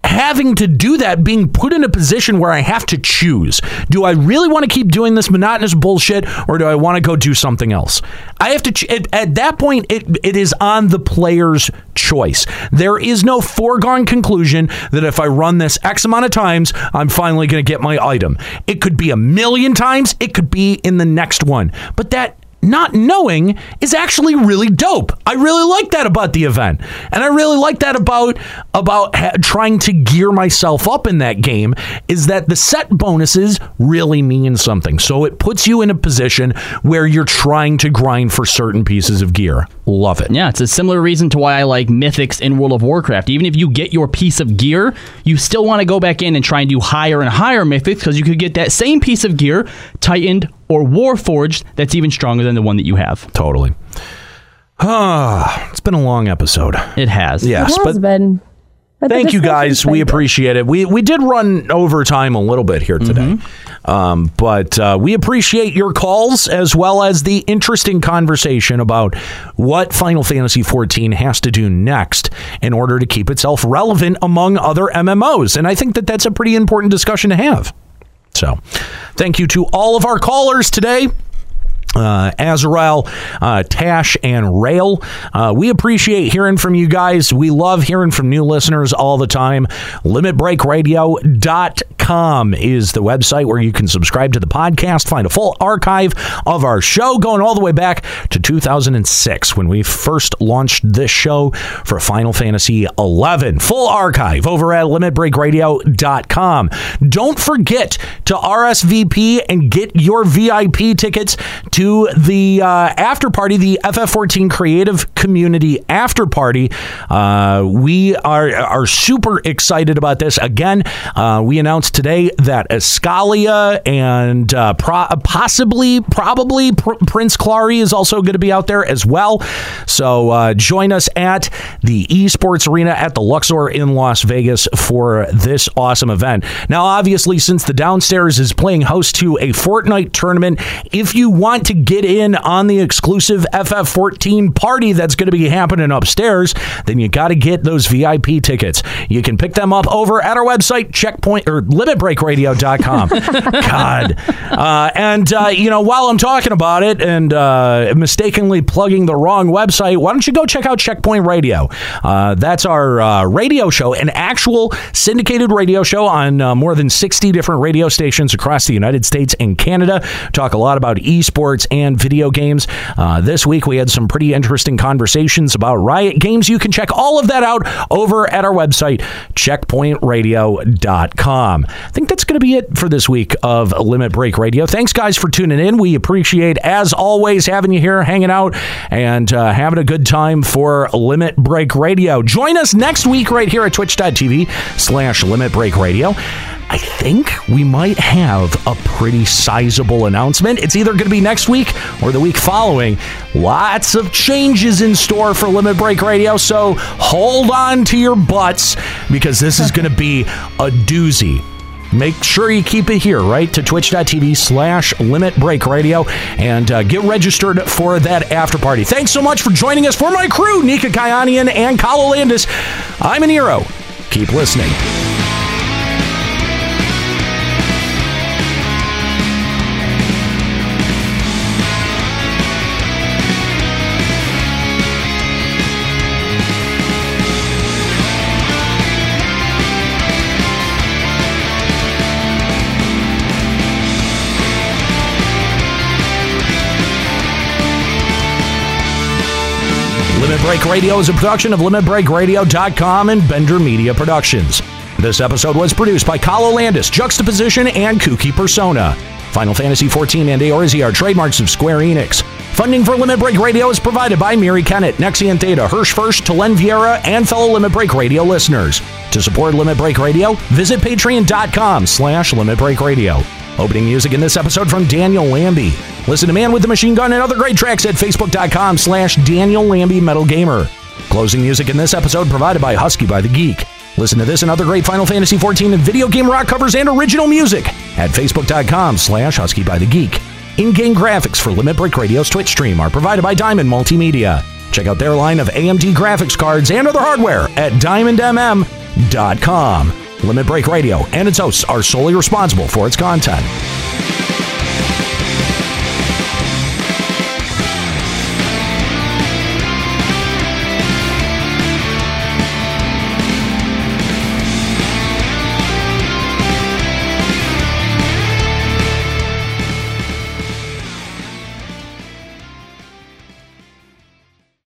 having to do that, being put in a position where I have to choose. Do I really want to keep doing this monotonous bullshit or do I want to go do something else? I have to, ch- at, at that point, it, it is on the player's choice. There is no foregone conclusion that if I run this X amount of times, I'm finally going to get my item. It could be a million times, it could be in the next one. But that not knowing is actually really dope. I really like that about the event, and I really like that about about ha- trying to gear myself up in that game. Is that the set bonuses really mean something? So it puts you in a position where you're trying to grind for certain pieces of gear. Love it. Yeah, it's a similar reason to why I like mythics in World of Warcraft. Even if you get your piece of gear, you still want to go back in and try and do higher and higher mythics because you could get that same piece of gear tightened or warforged that's even stronger than the one that you have. Totally. Ah, it's been a long episode. It has. Yes, it has but been. But Thank you guys. We appreciate it. We we did run over time a little bit here today. Um, but uh, we appreciate your calls as well as the interesting conversation about what Final Fantasy XIV has to do next in order to keep itself relevant among other MMOs. And I think that that's a pretty important discussion to have. So, thank you to all of our callers today. Uh, Azrael, uh, Tash, and Rail. Uh, we appreciate hearing from you guys. We love hearing from new listeners all the time. LimitBreakRadio.com is the website where you can subscribe to the podcast, find a full archive of our show going all the way back to 2006 when we first launched this show for Final Fantasy 11. Full archive over at LimitBreakRadio.com. Don't forget to RSVP and get your VIP tickets to the uh, after party, the FF14 Creative Community After Party. Uh, we are are super excited about this. Again, uh, we announced today that Escalia and uh, pro- possibly, probably Pr- Prince Clary is also going to be out there as well. So uh, join us at the Esports Arena at the Luxor in Las Vegas for this awesome event. Now, obviously, since the downstairs is playing host to a Fortnite tournament, if you want to get in on the exclusive FF14 party that's going to be happening upstairs, then you got to get those VIP tickets. You can pick them up over at our website, checkpoint or limitbreakradio.com. God. Uh, and, uh, you know, while I'm talking about it and uh, mistakenly plugging the wrong website, why don't you go check out Checkpoint Radio? Uh, that's our uh, radio show, an actual syndicated radio show on uh, more than 60 different radio stations across the United States and Canada. Talk a lot about esports and video games. Uh, this week we had some pretty interesting conversations about Riot Games. You can check all of that out over at our website, checkpointradio.com. I think that's going to be it for this week of Limit Break Radio. Thanks, guys, for tuning in. We appreciate, as always, having you here, hanging out, and uh, having a good time for Limit Break Radio. Join us next week right here at twitch.tv slash Limit Break Radio. I think we might have a pretty sizable announcement. It's either going to be next week or the week following. Lots of changes in store for Limit Break Radio, so hold on to your butts because this is going to be a doozy. Make sure you keep it here, right? To twitch.tv slash limit break radio and uh, get registered for that after party. Thanks so much for joining us. For my crew, Nika Kyanian and Kyle Landis, I'm an hero. Keep listening. Break Radio is a production of LimitBreakRadio.com and Bender Media Productions. This episode was produced by Kyle Landis, Juxtaposition, and Kooky Persona. Final Fantasy XIV and Eorzea are trademarks of Square Enix. Funding for Limit Break Radio is provided by Miri Kennett, Nexian Theta, Hirsch First, Talen Vieira, and fellow Limit Break Radio listeners. To support Limit Break Radio, visit patreon.com slash Limit Break Radio. Opening music in this episode from Daniel Lambie. Listen to Man with the Machine Gun and other great tracks at facebook.com slash Daniel Lambie Metal Gamer. Closing music in this episode provided by Husky by the Geek. Listen to this and other great Final Fantasy XIV and video game rock covers and original music at facebook.com slash Husky by the Geek. In-game graphics for Limit Break Radio's Twitch stream are provided by Diamond Multimedia. Check out their line of AMD graphics cards and other hardware at diamondmm.com. Limit Break Radio and its hosts are solely responsible for its content.